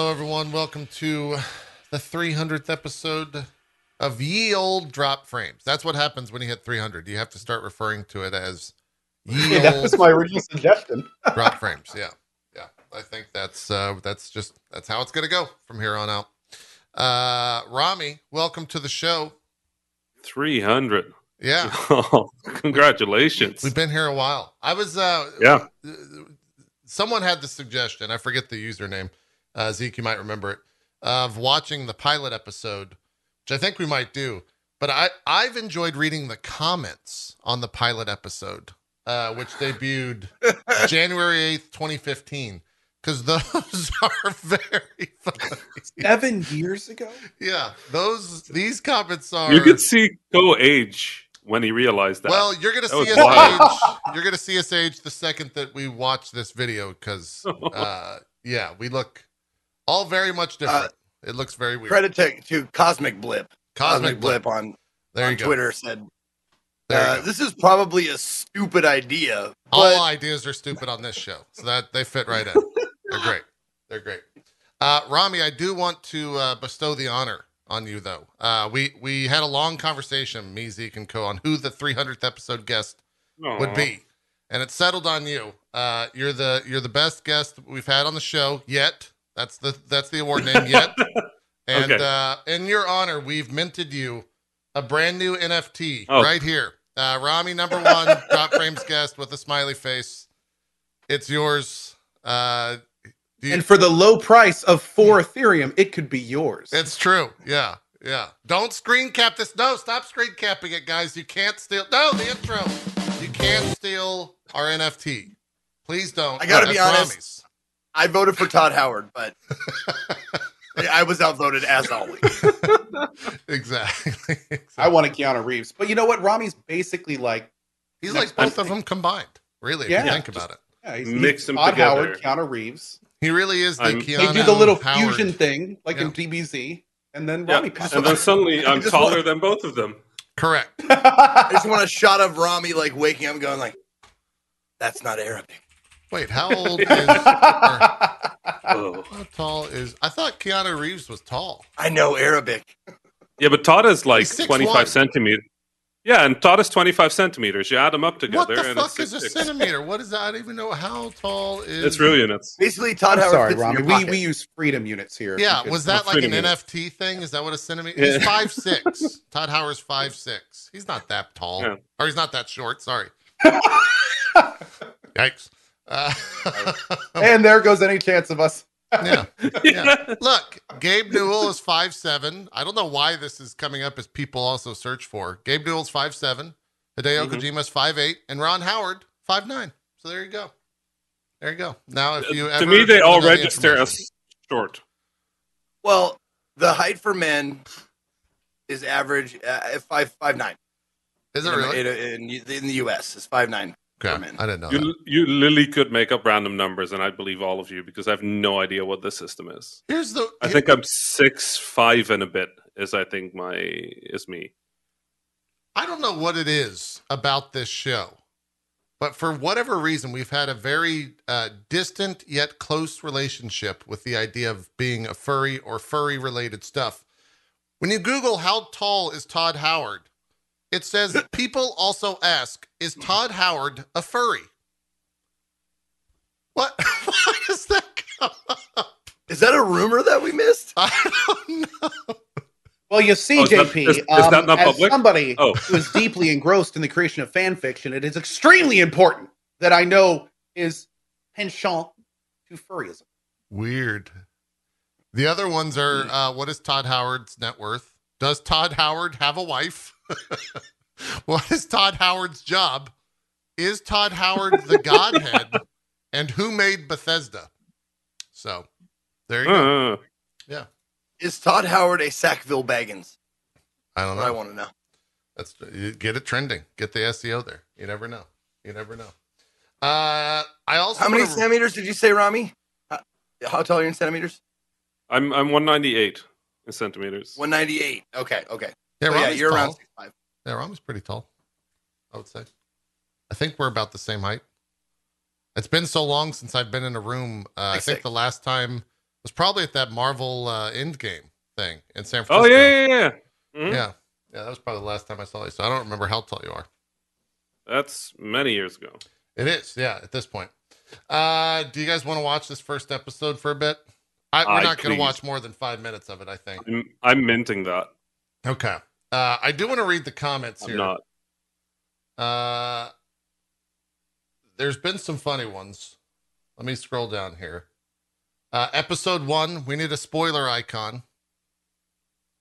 Hello, everyone. Welcome to the 300th episode of Ye Old Drop Frames. That's what happens when you hit 300. You have to start referring to it as Ye Yeah, that was my original suggestion. Drop Frames. Yeah, yeah. I think that's uh, that's just that's how it's gonna go from here on out. Uh, Rami, welcome to the show. 300. Yeah, Oh, congratulations. we've been here a while. I was uh, Yeah. someone had the suggestion. I forget the username. Uh, Zeke, you might remember it of watching the pilot episode, which I think we might do. But I I've enjoyed reading the comments on the pilot episode, uh, which debuted January eighth, twenty fifteen. Because those are very funny. Seven years ago? Yeah, those these comments are. You could see Go age when he realized that. Well, you're gonna That see was us wild. age. You're gonna see us age the second that we watch this video because, uh, yeah, we look all very much different. it looks very weird. Credit to, to Cosmic Blip. Cosmic blip. on, There on you go. Twitter said, uh, go. "This is probably a stupid idea, All ideas are stupid on this show, so that they fit right in. They're great. They're great. Uh, Rami, I do want to uh, bestow the honor on you, though. Uh, we we had a long conversation, me, Zeke, and Cohh, on who the 300th episode guest would be, and it settled on you. Uh, you're the you're the best guest we've had on the show yet. That's the that's the award name yet. And Okay. uh, in your honor, we've minted you a brand new NFT Oh. right here. Uh, Rami number one, Drop Frames guest with a smiley face. It's yours. Uh, you- And for the low price of four Ethereum, it could be yours. it's true. Yeah. Yeah. Don't screen cap this. No, stop screen capping it, guys. You can't steal. No, the intro. You can't steal our NFT. Please don't. I gotta be honest. Rami's. I voted for Todd Howard, but I was outvoted as always. Exactly. I wanted Keanu Reeves. But you know what? Rami's basically like, He's like both of them combined. Really, if Yeah. you think about it. yeah, he's, Mix he's them Todd together. Howard, Keanu Reeves. He really is the I'm- Keanu. They do the little Howard. fusion thing, like in DBZ, and then Yeah. Rami pops And then up. suddenly I'm taller want- than both of them. Correct. I just want a shot of Rami like waking up, and going like, "That's not Arabic." Wait, how old is? Oh. how tall is? I thought Keanu Reeves was tall. I know Arabic. Yeah, but Todd is like 25 centimeters. Yeah, and Todd is 25 centimeters. You add them up together. what the and fuck it's is a 6'6". centimeter? What is that? I don't even know how tall is. It's real units. Basically, Todd I'm Howard. sorry, fits Rami. We, we use freedom units here. Yeah, was that like an units. NFT thing? Is that what a centimeter? Yeah. He's five six. Todd Howard's five six. He's not that tall, Yeah. or he's not that short. Sorry. Yikes. Uh, And there goes any chance of us. yeah. Yeah. Look, Gabe Newell is five seven. I don't know why this is coming up as people also search for. Gabe Newell's five seven. Hideo Mhm. Kojima's five eight, and Ron Howard five nine. So there you go. There you go. Now, if you ever to me, they all know the register as short. Well, the height for men is average uh, five five nine. Is it in, really? in, in, in the U.S. It's five nine. Okay, men. I didn't know that. You, you literally could make up random numbers, and I'd believe all of you because I have no idea what this system is. Here's the. I think I'm six five and a bit. Is I think my is me. I don't know what it is about this show, but for whatever reason, we've had a very uh, distant yet close relationship with the idea of being a furry or furry related stuff. When you Google how tall is Todd Howard, it says people also ask, is Todd Howard a furry? What? Why does that come up? Is that a rumor that we missed? I don't know. Well, you see, Oh, is JP, is- is um, that not as public? somebody Oh. who is deeply engrossed in the creation of fan fiction, it is extremely important that I know his penchant to furryism. Weird. The other ones are uh, what is Todd Howard's net worth? Does Todd Howard have a wife? what is Todd Howard's job? Is Todd Howard the Godhead? and who made Bethesda? So there you go. Uh, Is Todd Howard a Sackville Baggins? I don't know. I want to know. That's get it trending. Get the SEO there. You never know. You never know. Uh, I also How many wanna- centimeters did you say, Rami? How, how tall are you in centimeters? I'm I'm 198 in centimeters. 198. Okay, okay. Yeah, So, yeah, you're tall. around six five. Yeah, Rami's pretty tall. I would say. I think we're about the same height. It's been so long since I've been in a room. Uh, I think six. the last time was probably at that Marvel uh, Endgame thing in San Francisco. Oh yeah, yeah, yeah. Mhm. yeah, yeah. That was probably the last time I saw you. So I don't remember how tall you are. That's many years ago. It is, yeah. At this point, uh, do you guys want to watch this first episode for a bit? I, we're Aye, not going to watch more than five minutes of it. I think. I'm, I'm minting that. Okay. Uh, I do want to read the comments I'm here. not. Uh, there's been some funny ones. Let me scroll down here. Uh, episode one, we need a spoiler icon.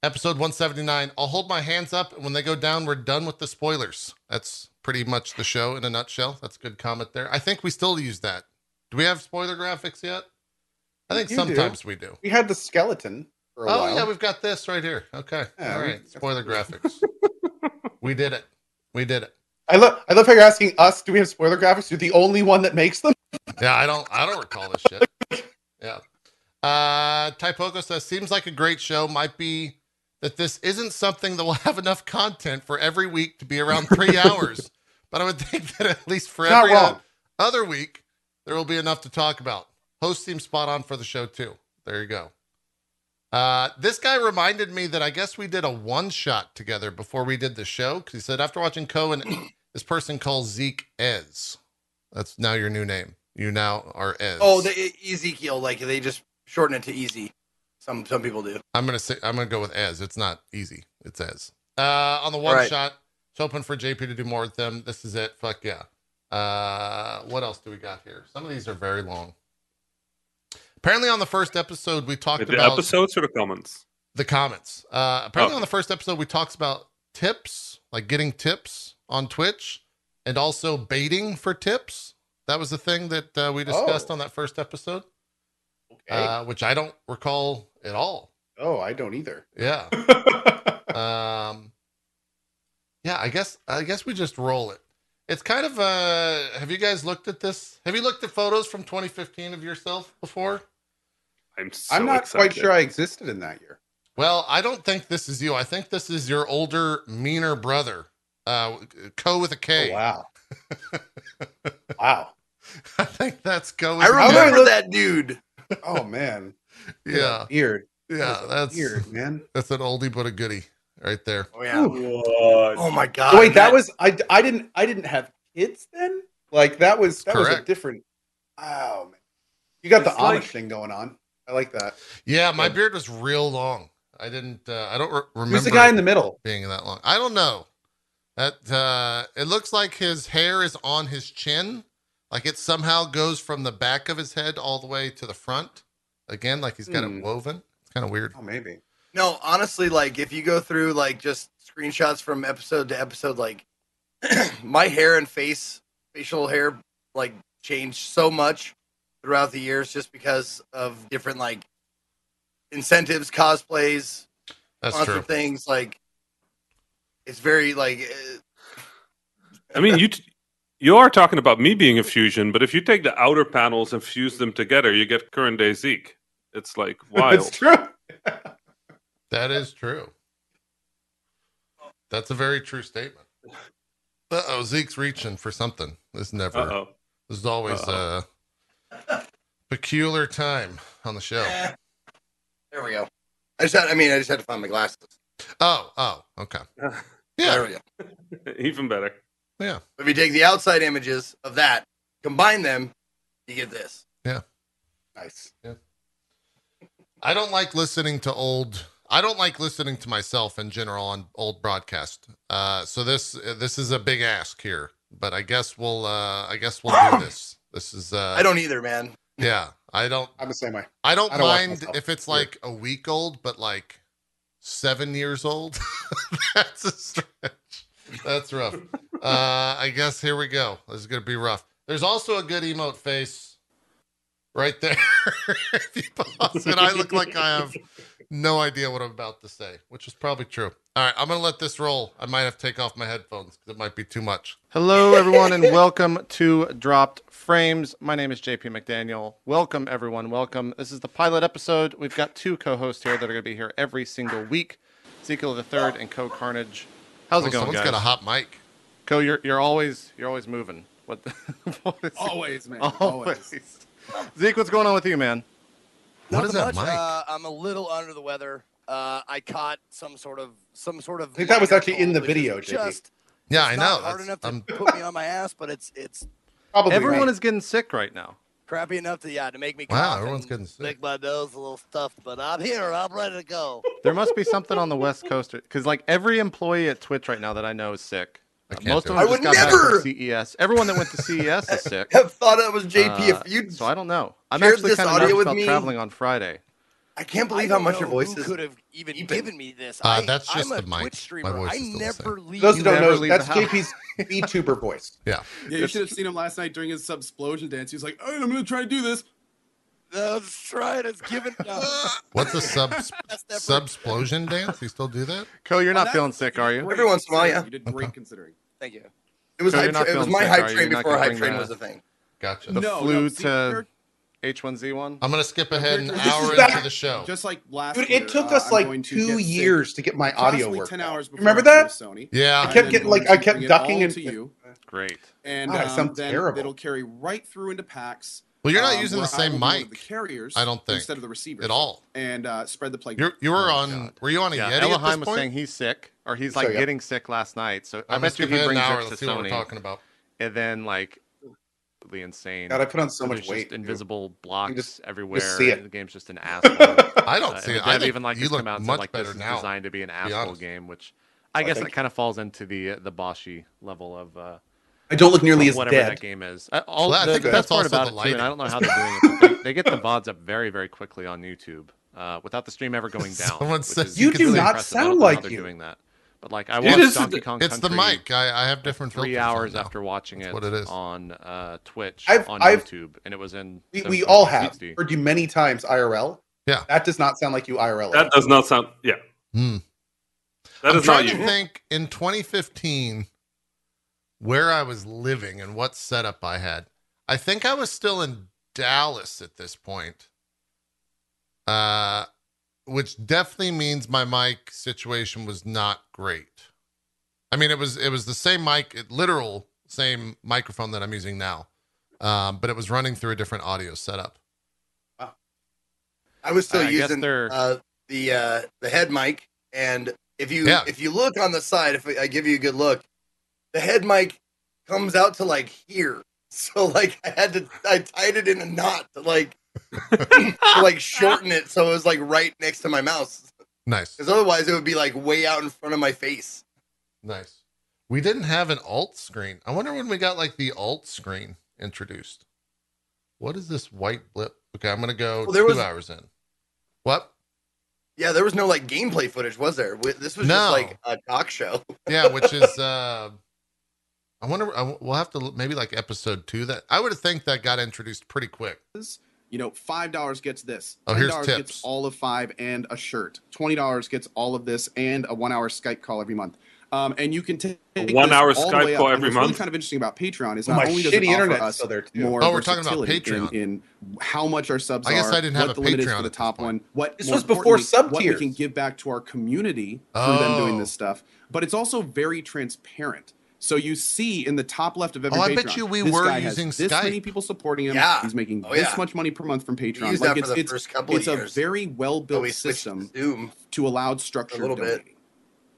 Episode 179, I'll hold my hands up, and when they go down, we're done with the spoilers. That's pretty much the show in a nutshell. That's a good comment there. I think we still use that. Do we have spoiler graphics yet? I think You do. sometimes we do. We had the skeleton for a Oh, while. yeah, we've got this right here. Okay. Yeah, All right. Spoiler graphics. we did it. We did it. I love I love how you're asking us, do we have spoiler graphics? You're the only one that makes them? Yeah, I don't I don't recall this shit. Yeah. Uh Typoco says seems like a great show. Might be that this isn't something that will have enough content for every week to be around three hours. But I would think that at least for every other week, there will be enough to talk about. Host seems spot on for the show too. There you go. Uh, this guy reminded me that I guess we did a one shot together before we did the show because he said after watching Cohen, this person calls Zeke Ez. That's now your new name. You now are Ez. Oh, the Ezekiel, like they just shorten it to Easy. Some some people do. I'm gonna say I'm gonna go with Ez. It's not easy. It's Ez. Uh, on the one Right. shot, it's open for JP to do more with them. This is it. Fuck yeah. Uh, what else do we got here? Some of these are very long. Apparently, on the first episode, we talked The about episodes or the comments? the comments. Uh, apparently, Oh. on the first episode, we talked about tips, like getting tips on Twitch, and also baiting for tips. That was the thing that uh, we discussed Oh. on that first episode, Okay. uh, which I don't recall at all. oh, I don't either. Yeah. um yeah i guess i guess we just roll it it's kind of uh have you guys looked at this have you looked at photos from 2015 of yourself before I'm so I'm not quite sure I existed in that year. well i don't think this is you i think this is your older meaner brother uh co with a K. Oh, wow. wow. i think that's co with I a K. How do I remember look- that dude. Oh man. yeah Weird. yeah that's weird, man. that's an oldie but a goodie right there Oh yeah. Ooh. Oh my god. Wait, that was I, I didn't I didn't have kids then? Like that was that was a different Wow man. You got the It's Amish like- thing going on. I like that. yeah my Yeah. beard was real long i didn't uh, i don't re- remember Who's the guy in the middle? being that long. I don't know. That uh it looks like his hair is on his chin. Like it somehow goes from the back of his head all the way to the front. Again, like he's got Hmm. it woven. It's kind of weird. Oh maybe. No, honestly, like if you go through like just screenshots from episode to episode, like my hair and face, facial hair, like changed so much throughout the years just because of different like incentives, cosplays, That's true. things. Like it's very like uh, I mean, you t- you are talking about me being a fusion, but if you take the outer panels and fuse them together, you get current day Zeke. It's like wild. It's true. That is true. That's a very true statement. Uh oh, Zeke's reaching for something. This never. Uh oh. This is always a peculiar time on the show. eh. there we go. I just had, I mean, I just had to find my glasses. Oh, oh, okay. There Yeah, we go. Even better. yeah. If you take the outside images of that, combine them, you get this. Yeah. Nice. Yeah. I don't like listening to old. I don't like listening to myself in general on old broadcast. Uh, so this this is a big ask here, but I guess we'll uh, I guess we'll do this. This is uh, I don't either, man. yeah. I don't I'm the same way. I don't, I don't mind if it's like a week old, but like seven years old. That's a stretch. That's rough. Uh, I guess here we go. This is gonna be rough. There's also a good emote face right there. if you pause it, I look like I have no idea what I'm about to say, which is probably true. All right, I'm gonna let this roll. I might have to take off my headphones because it might be too much. Hello, everyone, and welcome to Dropped Frames. My name is JP McDaniel. Welcome, everyone. Welcome. This is the pilot episode. We've got two co-hosts here that are going to be here every single week. Ezekiel the Third and Cohh Carnage. How's Oh, it going, someone's guys? got a hot mic. Cohh, you're you're always you're always moving. What? The, what is Always, man. always. Zeke, what's going on with you, man? What is Nothing that much. mic? Uh, I'm a little under the weather. Uh, I caught some sort of some sort of. I think that was actually in the cold, which is video, Just Yeah, I know. not hard That's- enough to I'm- put me on my ass, but it's it's Probably Everyone right. is getting sick right now. crappy enough to yeah to make me. Wow, everyone's and getting sick. Make my nose a little stuffed, but I'm here. I'm ready to go. There must be something on the West Coast because like every employee at Twitch right now that I know is sick. I can't Most of it. them I would got back never! from CES. Everyone that went to CES is sick. Have thought that was JP. Uh, if you, so I don't know. I'm actually this kind of audio nervous with about me- traveling on Friday. I can't believe I how much know your voice who is. could have even deepened. given me this. Uh, I, that's just I'm a the mic. Twitch My voice I is still never leave. Those who don't know, that's the house. JP's VTuber voice. Yeah. Yeah, you should have seen him last night during his subsplosion dance. He was like, "All right, I'm gonna try to do this." That's right. It's given. No. What's a sub That's subsplosion dance? You still do that? Cohh, you're not that- feeling sick, are you? Great Every once in a while, yeah. You did great considering. Thank you. It was So hype it was my sick, hype train before gonna hype train the- was a thing. Gotcha. The No, flu no, to H1Z1. I'm gonna skip ahead an This is hour back- into the show. Just like last Dude, it took uh, us I'm like going to two sick years to get my audio approximately work. Ten hours. Before Remember I go to that? Sony. Yeah. I kept getting, like, I kept ducking into you, Great. and God, it um, sounds then terrible. it'll carry right through into PAX. Well, you're not um, using the same will be one of mic The carriers, I don't think, instead of the receivers at all. and uh, spread the plague. You're, you were Oh, on. God. Were you on a Yeah, Yeti at this Elohim was point? saying he's sick, or he's So, like yeah. getting sick last night. So I I'm gonna bet you skip he ahead brings hour. it to Let's see what we're talking about. and then like completely insane. God, I put on so much weight. dude. invisible blocks just- everywhere. see it. The game's just an asshole. I don't Uh, see it. I even like you look out much like better now. designed to be an asshole game, which I guess think- that kind of falls into the the Boshy level of uh, I don't look nearly of as whatever dead. that game is. Uh, all, Well, I think the that's best part also about the it too, and I don't know how they're doing it, but they, they get the vods up very very quickly on YouTube uh, without the stream ever going down. Someone which said- You do really not impressive. Sound don't know how like they're you. doing that. But like I It watched is- Donkey Kong It's the mic. I, I have different three filters on hours now. after watching That's it what it is. on uh, Twitch I've- on I've- YouTube, and it was in. We, we all have HD. heard you many times IRL. Yeah. That does not sound like you IRL. That does not sound. Yeah, Hmm. that I'm not trying you. to think in 2015 where I was living and what setup I had. I think I was still in Dallas at this point. Uh which definitely means my mic situation was not great. I mean it was it was the same mic, literal same microphone that I'm using now. Um, but it was running through a different audio setup. Wow. I was still I guess using they're- uh, the uh, the head mic, and if you Yeah. if you look on the side, if I give you a good look, the head mic comes out to like here. So like I had to I tied it in a knot to like to like shorten it so it was like right next to my mouth. Nice. because otherwise it would be like way out in front of my face. Nice. We didn't have an alt screen. I wonder when we got like the alt screen introduced. What is this white blip? Okay, I'm gonna go Well, there two was- hours in. What? Yeah, there was no like gameplay footage, was there? This was No. just like a talk show. Yeah, which is uh I wonder I, we'll have to maybe like episode two that I would think that got introduced pretty quick. You know, five dollars gets this. Oh, here's $10 tips. gets all of five and a shirt. Twenty dollars gets all of this and a one-hour Skype call every month. Um, and you can take this one-hour Skype call every what's really month? kind of interesting about Patreon is not my only does it shitty offer us still there, too. more Oh, we're talking about Patreon. in, in how much our subs I guess are, I didn't have what a the limit is Patreon for the top point. one, what This was before sub what we can give back to our community through them doing Oh. this stuff. But it's also very transparent. So you see in the top left of every Oh, I Patreon, bet you we this were guy has using this many people supporting him. Yeah. He's making Oh, this yeah. much money per month from Patreon. used Like that it's for the it's, first couple of it's a very well built we switched to system Zoom. to allow structured A little bit.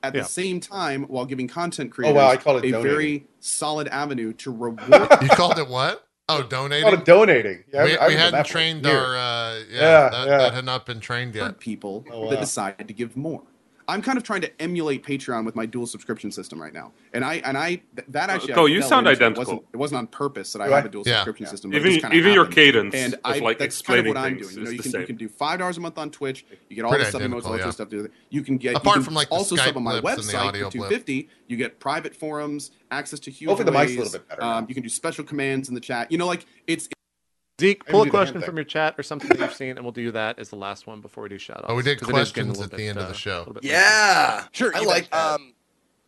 At Yeah. the same time, while giving content creators Oh, creators wow, I called it a donating. very solid avenue to reward You called it what? Oh, A lot donating. of donating. Yeah, we I we remember hadn't trained our uh yeah, Yeah, that, yeah. that had not been trained yet. people Oh, that wow. decide to give more. I'm kind of trying to emulate Patreon with my dual subscription system right now, and I and I th- that actually. Go, I you sound into. It identical. wasn't, it wasn't on purpose that I Do I? have a dual Yeah. subscription system. but Even just even your cadence and of I, like that's kind of explaining what I'm things doing. You know, you can, you can do five dollars a month on Twitch. You get all Pretty the sub emotes, all that yeah. stuff. You can get Apart you can from, like, the also sub Skype on my blips and the website for 250. You get private forums, access to huge Hopefully the mic's a little bit better Um, you can do special commands in the chat. You know, like it's Zeke, pull a do the hand question from your chat or something that you've seen, and we'll do that as the last one before we do shout outs. Oh, we did 'cause it is getting a questions little at the end of the uh, show. a little bit Yeah, Sure. I you like that. Um,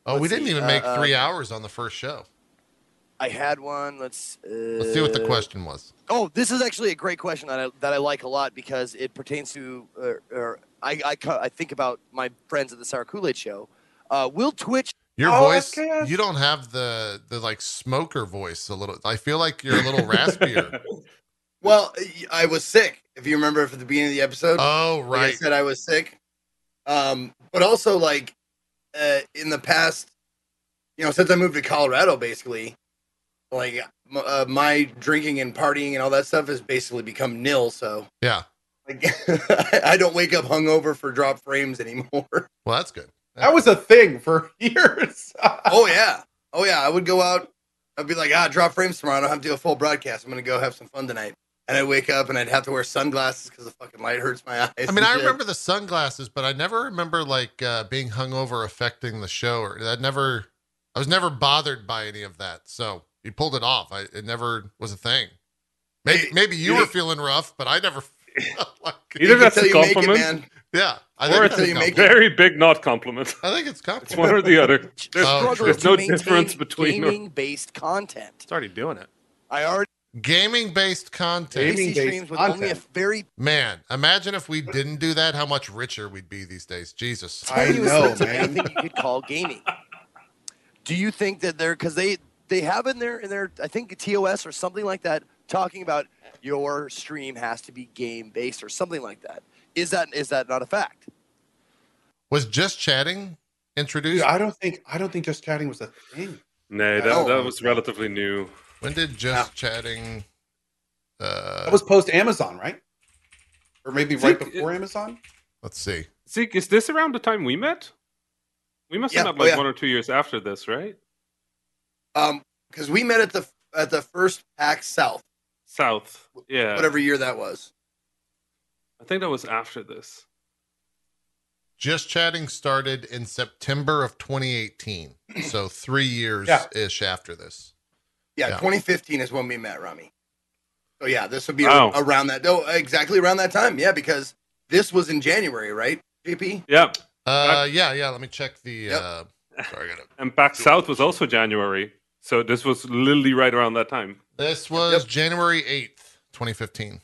Oh, we didn't see, even uh, make three uh, hours on the first show. I had one. Let's. Uh, Let's see what the question was. Oh, this is actually a great question that I, that I like a lot because it pertains to, uh, or I, I, I think about my friends at the Sour Kool Aid Show. Uh, will Twitch? Your Oh, voice, SKS. you don't have the the like smoker voice. A little, I feel like you're a little raspier. Well, I was sick, If you remember from the beginning of the episode, Oh, like I said I was sick. Um, but also like uh, in the past, you know, since I moved to Colorado, basically, like m- uh, my drinking and partying and all that stuff has basically become nil. So Yeah. like, I don't wake up hungover for drop frames anymore. Well, that's good. That was a thing for years. oh yeah, oh yeah. I would go out. I'd be like, ah, drop frames tomorrow. I don't have to do a full broadcast. I'm gonna go have some fun tonight. And I'd wake up and I'd have to wear sunglasses because the fucking light hurts my eyes. I mean, I shit. remember the sunglasses, but I never remember like uh, being hungover affecting the show. Or that never, I was never bothered by any of that. So you pulled it off. I, it never was a thing. Maybe, Hey, maybe you you- were feeling rough, but I never felt like Either that's a you make it, compliment, man. Yeah, I or think it's it's, a compliment. very big not compliment. I think it's compliment. It's compliment. one or the other. There's, Oh, there's no difference between. gaming-based content. It's already doing it. I already Gaming based content. Gaming- Gaming-based streams with only a very Man, imagine if we didn't do that, how much richer we'd be these days. Jesus. I know, sense of man. anything you could call gaming. Do you think that they're because they they have in their in their I think TOS or something like that talking about your stream has to be game based or something like that. Is that is that not a fact? Was just chatting introduced? Dude, I don't think I don't think just chatting was a thing. Nay, that, that was relatively new. When did just chatting? Uh, That was post Amazon, right? Or maybe right Think- before Amazon. let's see. Zeke, is this around the time we met? We must have Yeah, met oh, like yeah. one or two years after this, right? Um, because we met at the at the first PAX South, South. Yeah. whatever year that was. I think that was after this. Just chatting started in September of 2018, so three years Yeah. ish after this. Yeah, Yeah. 2015 is when we met, Rami. So yeah, this would be Oh. around that. No, exactly around that time. Yeah, because this was in January, right? JP. Yeah. Uh, yeah, yeah. Let me check the. Yep. Uh, sorry, I got it. And PAX South was also January. So this was literally right around that time. This was Yep. January 8th, 2015.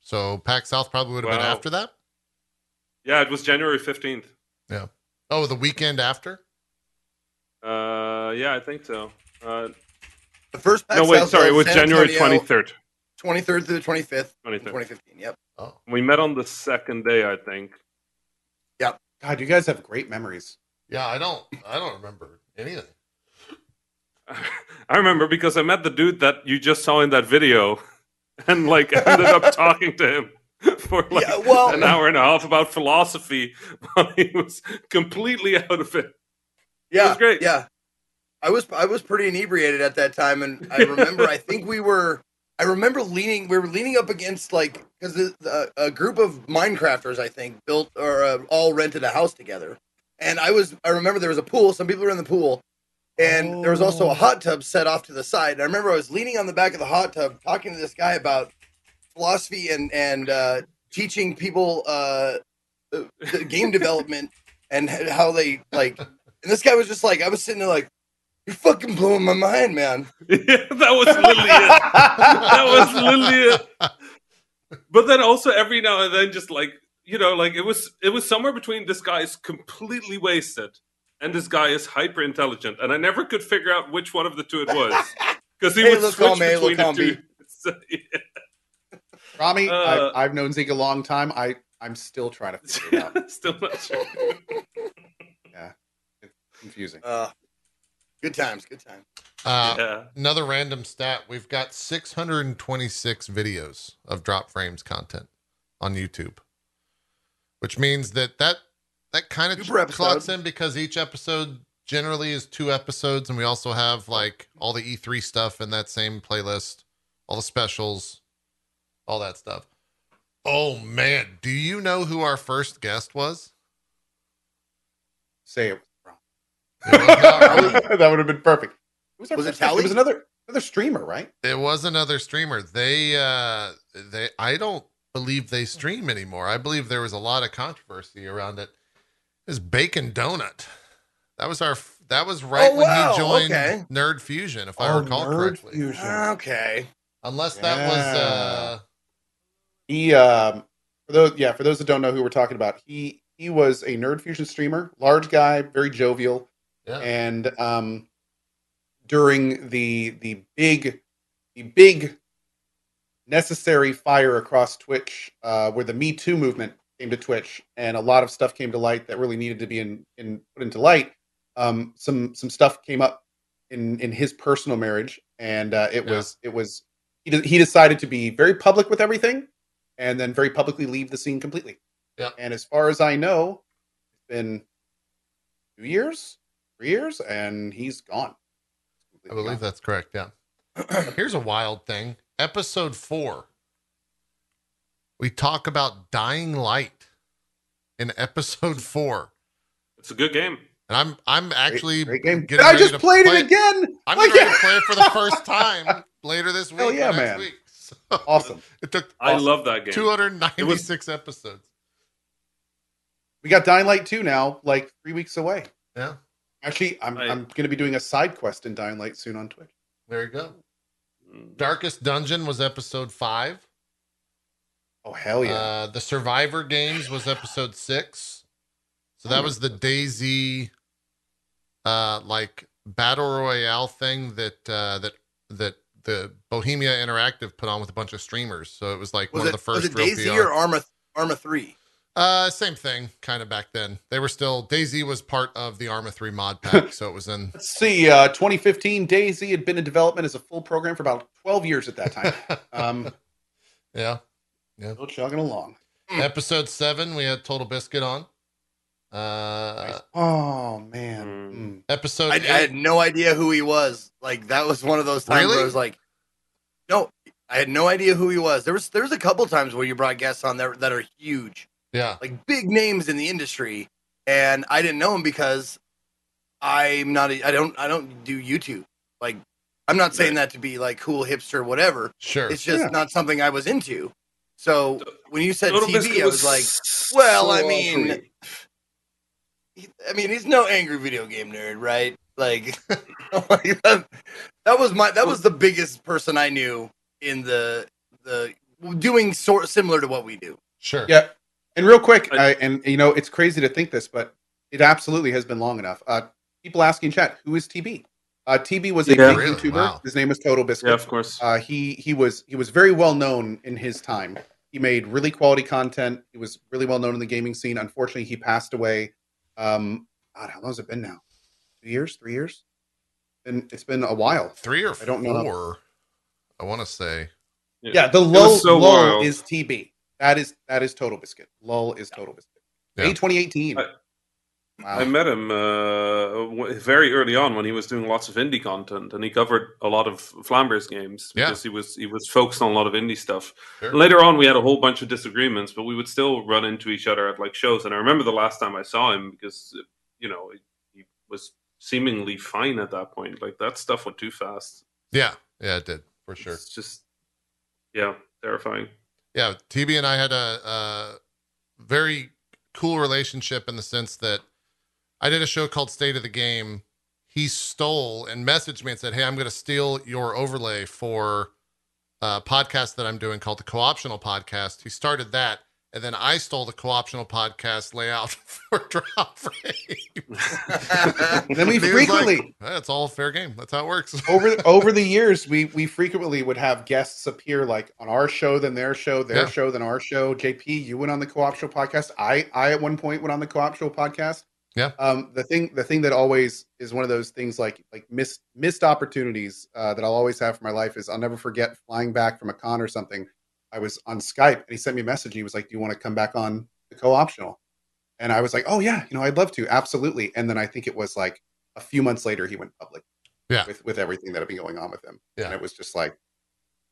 So PAX South probably would have been after that. Yeah, it was January 15th. Yeah. Oh, the weekend after. Uh, yeah, I think so. Uh, The first PAX no, wait, South sorry, it was San January 23rd. 23rd through the 25th, 23rd. 2015. Yep. Oh, We met on the second day, I think. Yep. God, you guys have great memories. yeah. I don't. I don't remember anything. I remember because I met the dude that you just saw in that video, and like ended up talking to him for like Yeah, well- an hour and a half about philosophy while he was completely out of it. Yeah, was great. Yeah, I was I was pretty inebriated at that time, and I remember I think we were I remember leaning we were leaning up against like because a group of Minecrafters I think built or uh, all rented a house together, and I was I remember there was a pool. Some people were in the pool. And there was also a hot tub set off to the side. And I remember I was leaning on the back of the hot tub talking to this guy about philosophy and and uh, teaching people uh, uh, game development and how they like and this guy was just like, I was sitting there like, you're fucking blowing my mind, man. yeah, that was literally it. That was literally it. But then also every now and then, just like you know, like it was it was somewhere between this guy is completely wasted and this guy is hyper intelligent, and I never could figure out which one of the two it was because he Hey, would look, switch Colm between look, the two. B. So, yeah. Rami, Uh, I've, I've known Zeke a long time. I I'm still trying to figure it out. Still not sure. Yeah, it's confusing. Uh, good times, good times. Uh, yeah. Another random stat: We've got 626 videos of drop frames content on YouTube, which means that that that kind of Two clocks episode. in because each episode generally is two episodes, and we also have like all the E3 stuff in that same playlist, all the specials, all that stuff. Oh man, do you know who our first guest was? Say it. It was not Raleigh. that would have been perfect. Who our Was it? Tally? It was another another streamer, right? It was another streamer. They uh they I don't believe they stream anymore. I believe there was a lot of controversy around it. It was Bacon Donut. That was our that was right Oh, when wow, he joined okay. Nerd Fusion, if I Oh, recall Nerd correctly. Fusion. Okay. Unless that was uh He um for those yeah, for those that don't know who we're talking about, he he was a Nerd Fusion streamer, large guy, very jovial, yeah. and um during the the big the big necessary fire across Twitch, uh, where the Me Too movement came to Twitch, and a lot of stuff came to light that really needed to be in, in put into light. Um, some some stuff came up in in his personal marriage, and uh, it Yeah. was it was he de- he decided to be very public with everything, and then very publicly leave the scene completely. Yeah. And as far as I know, it's been two years, three years, and he's gone. I believe that's correct. Yeah. Here's a wild thing. Episode four. We talk about Dying Light in episode four, It's a good game. and I'm I'm actually great game. getting I ready just to played play it again. I'm Like, getting ready to play it for the first time later this week. Hell yeah, next man. Week. So, awesome. it took I Awesome. love that game. 296 episodes. We got Dying Light 2 now, like three weeks away. Yeah, Actually, I'm I- I'm going to be doing a side quest in Dying Light soon on Twitch. there you go. Mm. Darkest Dungeon was episode five. Oh hell yeah! Uh, the Survivor Games was episode six. So that was the DayZ, uh, like battle royale thing that uh, that that the Bohemia Interactive put on with a bunch of streamers. So it was like Was one it, of the first was it DayZ PR. or Arma Arma Three? Uh, same thing, kind of back then. They were still DayZ was part of the Arma Three mod pack, so it was in. Let's see. Uh, 2015, DayZ had been in development as a full program for about 12 years at that time. um, yeah. still chugging along. Episode seven, we had Total Biscuit on. Uh, Oh man. Mm. Mm. episode I, I had no idea who he was. Like that was one of those times Really? where I was like, no, I had no idea who he was. There was there was a couple times where you brought guests on there that are huge, yeah, like big names in the industry, and I didn't know him because I'm not. A, I don't. I don't do YouTube. Like I'm not saying that to be like cool hipster whatever. sure. It's just Yeah. not something I was into. So when you said Total TV, Biscuit I was like, well, I mean, I mean, he's no angry video game nerd, right? Like, like that, that was my that was the biggest person I knew in the the doing sort similar to what we do. Sure. Yeah. And real quick, I- I, and you know, it's crazy to think this, but it absolutely has been long enough. Uh, people asking chat, who is TB? Uh, TB was a Yeah. big Really? YouTuber. Wow. His name was Total Biscuit. Yeah, of course. Uh, he he was he was very well known in his time. He made really quality content. He was really well known in the gaming scene. Unfortunately, he passed away. Um, God, how long has it been now? Two years? Three years? And it's been a while. Three or I don't know. four. I want to say. Yeah, the It was so lull wild. is TB. That is that is Total Biscuit. Lull is Total Biscuit. Yeah. May 2018. I- wow. I met him uh, very early on when he was doing lots of indie content, and he covered a lot of Vlambeer games Yeah. because he was he was focused on a lot of indie stuff. Sure. Later on, we had a whole bunch of disagreements, but we would still run into each other at like shows. And I remember the last time I saw him because you know he was seemingly fine at that point. Like that stuff went too fast. Yeah, yeah, it did for sure. It's just yeah, terrifying. Yeah, TB and I had a, a very cool relationship in the sense that I did a show called State of the Game. He stole and messaged me and said, "Hey, I'm going to steal your overlay for a podcast that I'm doing called the Co-optional Podcast." He started that, and then I stole the Co-optional Podcast layout for Drop Frame. Then we frequently- like, "Eh, it's all fair game. That's how it works. over over the years, we we frequently would have guests appear like on our show, then their show, their Yeah. show, then our show. JP, you went on the co-op show podcast. I I at one point went on the co-op show podcast. Yeah. Um, the thing the thing that always is one of those things like like missed missed opportunities uh, that I'll always have for my life is I'll never forget flying back from a con or something. I was on Skype and he sent me a message. and He was like, "Do you want to come back on the co-optional?" And I was like, "Oh yeah, you know, I'd love to, absolutely." And then I think it was like a few months later he went public. Yeah. With with everything that had been going on with him. Yeah. And it was just like,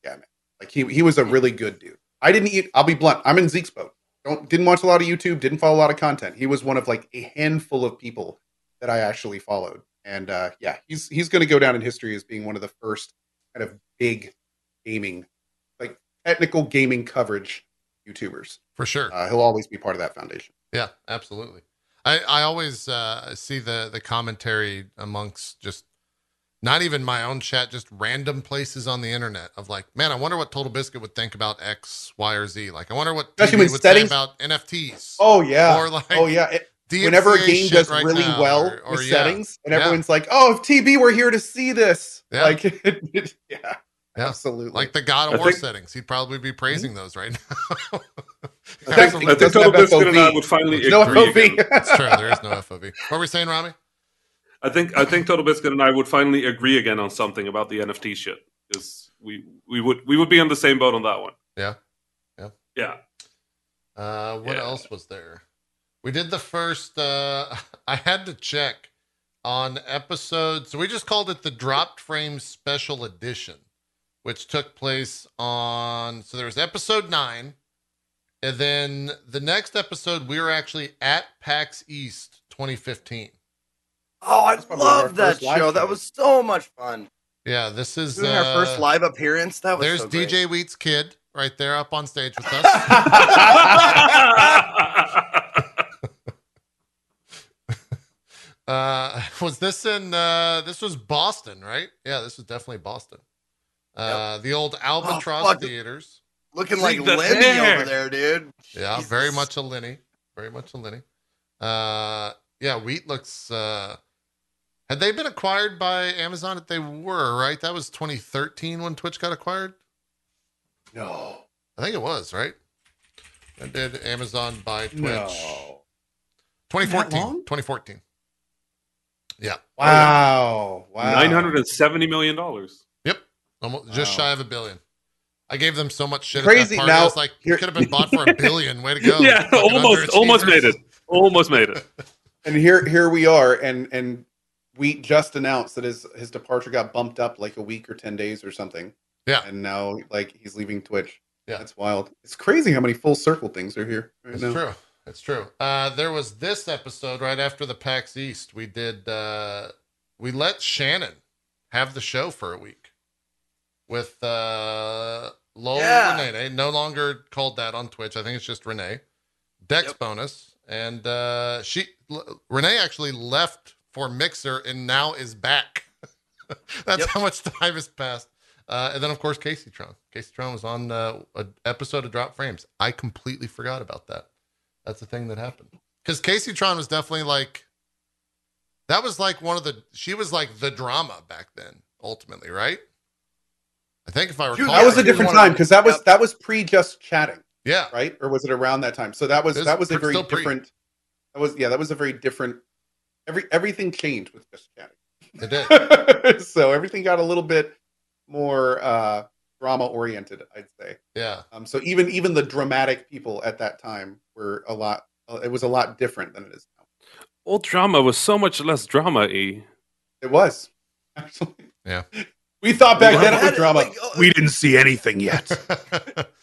yeah, man. Like he he was a really good dude. I didn't eat. I'll be blunt. I'm in Zeke's boat. Don't didn't watch a lot of YouTube. Didn't follow a lot of content. He was one of like a handful of people that I actually followed. And uh, yeah, he's he's going to go down in history as being one of the first kind of big gaming, technical gaming coverage YouTubers. for sure. Uh, he'll always be part of that foundation. Yeah, absolutely. I I always uh, see the the commentary amongst just not even my own chat, just random places on the internet of like, man, I wonder what Total Biscuit would think about X, Y, or Z. Like, I wonder what Especially TB would settings- say about NFTs. Oh yeah. Or like oh yeah. It- whenever a game does right really now, well or- or with yeah. settings, and Yeah. everyone's like, "Oh, if TB were here to see this," Yeah. like, yeah, Yeah. Absolutely. Like the God I of War think- settings. He'd probably be praising those right now. I think- I think Total have Biscuit and I would finally no agree. FOV. again. It's true. There is no FOV. What were we saying, Rami? I think I think Total Biscuit and I would finally agree again on something about the NFT shit because we we would we would be on the same boat on that one. Yeah. Yeah. Yeah. Uh, what Yeah. else was there? We did the first. Uh, I had to check on episode. So we just called it the Dropped Frames Special Edition, which took place on. So there was episode nine, and then the next episode we were actually at PAX East 2015. Oh, I That's probably one of our love that first live show. That was so much fun. Yeah, this is Doing our first uh, live appearance. That was There's so. DJ Wheat's kid right there up on stage with us. Uh, was this in? Uh, this was Boston, right? Yeah, this was definitely Boston. Uh, the old Albatross fuck. Theaters. Looking like the Lenny hair. over there, dude. Yeah, Jesus. very much a Lenny. Very much a Lenny. Uh, yeah, Wheat looks. Uh, had they been acquired by Amazon? They were right. That was 2013 when Twitch got acquired. no. I think it was right. When did Amazon buy Twitch? No. 2014. 2014. Yeah. Wow. Wow. Nine hundred and seventy million dollars. Yep. Almost, just Wow. shy of a billion. I gave them so much shit Crazy. at that party. I Now, was like, you could have been bought for a billion. Way to go. yeah, almost almost made it. Almost made it. And here here we are, and and we just announced that his his departure got bumped up like a week or ten days or something. Yeah. And now like he's leaving Twitch. Yeah. That's wild. It's crazy how many full circle things are here right It's now. true. It's true. Uh, there was this episode right after the PAX East. We did. Uh, we let Shannon have the show for a week with uh, Lowell Yeah. Renee. No longer called that on Twitch. I think it's just Renee. Dex Yep. bonus, and uh, she L- Renee actually left for Mixer and now is back. That's Yep. how much time has passed. Uh, and then of course Kaceytron. Casey Tron was on uh, an episode of Drop Frames. I completely forgot about that. That's the thing that happened. Because Kaceytron was definitely like that was like one of the she was like the drama back then, ultimately, right? I think if I recall, was- That was a different time because that was yep. that was pre just chatting, yeah, right? Or was it around that time? So that was was that was a very still pre. different. That was yeah, that was a very different. Every everything changed with just chatting. it did. so everything got a little bit more uh drama oriented i'd say Yeah, um so even even the dramatic people at that time were a lot uh, it was a lot different than it is now Old drama was so much less drama y. it was actually Yeah. We thought back Well, then it was drama like, oh, we didn't see anything yet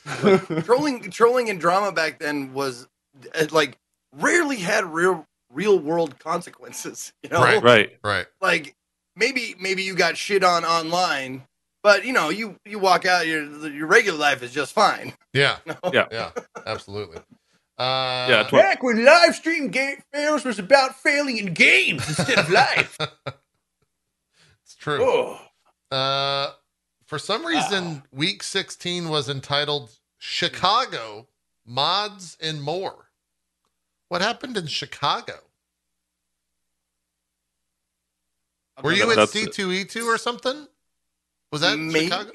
trolling trolling and drama back then was uh, like rarely had real real world consequences you know Right. Right. right. like maybe maybe you got shit on online but you know you you walk out your your regular life is just fine Yeah, you know? Yeah. yeah, absolutely. Uh, Yeah, tw- back when live stream game fails was about failing in games instead of life it's true. oh Uh, for some reason, week 16 was entitled Chicago Mods and More. What happened in Chicago? Were you at C2E2 or something? Was that Maybe? Chicago?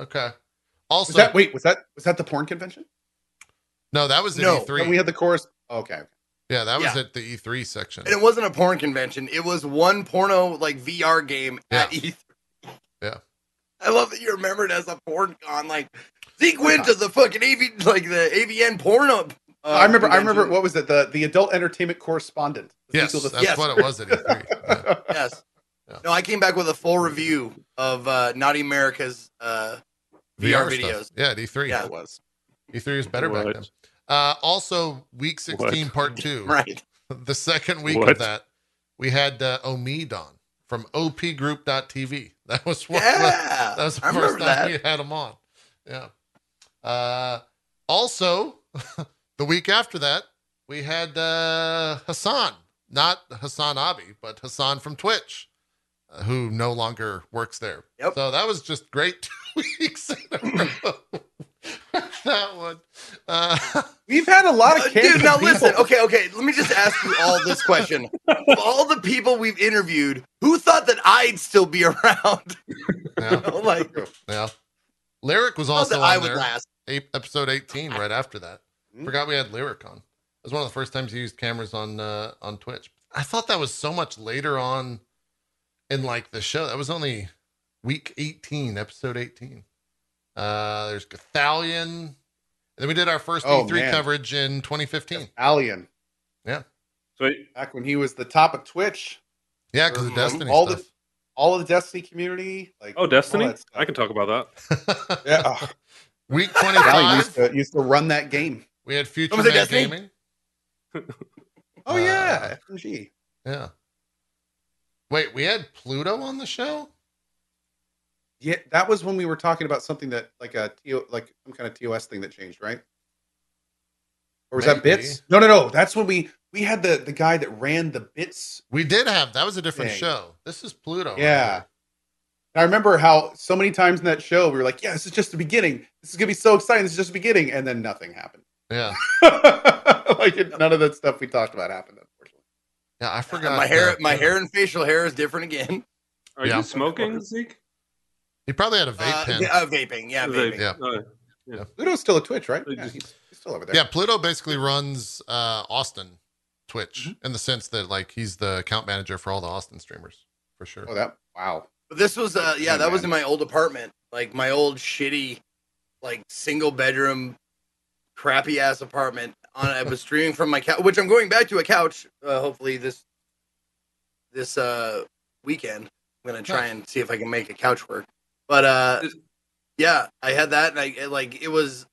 Okay. Also, was that wait was that was that the porn convention no, that was at No. E3. we had the chorus okay yeah, that was Yeah. at the E3 section. and it wasn't a porn convention it was one porno like vr game at e3 Yeah. I love that you remember it as a porn con like zeke went to the fucking av like the avn porno uh, I remember. I remember. What was it? The the adult entertainment correspondent. Yes, sequel to- that's Yes. what it was at E3. Yeah. Yes. Yeah. No, I came back with a full review of uh, Naughty America's uh, VR, stuff. videos. Yeah, at E3. Yeah. it was. E3 was better back then. Uh, also, week 16, What? part two. Right. The second week What? of that, we had uh, Omid on from opgroup.tv. That was what Yeah. that was the I first time that. we had him on. Yeah. Uh, also, the week after that, we had uh, Hassan, not Hassan Abi, but Hassan from Twitch, uh, who no longer works there. Yep. So that was just great two weeks in a row. that one. Uh, We've had a lot of Uh, canceled Dude, now people. listen. Okay, okay. Let me just ask you all this question: Of all the people we've interviewed, who thought that I'd still be around? Yeah, I'm like, yeah. Lirik was also that I on would there. last. Eight, episode 18, right after that. Mhm. Forgot we had Lirik on. It was one of the first times he used cameras on uh, on Twitch. I thought that was so much later on in like the show. That was only week 18, episode 18. Uh, there's Gothalion. And then we did our first Oh, E3 man. coverage in 2015. Alien, Yeah. So back when he was the top of Twitch, Yeah, because of. Destiny All the- all of the Destiny community, like oh, Destiny. all that stuff. I can talk about that. Yeah, oh, Week Alien used 25, to used to run that game. we had Future Man Destiny? Gaming. Oh Uh, yeah, FMG. Yeah. Wait, we had Pluto on the show? Yeah, that was when we were talking about something that like a TO, like some kind of TOS thing that changed, right? Or was that bits? No, no, no. That's when we we had the the guy that ran the bits. We did have that was a different Dang. show. This is Pluto. Yeah. here. And I remember how so many times in that show we were like, "Yeah, this is just the beginning. This is gonna be so exciting. This is just the beginning," and then nothing happened. Yeah. like it, none of that stuff we talked about happened. Unfortunately, Yeah, I forgot. my hair, uh, my hair and facial hair is different again. Are Yeah. you smoking, Zeke? He probably had a vape Uh, pen. uh, vaping, yeah, Vape. vaping. Yeah. Oh, Pluto's still a Twitch, right? Yeah, he's, he's still over there. Yeah, Pluto basically runs uh, Austin Twitch Mm-hmm. in the sense that like he's the account manager for all the Austin streamers for sure. Oh, that wow. But this was, uh, yeah, Hey, that was in my old apartment, like my old shitty, like single bedroom, crappy ass apartment. On I was streaming from my couch, which I'm going back to a couch. Uh, hopefully this this uh weekend. I'm gonna try and see if I can make a couch work. But uh, yeah, I had that, and I like it was.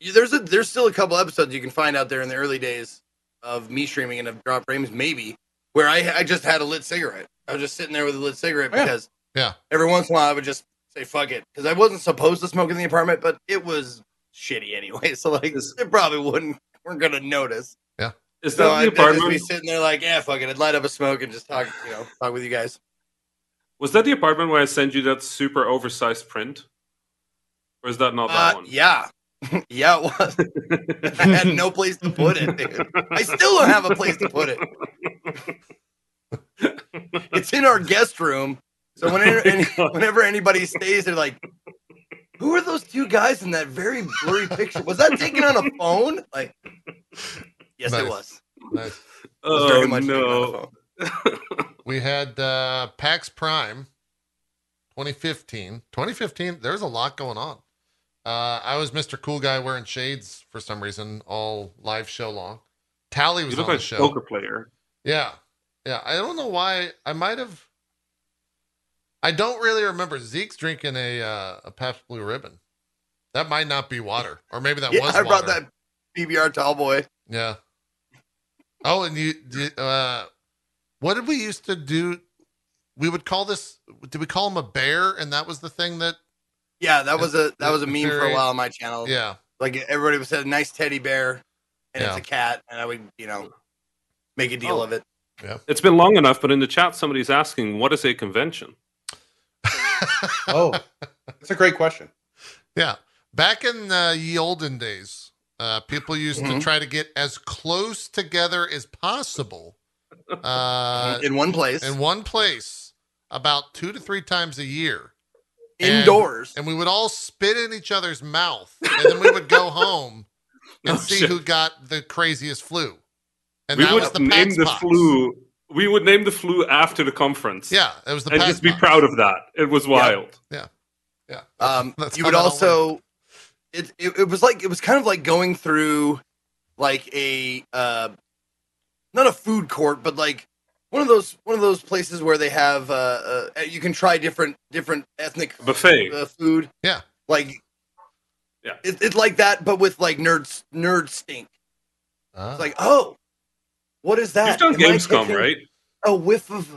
There's a there's still a couple episodes you can find out there in the early days of me streaming and of drop frames maybe where I I just had a lit cigarette. I was just sitting there with a lit cigarette Oh, yeah. because Yeah. every once in a while I would just say fuck it because I wasn't supposed to smoke in the apartment, but it was shitty anyway. So like it probably wouldn't weren't gonna notice. Yeah. Is So that I'd, the I'd just be sitting there like yeah fuck it, I'd light up a smoke and just talk you know talk with you guys. Was that the apartment where I sent you that super oversized print? Or is that not that Uh, one? yeah. yeah, it was. I had no place to put it, dude. I still don't have a place to put it. It's in our guest room. So whenever, any, whenever anybody stays, they're like, "Who are those two guys in that very blurry picture? Was that taken on a phone?" Like, yes, Nice. it was. Nice. It was very oh much taken on a no! Phone. We had uh, PAX Prime 2015. 2015, there's a lot going on. Uh, I was Mr. Cool Guy wearing shades for some reason all live show long. Tally You was look on like the a show. poker player. Yeah. Yeah. I don't know why. I might have. I don't really remember Zeke's drinking a uh, a Pabst Blue Ribbon. That might not be water, or maybe that Yeah, was I brought water. that PBR tall boy. Yeah. Oh, and you, you uh, what did we used to do? We would call this. Did we call him a bear? And that was the thing that. Yeah, that was a that was a The meme for a while on my channel. Yeah. Like everybody would say, "Nice teddy bear," and it's a cat, and I would you know make a deal Oh. of it. Yeah, it's been long enough, but in the chat, somebody's asking, "What is a convention?" Oh, that's a great question. Yeah. Back in uh, ye olden days, uh, people used to Mhm. try to get as close together as possible uh, in one place, in one place about two to three times a year. indoors. And we would all spit in each other's mouth. And then we would go home and Oh, see shit. who got the craziest flu. And we that would was the name the box. flu. We would name the flu after the conference. Yeah, it was the and just be box. proud of that. It was wild. Yeah. Yeah. Um, you would also, it, it it was like it was kind of like going through like a uh, not a food court, but like one of those one of those places where they have uh, uh you can try different different ethnic Buffet. uh, food. Yeah. like Yeah. it, it's like that, but with like nerds nerd stink. Ah. It's like oh, what is that? You've done Am Gamescom, right? A whiff of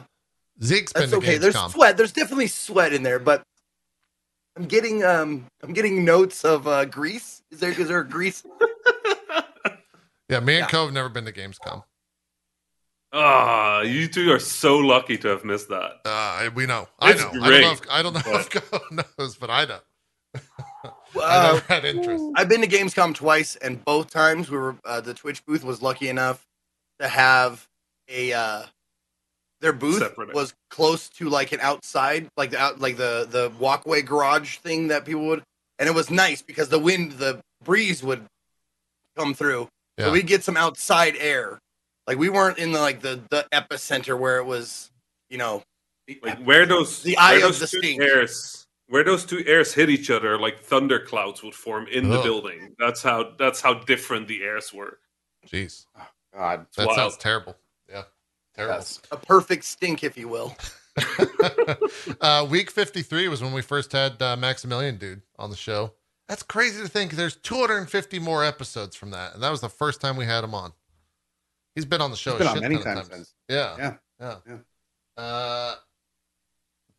Zeke's been That's okay. There's Gamescom. sweat. There's definitely sweat in there, but I'm getting um I'm getting notes of uh grease. Is there is there grease? Yeah, me and Yeah. Cohh never been to Gamescom. Ah, you two are so lucky to have missed that. Uh, we know. I It's know. I don't great, know if, I don't know if but- Cohh knows, but I know. I Uh, never had interest. I've been to Gamescom twice, and both times we were uh, the Twitch booth was lucky enough to have a uh, their booth Separate. was close to like an outside, like the out, like the the walkway garage thing that people would, and it was nice because the wind, the breeze would come through, Yeah. so we get some outside air. Like we weren't in the like the the epicenter where it was, you know, Like where those The eye where of those the two stink. airs where those two airs hit each other, like thunder clouds would form in the building. That's how that's how different the airs were. Jeez, God. that wild. sounds terrible. Yeah, terrible. Yes. a perfect stink, if you will. uh, week 53 was when we first had uh, Maximilian Dood on the show. That's crazy to think there's 250 more episodes from that. And that was the first time we had him on. He's been on the show He's been a on many ton of times since. Yeah. Yeah. Yeah. Yeah. Uh,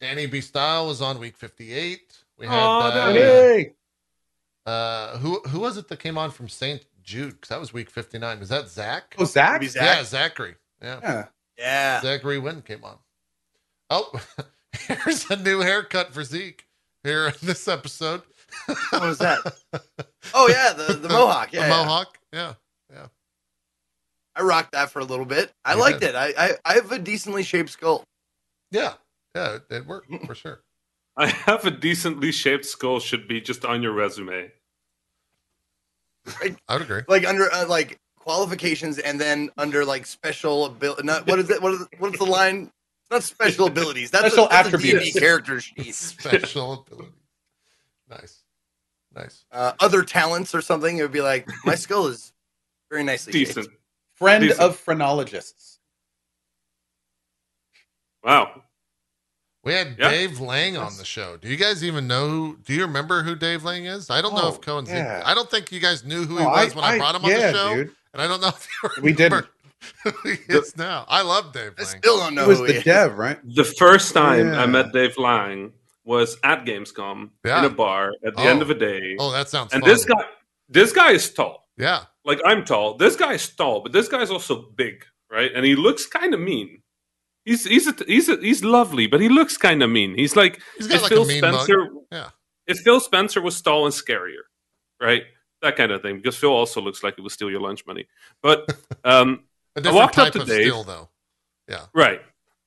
Danny B. Style was on week 58. We had Aw, uh, Danny. Uh, who who was it that came on from St. Jude? Because that was week 59. Was that Zach? Oh, Zach? Zach. Yeah, Zachary. Yeah. Yeah. Yeah. Zachary Wynn came on. Oh, here's a new haircut for Zeke here in this episode. What was that? Oh yeah, the, the mohawk. Yeah, the yeah. mohawk. Yeah. Yeah. I rocked that for a little bit. I You liked it. I, I I have a decently shaped skull. Yeah. Yeah. It, it worked for sure. I have a decently shaped skull should be just on your resume. I would agree. Like under uh, like qualifications, and then under like special ability. Not what is it? What is what is the line? It's not special abilities. That's Special a, that's attributes. A character sheet. Special ability. Nice. Nice. Uh, other talents or something. It would be like my skull is very nicely Decent. shaped. Friend Decent. of phrenologists. Wow. We had Yeah. Dave Lang on the show. Do you guys even know? Who, do you remember who Dave Lang is? I don't know if Oh, Cohen's. yeah. I don't think you guys knew who he No, was when I, brought him on yeah, the show, dude. and I don't know if you We didn't. remember who he is now. I love Dave I still don't know. He was who the he is. dev, right? The first time Yeah. I met Dave Lang was at Gamescom Yeah. in a bar at the Oh. end of a day. oh, that sounds. Fun. And fun. this guy this guy is tall. Yeah. Like I'm tall. This guy is tall, but this guy's also big, right? And he looks kind of mean. He's he's a, he's a, he's lovely, but he looks kind of mean. He's like He's got if like Phil a mean mug. Spencer. Yeah. If Phil Spencer was tall and scarier, right? That kind of thing. Because Phil also looks like he would steal your lunch money. But um, I walked up to Dave. steel, though. Yeah. Right.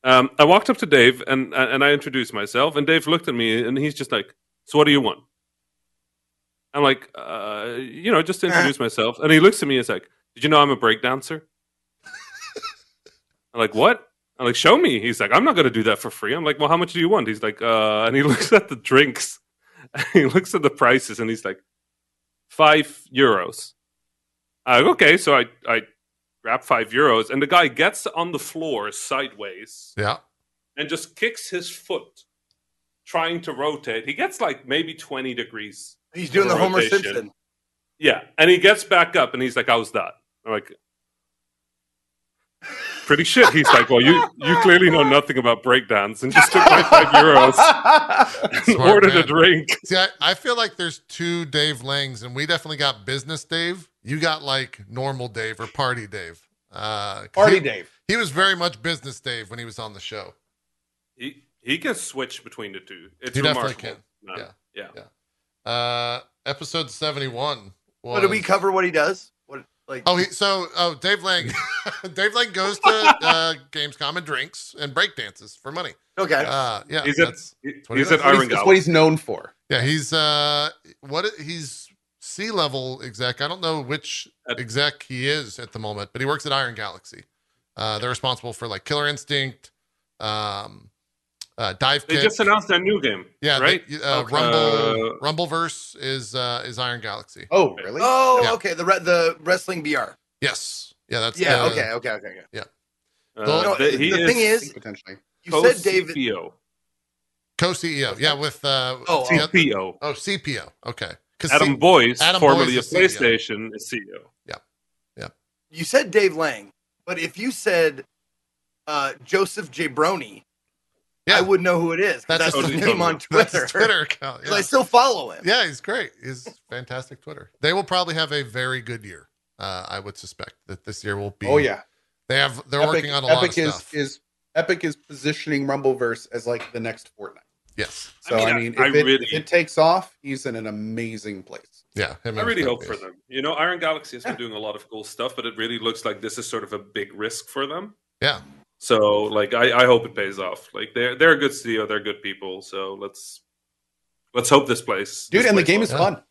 Um, I walked up to Dave and and I introduced myself, and Dave looked at me and he's just like, "So what do you want?" I'm like, uh, you know, just to introduce myself, and he looks at me and is like, "Did you know I'm a breakdancer?" I'm like, "What?" I'm like, "Show me." He's like, "I'm not going to do that for free." I'm like, "Well, how much do you want?" He's like, uh, and he looks at the drinks, he looks at the prices, and he's like, five euros. I'm like, okay, so I I grab five euros, and the guy gets on the floor sideways Yeah. and just kicks his foot, trying to rotate. He gets like maybe 20 degrees. He's doing the of Homer rotation. Simpson. Yeah. And he gets back up and he's like, How's that? I'm like, Pretty shit. He's like, Well, you you clearly know nothing about breakdance and just took my five euros and Smart ordered a drink. See, I, I feel like there's two Dave Langs, and we definitely got business Dave. You got like normal Dave or party Dave. Uh, 'cause Party he, Dave. He was very much business Dave when he was on the show. He he can switch between the two. It's He definitely remarkable. can. No, yeah. Uh, episode 71. Was, What did we cover? What he does? What like? Oh, he, so oh, Dave Lang. Dave Lang goes to uh, Gamescom and drinks and break dances for money. okay. Uh, yeah, He's at that's, he- what he's does. at What Iron he's, that's Galaxy. what he's known for. yeah, he's uh, what he's C-level exec. I don't know which At- exec he is at the moment, but he works at Iron Galaxy. Uh, they're responsible for like Killer Instinct, um, uh, Dive They Kick. just announced a new game. yeah, right? they- uh, Okay. Rumble Uh, Rumbleverse is uh, is Iron Galaxy. Oh, really? oh, Yeah. okay. The re- the wrestling BR. Yes, yeah, that's Yeah. uh, okay. Okay. Okay. Okay. Uh, No, the, the thing is- Potentially. You said David. co-CPO. co-CEO. Yeah, with uh, Oh, yeah, CPO. oh CPO. Okay, 'Cause Adam C- Boyes, Adam formerly Boyes of is CEO. PlayStation, is CEO. You said Dave Lang, but if you said uh, Joseph Jabroni, yeah, I would know who it is. That's That's, just- his totally. name on Twitter. his Twitter account. 'Cause Yeah. I still follow him. yeah, he's great. He's fantastic Twitter. They will probably have a very good year. Uh, I would suspect that this year will be. Oh yeah. they have. They're Epic, working on a Epic lot of is, stuff. is Epic is positioning Rumbleverse as like the next Fortnite. Yes. So I I mean, mean, I- if, I it, really- if it takes off, he's in an amazing place. Yeah. I really Star hope for them. You know, Iron Galaxy has been doing a lot of cool stuff, but it really looks like this is sort of a big risk for them. Yeah. So, like, I, I hope it pays off. Like, they're they're a good studio, they're good people. So let's let's hope this place, Dude, this and the game is Yeah. fun.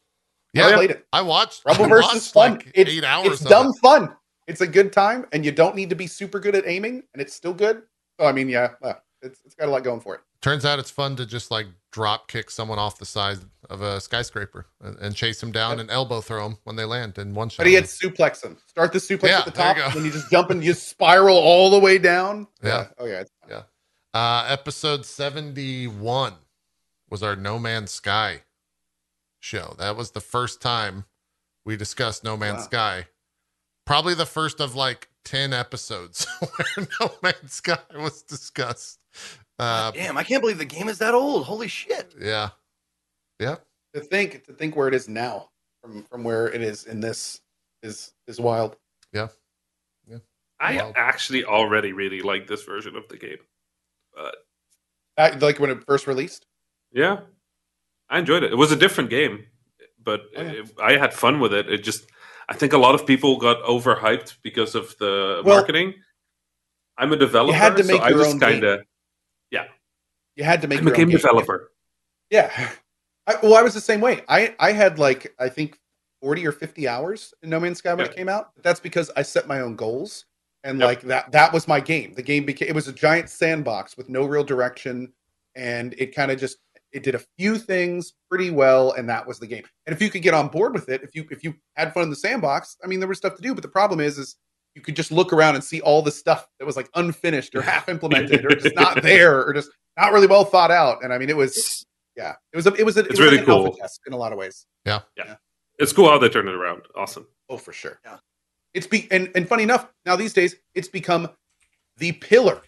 Yeah. I played it. I watched Rumbleverse I is fun. like It's, eight hours. it's dumb it. fun. It's a good time, and you don't need to be super good at aiming, and it's still good. So I mean, yeah, it's it's got a lot going for it. Turns out it's fun to just like drop kick someone off the side of a skyscraper and, and chase them down and elbow throw them when they land in one shot. But he had suplex him. Start the suplex Yeah, at the there you top, and then you just jump and you spiral all the way down. Yeah. Oh yeah. Fun. Uh, episode 71 was our No Man's Sky show. That was the first time we discussed No Man's Wow. Sky. Probably the first of like 10 episodes where No Man's Sky was discussed. Uh, Damn, I can't believe the game is that old. Holy shit. yeah. Yeah. To think to think where it is now from from where it is in this is is wild. Yeah. Yeah. I Wow. actually already really like this version of the game. Uh, like when it first released. Yeah, I enjoyed it. It was a different game, but Oh, yeah. it, I had fun with it. It just, I think a lot of people got overhyped because of the Well, marketing. I'm a developer, had to make so I your was kind of. You had to make I'm a game game. developer. Yeah. I, well, I was the same way. I I had like I think forty or fifty hours in No Man's Sky when Yeah. it came out. That's because I set my own goals, and Yep. like that that was my game. The game became it was a giant sandbox with no real direction, and it kind of just it did a few things pretty well, and that was the game. And if you could get on board with it, if you if you had fun in the sandbox, I mean, there was stuff to do. But the problem is, is you could just look around and see all the stuff that was like unfinished or half implemented or just not there or just not really well thought out. And I mean, it was yeah, it was a, it was a, it It's was really like an alpha cool. test in a lot of ways. Yeah. yeah. yeah, it's cool how they turned it around. Awesome. Oh, for sure. Yeah. It's be and and funny enough, now these days it's become the pillar.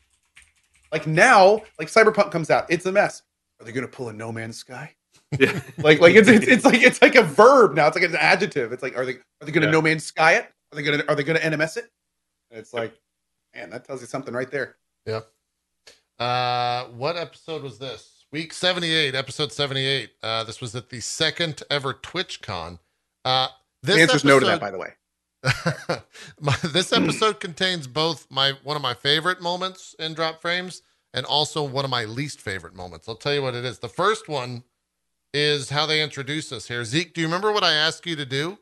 Like now, like Cyberpunk comes out, it's a mess. Are they going to pull a No Man's Sky? Yeah. Like like it's, it's it's like it's like a verb now. It's like an adjective. It's like are they are they going to Yeah. No Man's Sky it? Are they going to are they to NMS it? And it's like, man, that tells you something right there. Yep. Uh, what episode was this? Week 78, episode 78. Uh, this was at the second ever TwitchCon. Uh, this the answer's no to that, by the way. my, this episode contains both my one of my favorite moments in drop frames and also one of my least favorite moments. I'll tell you what it is. The first one is how they introduce us here. Zeke, do you remember what I asked you to do?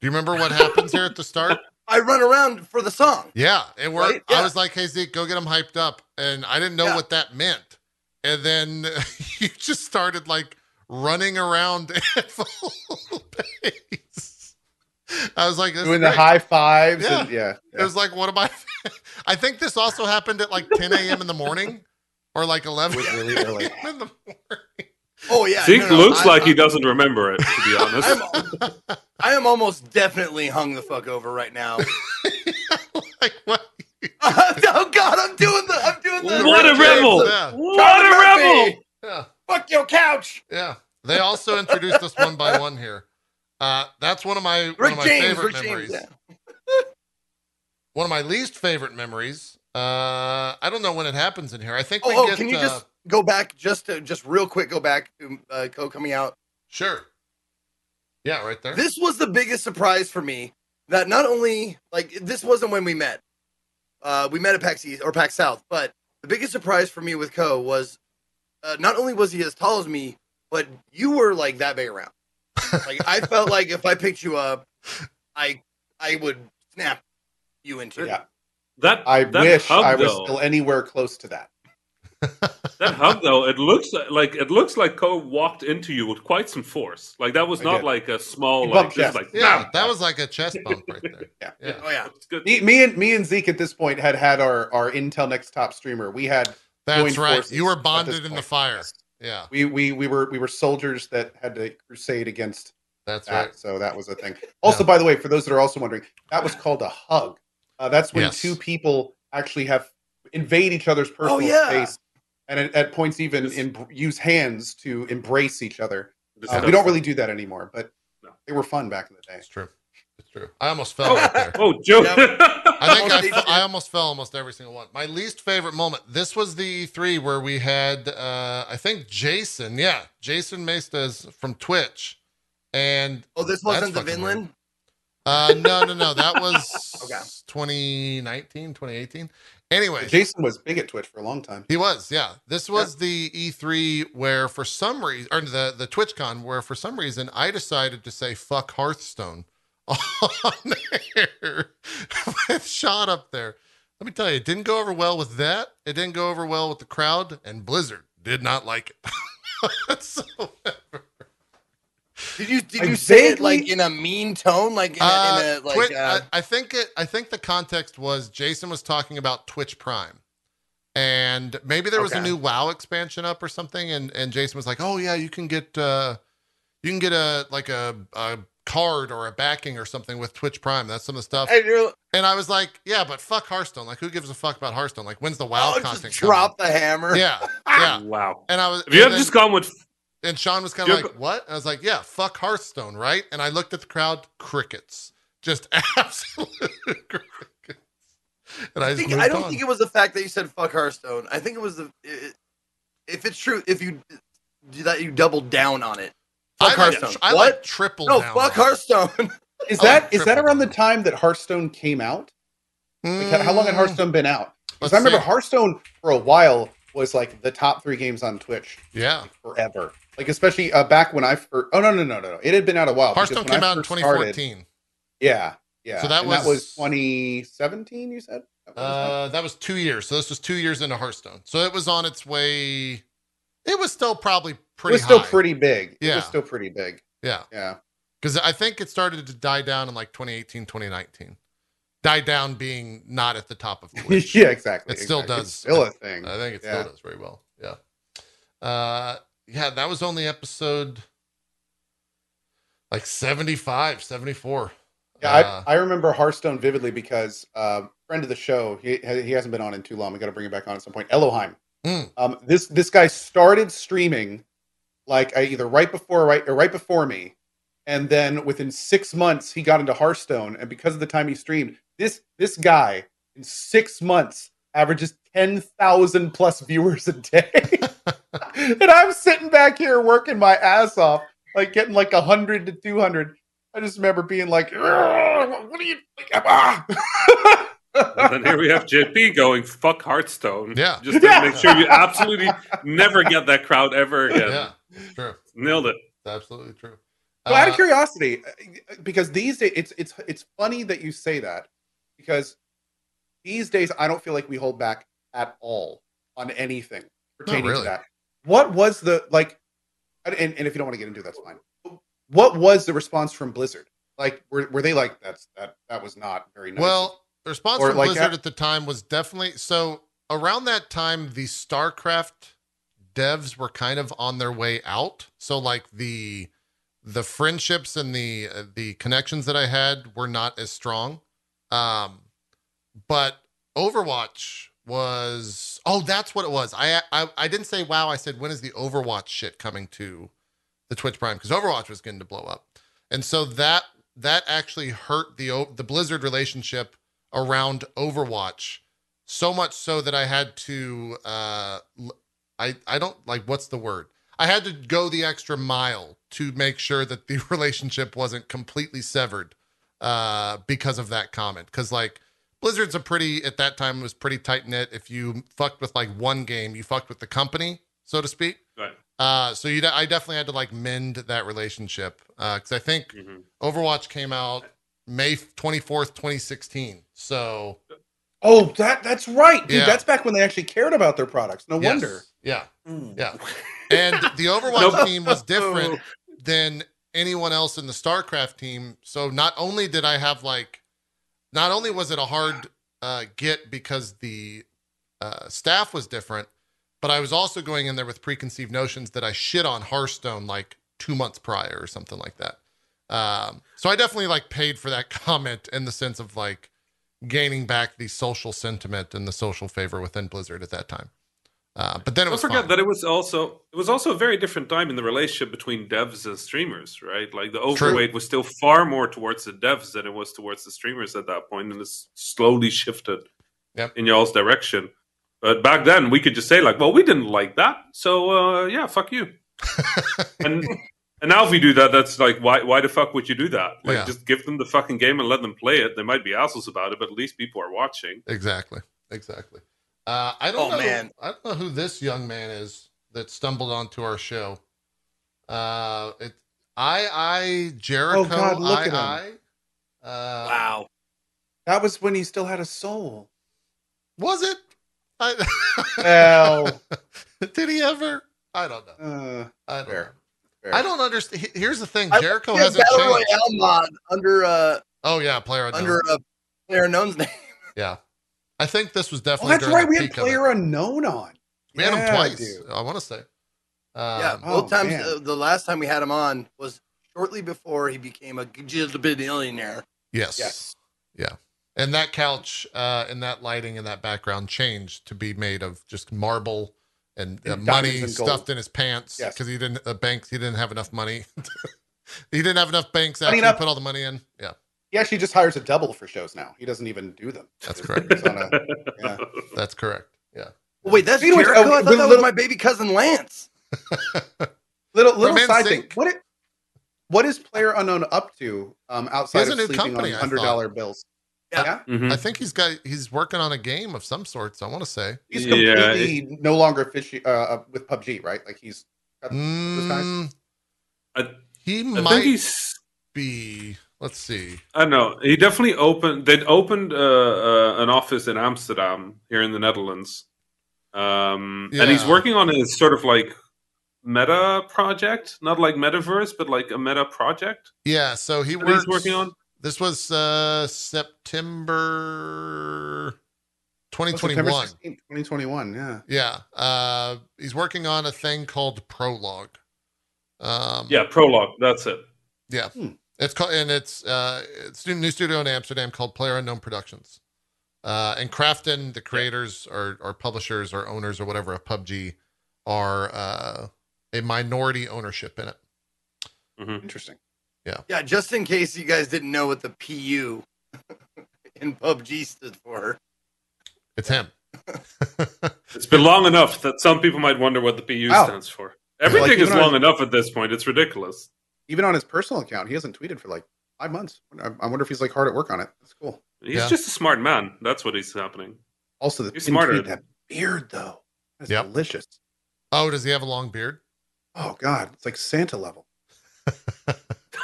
Do you remember what happens here at the start? I run around for the song. Yeah, it worked. Right? I was like, "Hey Zeke, go get them hyped up," and I didn't know Yeah. what that meant. And then you just started like running around at full pace. I was like, this is Doing the high fives Yeah. and yeah. It was like, what am I? I think this also happened at like 10 a.m. in the morning or like 11 It was really early. a.m. in the morning. Oh yeah. Zeke no, no, looks I- like he doesn't remember it, to be honest. I'm, I am almost definitely hung the fuck over right now. like, what? oh God, I'm doing the. I'm doing the. what a rebel! Yeah. What a Murphy! rebel! Yeah. Fuck your couch. Yeah. They also introduced us one by one here. Uh, that's one of my one of my James. favorite Rick James. memories. Yeah. One of my least favorite memories. Uh, I don't know when it happens in here. I think we Oh, oh, get. can you uh, just go back just to just real quick? Go back to uh, Cohh coming out. sure? Yeah, right there. This was the biggest surprise for me. That not only like this wasn't when we met. Uh, we met at PAX East or PAX South, but the biggest surprise for me with Cohh was uh, not only was he as tall as me, but you were like that big around. Like I felt like if I picked you up, I I would snap you into it. Yeah. That I that wish hug, I was though, still anywhere close to that. That hug though. It looks like it looks like Cohh walked into you with quite some force. Like that was not like a small He like just like yeah, bam. that was like a chest bump right there. Yeah. Yeah. Oh yeah. It's good. Me, me and me and Zeke at this point had had our our Intel Next Top streamer. We had That's joined right. forces You were bonded in the point. fire. Yeah, We we we were we were soldiers that had to crusade against that's that. right. So that was a thing. Also, by the way, for those that are also wondering, that was called a hug. Uh, that's when Yes. two people actually have invade each other's personal yeah. space, and at, at points even This- em- use hands to embrace each other. Uh, we don't really do that anymore, but No. they were fun back in the day. It's true. It's true. I almost fell right there. Oh, Joe. I think I, did. I almost fell almost every single one. My least favorite moment. This was the E3 where we had, uh, I think Jason. Yeah, Jason Maestas from Twitch, and Oh, this wasn't the fucking Vinland. uh, no, no, no, that was Okay. 2019, 2018. Anyway, Jason was big at Twitch for a long time. He was, yeah. This was the E3 where, for some reason, or the the TwitchCon, where for some reason I decided to say "fuck Hearthstone" on there with Sean up there. Let me tell you, it didn't go over well with that. It didn't go over well with the crowd, and Blizzard did not like it whatsoever. Did you did I you say it like in a mean tone, like in a, Uh, in a like? Twitch- uh, I, I think it. I think the context was Jason was talking about Twitch Prime, and maybe there was a new WoW expansion up or something, and and Jason was like, "Oh yeah, you can get uh, you can get a like a, a card or a backing or something with Twitch Prime. That's some of the stuff." and And I was like, "Yeah, but fuck Hearthstone. Like, who gives a fuck about Hearthstone? Like, when's the WoW oh, content?" just coming?" drop the hammer. Yeah, yeah. Wow. And I was. If you have then- just gone with and Sean was kind of like, "What?" And I was like, "Yeah, fuck Hearthstone, right?" And I looked at the crowd, crickets, just absolute crickets. And I, I think I don't on. think it was the fact that you said fuck Hearthstone. I think it was the it, if it's true if you that you doubled down on it. I Fuck like, Hearthstone. I what? like triple no, down. fuck on. Hearthstone. Is I that like is that triple around the time that Hearthstone came out? Like, how- how long had Mm, Hearthstone been out? Because I remember see. Hearthstone for a while was like the top three games on Twitch Yeah, forever. Like especially uh, back when I first. Oh no no no no no! It had been out a while. Hearthstone came out in first started- 2014. yeah, yeah. So that And that was- was 2017. You said. That was Uh, that was two years. So this was two years into Hearthstone. So it was on its way. It was still probably pretty. it was still high. pretty big. It Yeah. was still pretty big. Yeah, Yeah. because I think it started to die down in like 2018, 2019. Die down being not at the top of Twitch. yeah, exactly. It still does. It's still a thing. I think it Yeah. still does very well. Yeah. Uh yeah, that was only episode like 75, 74. Yeah, Uh, I, I remember Hearthstone vividly because uh, friend of the show, he he hasn't been on in too long. We got to bring him back on at some point. Elohim. Mm. Um, this this guy started streaming like uh, either right before right or right before me, and then within six months he got into Hearthstone, and because of the time he streamed, this this guy in six months averages ten thousand plus viewers a day, and I'm sitting back here working my ass off, like getting like hundred to two hundred. I just remember being like, "What are you?" Like, ah." and then here we have JP going fuck Hearthstone. Yeah. Just to Yeah. make sure you absolutely never get that crowd ever again. yeah, true. Nailed it. It's absolutely true. So out of Uh, curiosity, uh, because these days it's it's it's funny that you say that because these days I don't feel like we hold back at all on anything pertaining really. to that. What was the like? And, and if you don't want to get into it, that's fine. What was the response from Blizzard? Like, were, were they like that's that that was not very nice? Well, the response Or from like Blizzard that- at the time was definitely so around that time the StarCraft devs were kind of on their way out. So like the the friendships and the uh, the connections that I had were not as strong. Um but Overwatch was oh that's what it was. I I I didn't say wow, I said when is the Overwatch shit coming to the Twitch Prime because Overwatch was getting to blow up. And so that that actually hurt the the Blizzard relationship around Overwatch so much so that I had to uh i i don't like what's the word? I had to go the extra mile to make sure that the relationship wasn't completely severed uh because of that comment cuz like Blizzard's a pretty at that time was pretty tight knit if you fucked with like one game you fucked with the company so to speak Right. uh so you I definitely had to like mend that relationship uh cuz I think Mhm. Overwatch came out May 24th, 2016. So, oh, that that's right, dude. Yeah. That's back when they actually cared about their products. No yes. wonder. Yeah. Mm. Yeah. And the Overwatch Nope. team was different than anyone else in the StarCraft team. So, not only did I have like, not only was it a hard uh, get because the uh, staff was different, but I was also going in there with preconceived notions that I shit on Hearthstone like two months prior or something like that. Um, so I definitely like paid for that comment in the sense of like gaining back the social sentiment and the social favor within Blizzard at that time. Uh, but then it Don't was forget that it was also it was also a very different time in the relationship between devs and streamers, right? Like the overweight was still far more towards the devs than it was towards the streamers at that point, and it's slowly shifted Yep. in y'all's direction. But back then, we could just say like, "Well, we didn't like that, so uh, yeah, fuck you." and and now if we do that, that's like, why why the fuck would you do that? Like, Yeah. just give them the fucking game and let them play it. They might be assholes about it, but at least people are watching. Exactly. Exactly. Uh, I don't Oh, know. man. I don't know who this young man is that stumbled onto our show. Uh, it, I, I, Jericho, Oh, God, look I, at him. I. Uh, Wow. That was when he still had a soul. Was it? I, Well, did he ever? I don't know. uh, I don't fair. know. fair. I don't understand. Here's the thing. I Jericho hasn't Battle changed. Royale mod under uh Oh yeah, player unknown. under a player unknown's name. yeah, I think this was Oh, definitely. that's during right. the We had peak of it. player unknown on. We had him twice. dude. I want to say. yeah, Um, oh, both times. man. Uh, the last time we had him on was shortly before he became a billionaire. Yes. Yes. Yeah. And that couch uh, and that lighting and that background changed to be made of just marble and, uh, And money and stuffed in his pants Yes. because he didn't uh, banks he didn't have enough money. he didn't have enough banks Funny actually enough- put all the money in. Yeah, He actually just hires a double for shows now. He doesn't even do them. That's correct. a- yeah. that's correct. Yeah. Well, wait, that's Speaking which, Jericho. oh, I thought little- that was little- my baby cousin Lance. Little little From side NSYNC. thing. What it, what is Player Unknown up to um, outside of sleeping company, on hundred dollar bills? Yeah. Mhm. I think he's got he's working on a game of some sorts. I want to say. He's Yeah, completely no longer fishy uh, uh, with PUBG, right? Like he's those guys. Mm, I- he I might think he's be. Let's see. I know. He definitely opened. They'd opened uh, uh, an office in Amsterdam here in the Netherlands, um, and he's working on a sort of like meta project, not like metaverse, but like a meta project Yeah. So he that works. he's working on. This was uh September Oh, September 2021. 16th, 2021. Yeah. Yeah. Uh he's working on a thing called Prologue. Um Yeah, prologue. That's it. Yeah. Hmm. It's called and it's uh it's a new studio in Amsterdam called Player Unknown Productions. Uh and Krafton, the creators or or publishers or owners or whatever of PUBG are uh a minority ownership in it. Interesting. Yeah, Yeah. just in case you guys didn't know what the PU in PUBG stood for. It's him. It's been long enough that some people might wonder what the PU Wow. stands for. Everything Like, is long on- enough at this point. It's ridiculous. Even on his personal account, he hasn't tweeted for like five months. I, I wonder if he's like hard at work on it. That's cool. He's Yeah. just a smart man. That's what is happening. Also, the He's pin smarter. tweet, that beard though. That's Yep. delicious. Oh, does he have a long beard? Oh God, it's like Santa level.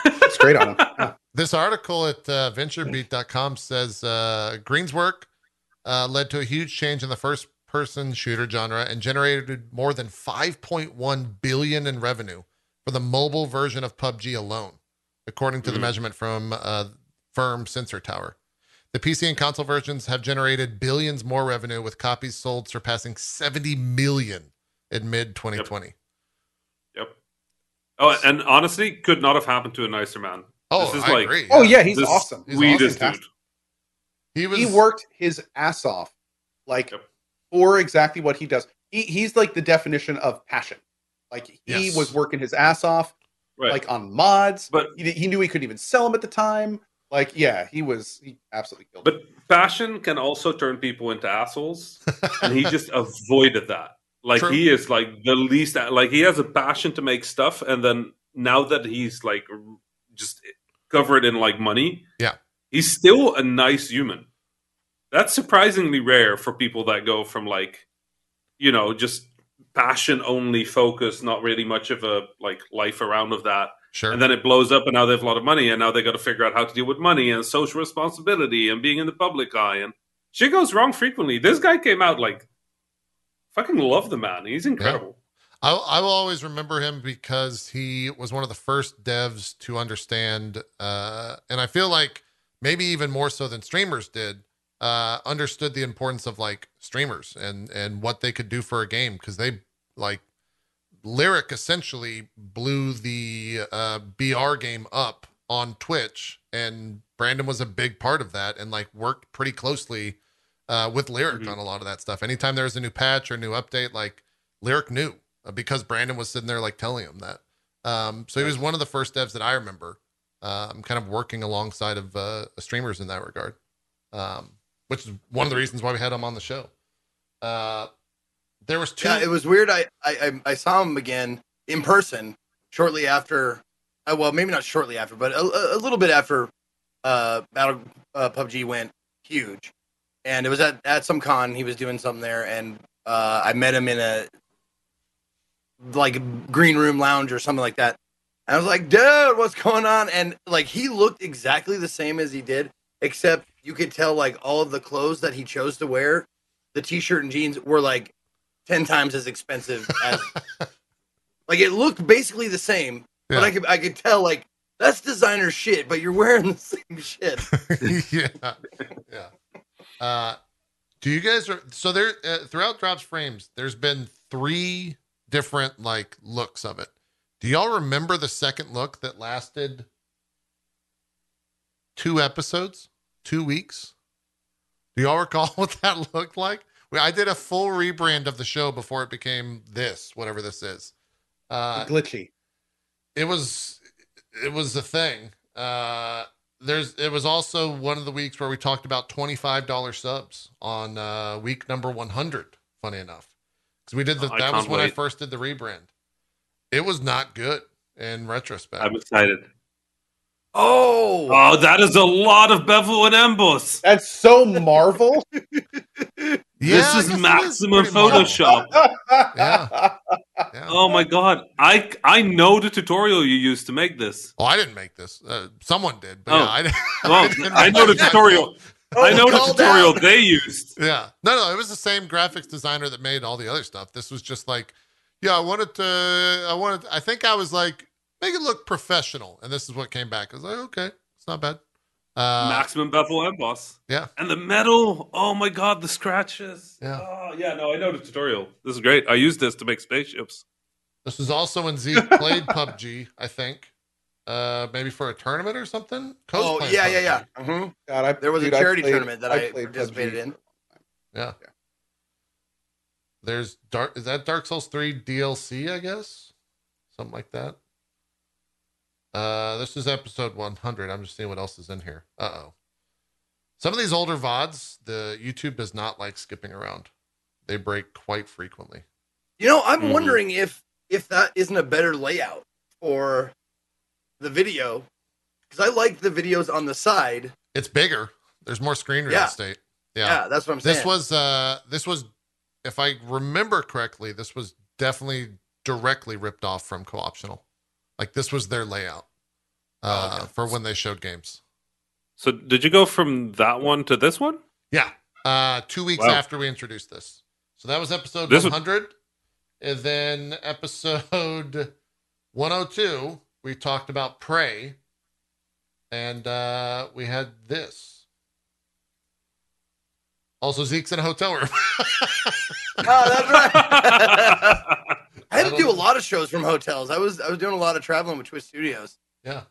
It's great on him. Yeah. This article at uh, venturebeat.com says uh, Greene's work uh, led to a huge change in the first person shooter genre and generated more than 5.1 billion in revenue for the mobile version of PUBG alone, according to the Mhm. measurement from uh, firm Sensor Tower. The PC and console versions have generated billions more revenue with copies sold surpassing 70 million in mid 2020. Yep. Oh, and honestly, could not have happened to a nicer man. Oh, This is I like agree. Oh yeah, he's This awesome. He's sweetest awesome. dude. He was he worked his ass off, like Yep. for exactly what he does. He he's like the definition of passion. Like he Yes. was working his ass off, Right. like on mods. But- he, he knew he couldn't even sell them at the time. Like yeah, he was he absolutely killed. But passion can also turn people into assholes, and he just avoided that. Like True. he is like the least like he has a passion to make stuff, and then now that he's like just covered in like money, Yeah. he's still a nice human. That's surprisingly rare for people that go from like, you know, just passion only focus, not really much of a like life around of that. sure. And then it blows up, and now they have a lot of money, and now they got to figure out how to deal with money and social responsibility and being in the public eye. And shit goes wrong frequently. This guy came out like fucking love the man. He's incredible. I, I will always remember him because he was one of the first devs to understand, uh, and I feel like maybe even more so than streamers did, uh, understood the importance of like streamers and and what they could do for a game because they like Lirik essentially blew the uh, BR game up on Twitch, and Brendan was a big part of that and like worked pretty closely uh, with Lirik Mhm. on a lot of that stuff. Anytime there was a new patch or new update, like Lirik knew uh, because Brendan was sitting there like telling him that. Um, so he was one of the first devs that I remember. Um, kind of working alongside of uh, streamers in that regard, um, which is one of the reasons why we had him on the show. Uh, there was two. Yeah, it was weird. I, I I- saw him again in person shortly after. Uh, well, maybe not shortly after, but a, a- a little bit after uh, Battle uh, PUBG went huge, and it was at at some con. He was doing something there, and uh, I met him in a like green room lounge or something like that. And I was like, "Dude, what's going on?" And like he looked exactly the same as he did, except you could tell like all of the clothes that he chose to wear, the t-shirt and jeans were like ten times as expensive as like it looked basically the same, Yeah. but I could I could tell like that's designer shit, but you're wearing the same shit. yeah, yeah. Uh, do you guys are so there uh, throughout drops frames? There's been three different like looks of it. Do y'all remember the second look that lasted two episodes, two weeks? Do y'all recall what that looked like? We- I did a full rebrand of the show before it became this, whatever this is. Uh, Glitchy. it was it was the thing uh there's it was also one of the weeks where we talked about $25 subs on uh week number 100 funny enough because we did the Oh, that was can't when i first did the rebrand it was not good in retrospect I'm excited. Oh, Oh, that is a lot of bevel and emboss. That's so Marvel. Yeah, this is maximum pretty Marvel. Photoshop. Yeah. yeah. Oh my god, I I know the tutorial you used to make this. oh i didn't make this uh, someone did but Oh. yeah, I, Well, didn't I know the it myself. tutorial. I know the tutorial out. they used. Yeah. No, no, it was the same graphics designer that made all the other stuff. This was just like, yeah, I wanted to, I wanted, I think I was like, make it look professional. And this is what came back. I was like, okay, it's not bad. Uh, maximum bevel emboss. yeah. And the metal. Oh my god, the scratches. Yeah. Oh yeah, no, I know the tutorial. This is great. I used this to make spaceships. This was also when Z played PUBG, I think. Uh, maybe for a tournament or something. Coach oh played yeah, yeah, yeah. PUBG. hmm God, I, There was dude, a I charity played- tournament that I, played participated PUBG. in. Yeah. There's Dark. Is that Dark Souls three DLC? I guess something like that. Uh, this is episode 100. I'm just seeing what else is in here. Uh oh. Some of these older vods, the YouTube does not like skipping around. They break quite frequently. You know, I'm Mhm. wondering if if that isn't a better layout for the video because I like the videos on the side. It's bigger. There's more screen real Yeah. estate. Yeah, Yeah. that's what I'm saying. This was uh this was if I remember correctly, this was definitely directly ripped off from co-optional. Like this was their layout uh Oh, okay. for when they showed games. So did you go from that one to this one? Yeah. Uh two weeks Wow. after we introduced this. So that was episode This was- 100. And then episode 102, we talked about Prey. And uh we had this. Also Zeke's in a hotel room. oh, that's right. I had to don't a lot of shows from hotels. I was I was doing a lot of traveling with Twist Studios. Yeah.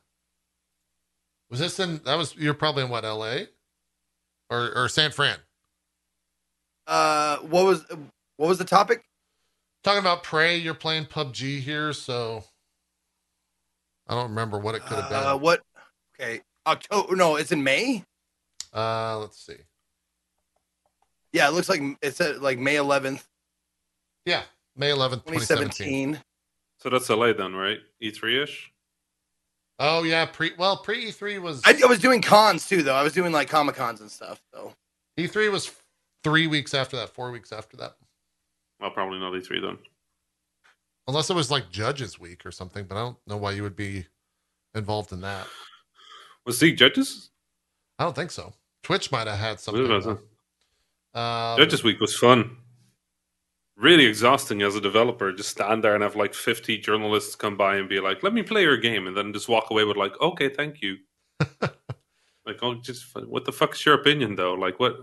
Was this in that was you're probably in what, LA? Or or San Fran? Uh, what was what was the topic? Talking about Prey, you're playing PUBG here, so I don't remember what it could have Uh, been. what? Okay, October. No, it's in May. Uh let's see. Yeah, it looks like it's at like May 11th, Yeah. May 11th, 2017. 2017. so that's LA then, right? E3 ish. Oh yeah, pre well, pre E3 was I, I was doing cons too, though. I was doing like comic cons and stuff. So E3 was 3 weeks after that, 4 weeks after that. Well, probably not E3 then. Unless it was like Judges Week or something, but I don't know why you would be involved in that. Was Zeke Judges? I don't think so. Twitch might have had something. What was it? though. Um, Judges Week was fun. Really exhausting as a developer. Just stand there and have like 50 journalists come by and be like, let me play your game. And then just walk away with, like, okay, thank you. like, oh, just what the fuck is your opinion, though? Like, what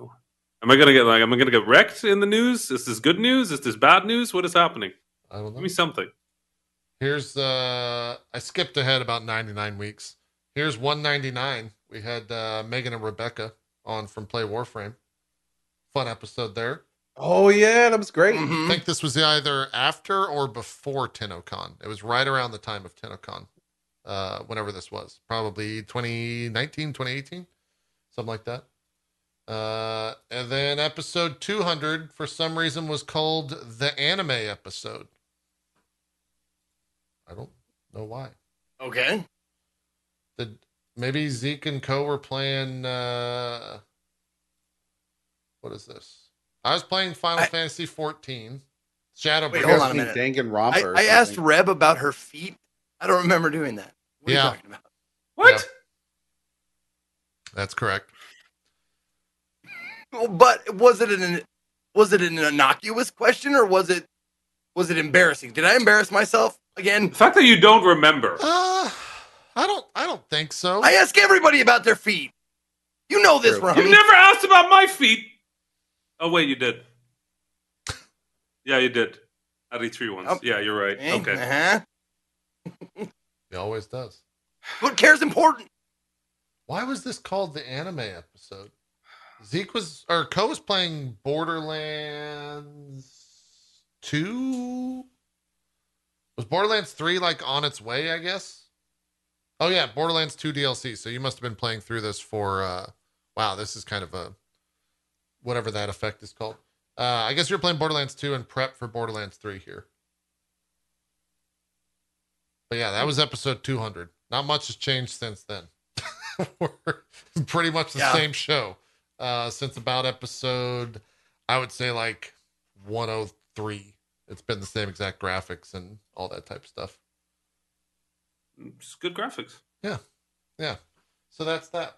am I going to get? Like, am I going to get wrecked in the news? Is this good news? Is this bad news? What is happening? I don't know. Give me something. Here's uh I skipped ahead about 99 weeks. Here's 199. We had uh Megan and Rebecca on from Play Warframe. fun episode there. Oh yeah, that was great. I Mhm. think this was either after or before TennoCon. It was right around the time of TennoCon, uh, whenever this was. Probably 2019, 2018, something like that. Uh, and then episode 200, for some reason, was called the anime episode. I don't know why. Okay. The maybe Zeke and Cohh were playing uh what is this? I was playing Final I- Fantasy 14. Shadow Wait, hold on a minute. Danganronpa. I, I asked. Reb about her feet. I don't remember doing that. What Yeah. are you talking about? What? That's correct. But was it an was it an innocuous question or was it was it embarrassing? Did I embarrass myself again? The fact that you don't remember. Uh I don't I don't think so. I ask everybody about their feet. You know this, True. Rami. You never asked about my feet. Oh wait, you did. Yeah, you did. At E3 once. Oh. Yeah, you're right. Okay. Uh-huh. he always does. What cares important? Why was this called the anime episode? Zeke was or Cohh was playing Borderlands 2. Was Borderlands 3 like on its way, I guess? Oh yeah, Borderlands 2 DLC. So you must have been playing through this for uh wow, this is kind of a whatever that effect is called. Uh I guess you're playing Borderlands 2 and prep for Borderlands 3 here. But yeah, that was episode 200. Not much has changed since then. We're pretty much the Yeah. same show uh, since about episode, I would say like 103. It's been the same exact graphics and all that type of stuff. It's good graphics. Yeah. Yeah. So that's that.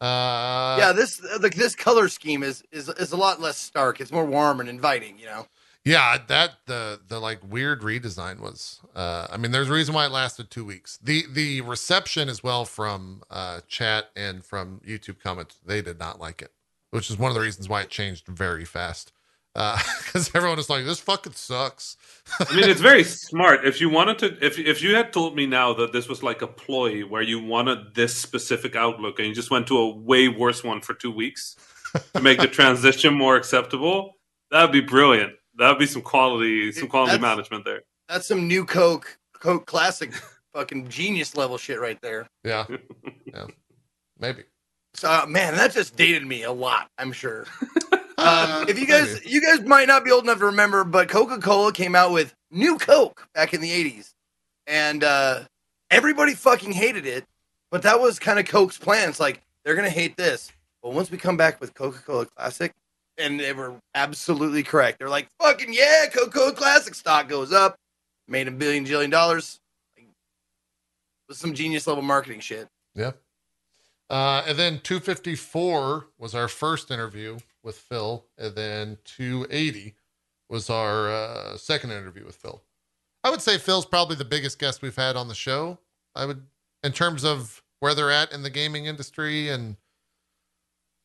Uh, yeah, this like this color scheme is is is a lot less stark. It's more warm and inviting. You know. Yeah, that the the like weird redesign was. Uh, I mean, there's a reason why it lasted two weeks. The the reception as well from uh, chat and from YouTube comments, they did not like it, which is one of the reasons why it changed very fast. Because everyone is like, "This fucking sucks." I mean, it's very smart. If you wanted to, if if you had told me now that this was like a ploy where you wanted this specific outlook and you just went to a way worse one for two weeks to make the transition more acceptable, that'd be brilliant. That'd be some quality, some quality That's- management there. That's some new Coke Coke classic fucking genius level shit right there. Yeah, yeah, maybe. So uh, man, that just dated me a lot. I'm sure. Um, if you guys, you guys might not be old enough to remember, but Coca Cola came out with new Coke back in the '80s, and uh, everybody fucking hated it. But that was kind of Coke's plan. It's like they're gonna hate this, but once we come back with Coca Cola Classic, and they were absolutely correct. They're like, "Fucking yeah, Coca Cola Classic stock goes up, made a billion jillion dollars." Like, with some genius level marketing shit. Yeah. Uh, and then 254 was our first interview with Phil, and then 280 was our uh, second interview with Phil. I would say Phil's probably the biggest guest we've had on the show. I would, in terms of where they're at in the gaming industry, and I'm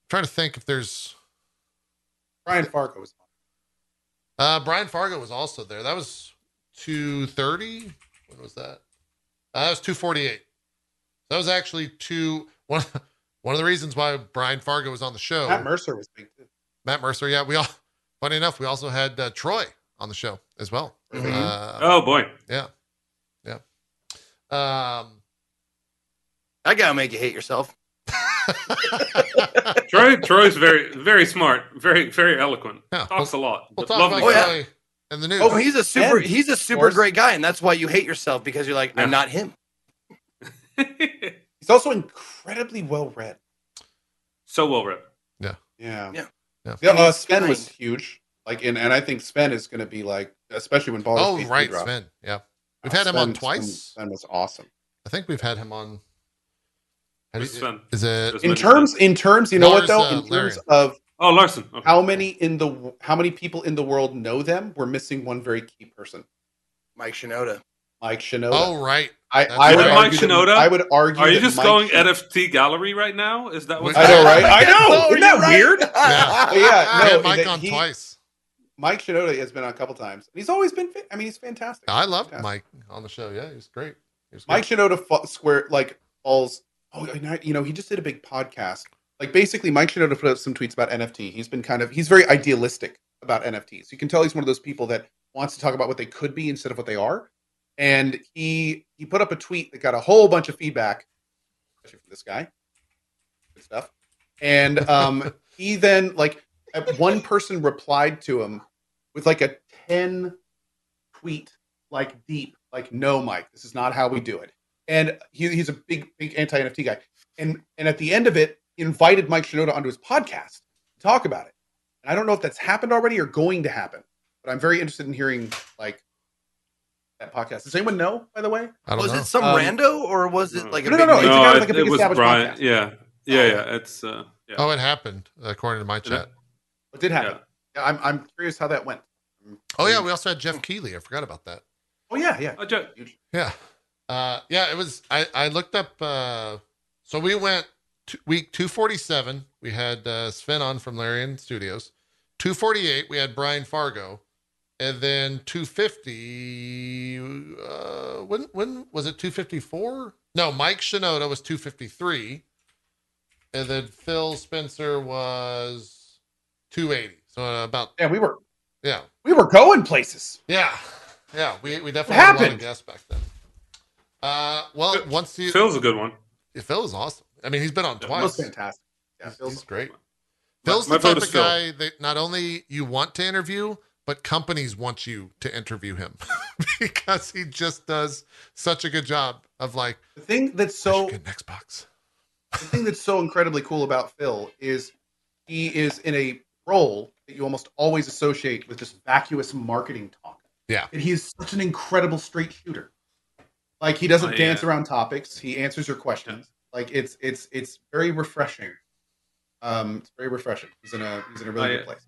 trying to think if there's. Brian Fargo was. Uh, Brian Fargo was also there. That was 230. When was that? Uh, that was 248. That was actually two one one of the reasons why Brian Fargo was on the show. Matt Mercer was big too. Matt Mercer. Yeah, we all. Funny enough, we also had uh, Troy on the show as well. Mhm. Uh, Oh boy, Yeah, yeah. Um, That gotta make you hate yourself. Troy. Troy's very, very smart, very, very eloquent. Yeah, Talks a lot. we'll talk lovely about Oh, yeah. Troy in the news. Oh, he's a super. And, he's a super great guy, and that's why you hate yourself because you're like, I'm not him. He's also incredibly well read. so well read. Yeah. Yeah. Yeah. Yeah, uh, He's Sven was huge. Like, and, and I think Sven is going to be like, especially when Baldur's oh, Gate right, drops. Sven. Yeah, we've Uh, had him on twice. Sven, Sven was awesome. I think we've had him on. how do Who's you- Sven? Is it? In mention terms, in terms, you know Lars, what though? uh, In terms of Oh, Larian. Okay. how many in the how many people in the world know them, we're missing one very key person, Mike Shinoda. Mike Shinoda. Oh, right. I, I would right. Mike argue that- Shinoda? I would argue. Are you just Mike going Shin- NFT gallery right now? Is that what's I oh, I know, right? I know. Oh, Isn't that you're right. weird? Yeah. Yeah, We no, had Mike on he- twice. Mike Shinoda has been on a couple times. He's always been. I mean, he's fantastic. I loved Fantastic. Mike on the show. Yeah, he's great. He was Mike great. Shinoda fa- square like falls. Oh, and I- you know, he just did a big podcast like basically Mike Shinoda put up some tweets about NFT. He's been kind of he's very idealistic about NFTs. You can tell he's one of those people that wants to talk about what they could be instead of what they are. And he he put up a tweet that got a whole bunch of feedback, especially from this guy. Good stuff. And um, he then like uh, one person replied to him with like a 10 tweet like deep like no mike this is not how we do it and he, he's a big big anti-nft guy and and at the end of it invited mike shinoda onto his podcast to talk about it and i don't know if that's happened already or going to happen but i'm very interested in hearing like that podcast does anyone know by the way I don't Was know. it some Um, rando or was it like a No, big no, no, name? it's a guy with, like, a it, big it was Brian. podcast. Yeah, yeah, yeah. It's uh, yeah. Oh, it happened according to my chat. it did happen Yeah. yeah. I'm, I'm curious how that went Oh yeah, we also had Geoff Keighley. I forgot about that. oh yeah yeah Oh, Jeff- Yeah. Uh, yeah, it was. I, I looked up. Uh, so we went to week 247. We had uh, Sven on from Larian Studios. 248, we had Brian Fargo. And then 250. Uh, when, when was it 254? No, Mike Shinoda was 253. And then Phil Spencer was 280. So uh, about, yeah we were yeah. we were going places Yeah, yeah, we, we definitely What had a lot of guests back then. Uh, well, Phil- once you Phil's a good one. yeah, Phil is awesome. I mean, he's been on Yeah, that twice. fantastic yeah He's, Phil's- he's great. Phil's my the type of is Phil. guy that not only you want to interview, but companies want you to interview him because he just does such a good job of like, the thing that's so so get an Xbox. the thing that's so incredibly cool about Phil is he is in a role that you almost always associate with just vacuous marketing talk. Yeah. And is such an incredible straight shooter. Like he doesn't Oh, dance around topics. He answers your questions. Like it's it's it's very refreshing. Um, it's very refreshing. He's in a he's in a really I- good place.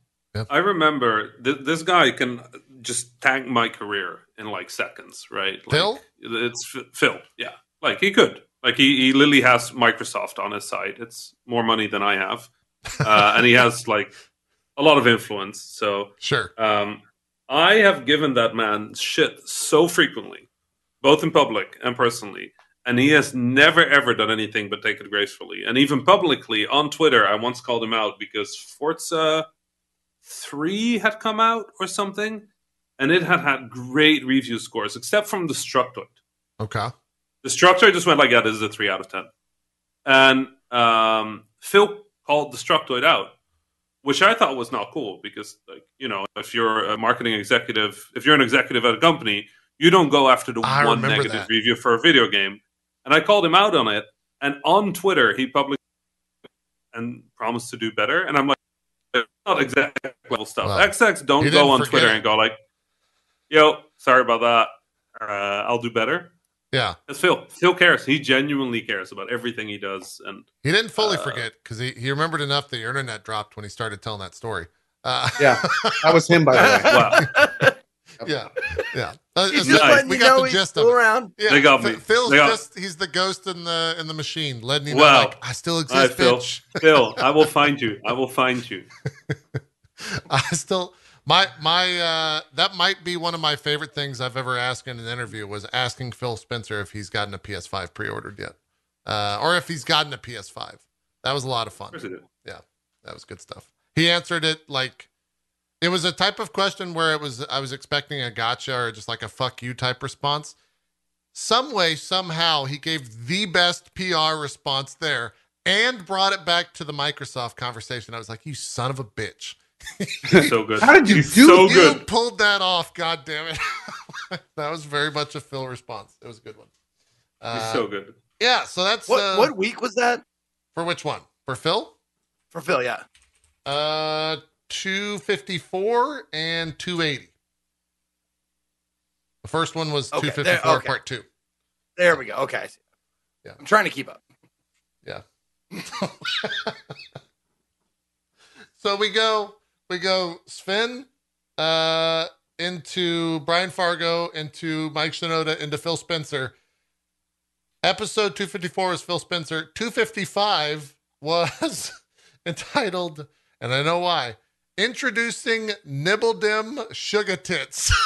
I remember th- this guy can just tank my career in like seconds, right? Like, Phil? It's F- Phil. Yeah, like he could. Like he, he literally has Microsoft on his side. It's more money than I have, uh, and he has like a lot of influence. So Sure. um, I have given that man shit so frequently, both in public and personally, and he has never ever done anything but take it gracefully. And even publicly on Twitter, I once called him out because Forza Three had come out or something, and it had had great review scores, except from Destructoid. Okay. Destructoid just went like, "Yeah, this is a three out of 10. And um, Phil called Destructoid out, which I thought was not cool because, like, you know, if you're a marketing executive, if you're an executive at a company, you don't go after the I one negative that. review for a video game. And I called him out on it, and on Twitter he published and promised to do better. And I'm like, "It's not exact level stuff. Well, XX don't go on Twitter it. and go like, "Yo, sorry about that. Uh, I'll do better." Yeah. That's Phil. Phil cares. He genuinely cares about everything he does, and He didn't fully Uh, forget because he, he remembered enough that your internet dropped when he started telling that story. Uh, Yeah, that was him by the way. wow, yeah. Yeah. Uh, He's just Nice. letting we got the he's gist of it. around. Yeah, They got Phil- me. Phil's They got- just he's the ghost in the in the machine, letting you know like I still exist, right, Phil. Phil, I will find you. I will find you. I still my my uh that might be one of my favorite things I've ever asked in an interview was asking Phil Spencer if he's gotten a PS5 pre-ordered yet. Uh or if he's gotten a PS5. That was a lot of fun. Of course he did. That was good stuff. He answered it like it was a type of question where it was I was expecting a gotcha or just like a fuck you type response. Some way, somehow, he gave the best PR response there and brought it back to the Microsoft conversation. I was like, you son of a bitch. So good. How did you He's do so you good? pulled that off, god damn it. that was very much a Phil response. It was a good one. Uh, He's so good. yeah, so that's What uh, what week was that for which one? For Phil? for Phil? Yeah. Uh 254 and 280. The first one was Okay, 254 there- okay. part 2. There we go. Okay. Yeah. I'm trying to keep up. Yeah. so we go we go Sven uh into Brian Fargo into Mike Shinoda into Phil Spencer. Episode 254 is Phil Spencer. 255 was entitled, and I know why, Introducing Nibbledim Sugar Tits.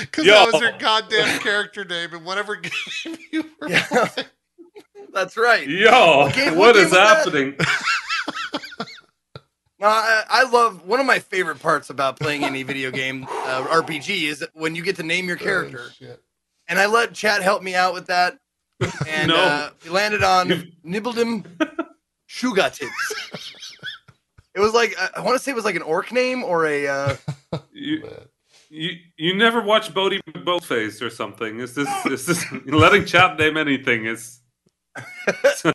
Because that was your goddamn character name in whatever game you were Yeah. playing. That's right. Yo, game- what what is game was that? happening? Now, I, I love one of my favorite parts about playing any video game uh, RPG is when you get to name your character. Oh, shit. And I let chat help me out with that. And No. uh, we landed on You've- Nibbledim Shugatits. It was like I want to say it was like an orc name or a uh, You, you you never watch Bodie Boatface or something? Is this is this letting chat name anything? Is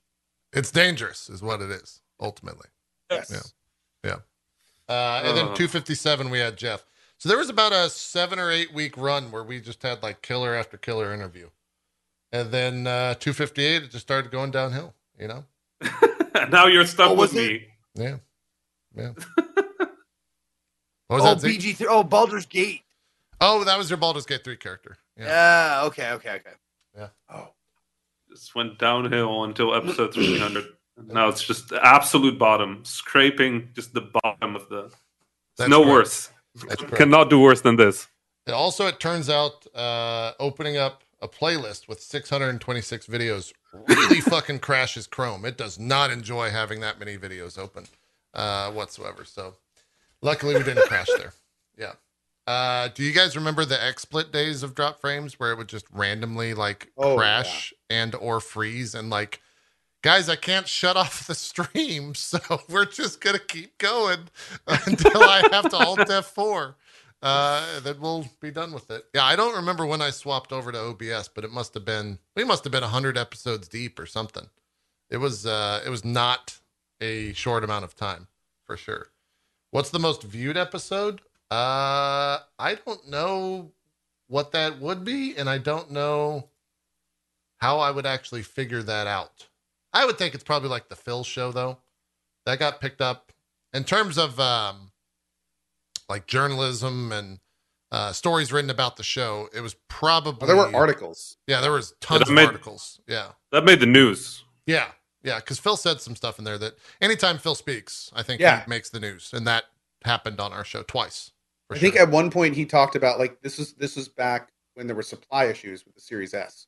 It's dangerous, is what it is, ultimately. Yes. Yeah. Uh, and then Uh. 257, we had Geoff. So there was about a seven or eight week run where we just had like killer after killer interview. And then uh, 258, it just started going downhill, you know? now you're stuck Oh, with it? me. Yeah. Yeah. What was oh that? Zeke? BG three oh Baldur's Gate. Oh, that was your Baldur's Gate 3 character. Yeah. Yeah. okay. Okay. Okay. Yeah. Oh, Just went downhill until episode 300. Now it's just the absolute bottom, scraping just the bottom of the. That's no correct. worse. That's. Cannot do worse than this. Also, it turns out uh, opening up a playlist with 626 videos really fucking crashes Chrome. It does not enjoy having that many videos open uh, whatsoever. So, luckily, we didn't crash there. Yeah. Uh, do you guys remember the XSplit days of drop frames where it would just randomly like Oh, crash and or freeze and like, guys, I can't shut off the stream, so we're just gonna keep going until I have to Alt F4 uh, then we'll be done with it. Yeah, I don't remember when I swapped over to OBS, but it must have been we must have been hundred episodes deep or something. It was uh, it was not a short amount of time for sure. What's the most viewed episode? Uh, I don't know what that would be, and I don't know how I would actually figure that out. I would think it's probably like the Phil show though. That got picked up in terms of um like journalism and uh, stories written about the show. It was probably Oh, there were articles. Yeah, there was tons It of articles. Yeah, That made the news. yeah, yeah. Because Phil said some stuff in there that anytime Phil speaks, I think Yeah. he makes the news, and that happened on our show twice. For I think at one point he talked about like this is this is back when there were supply issues with the Series S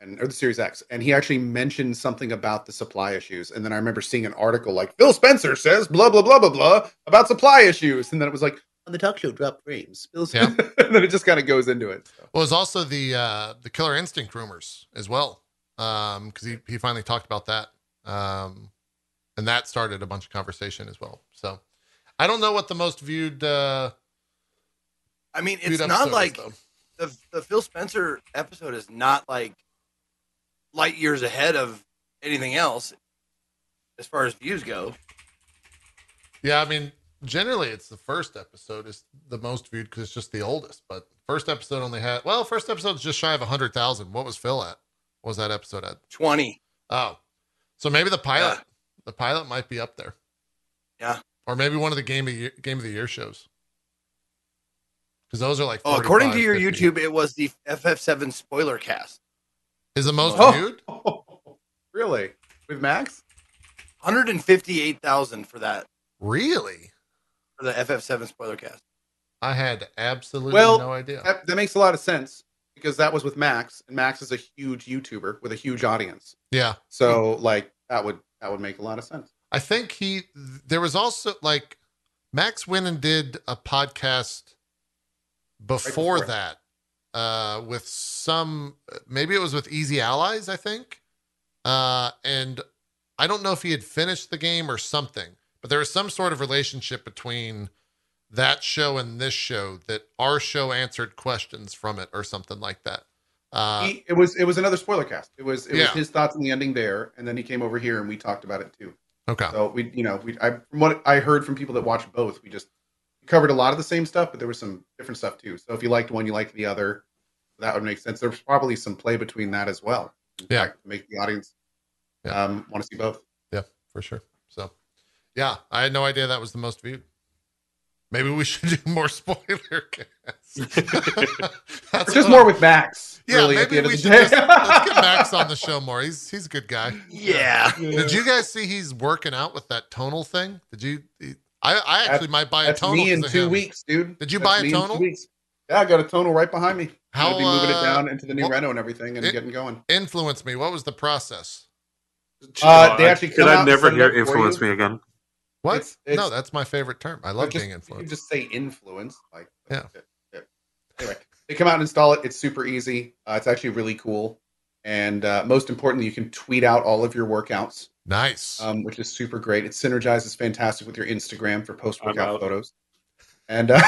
and or the Series X, and he actually mentioned something about the supply issues. And then I remember seeing an article like Phil Spencer says blah blah blah blah blah about supply issues, and then it was like on the talk show drop frames. Phil Yeah. and then it just kind of goes into it. So. Well, it was also the uh, the Killer Instinct rumors as well, because he he finally talked about that, um, and that started a bunch of conversation as well. So I don't know what the most viewed uh, I mean, it's not like though. the the Phil Spencer episode is not like light years ahead of anything else as far as views go. Yeah, I mean, generally it's the first episode is the most viewed because it's just the oldest. But first episode only had well, first episode's just shy of hundred thousand. What was Phil at? What was that episode at? Twenty. Oh, so maybe the pilot, Yeah. the pilot might be up there. Yeah. or maybe one of the game of year, game of the year shows. Because those are like. Oh, according to your 50. YouTube, it was the FF7 spoiler cast. is the most Oh. viewed. really with Max? 158,000 for that Really, for the FF7 spoiler cast. I had absolutely Well, no idea. That, that makes a lot of sense because that was with Max, and Max is a huge YouTuber with a huge audience. yeah, So like that would that would make a lot of sense. I think he. There was also like Max went and did a podcast before, before that uh, with some. Maybe it was with Easy Allies, I think. Uh, and I don't know if he had finished the game or something, but there was some sort of relationship between that show and this show that our show answered questions from it or something like that. Uh, he, it was it was another spoiler cast. It was it Yeah. was his thoughts on the ending there, and then he came over here and we talked about it too. okay. So we you know we I from what I heard from people that watched both, we just covered a lot of the same stuff, but there was some different stuff too. So if you liked one, you liked the other. That would make sense. There's probably some play between that as well. In Yeah. fact, to make the audience Yeah. um, want to see both. Yeah, for sure. So, yeah, I had no idea that was the most viewed. Maybe we should do more spoiler casts. That's Just more with Max. Yeah, really, at the maybe end we of the should just let's get Max on the show more. He's he's a good guy. Yeah. Did you guys see he's working out with that tonal thing? Did you? I I actually might buy a That's tonal. me in 'cause of two him. weeks, dude. Did you That's buy a me two tonal? weeks. Yeah, I got a tonal right behind me. How, I'm gonna be moving uh, it down into the new what- Renault and everything and it- getting going. Influence me. What was the process? Uh, they actually Did come I never hear influence me again? What? It's- it's- no, that's my favorite term. I love just, being influenced. You influenced. just say influence. Like Yeah. yeah. yeah. Anyway, they come out and install it. It's super easy. Uh, it's actually really cool. And uh, most importantly, you can tweet out all of your workouts, Nice. um, which is super great. It synergizes fantastic with your Instagram for post workout photos. And uh,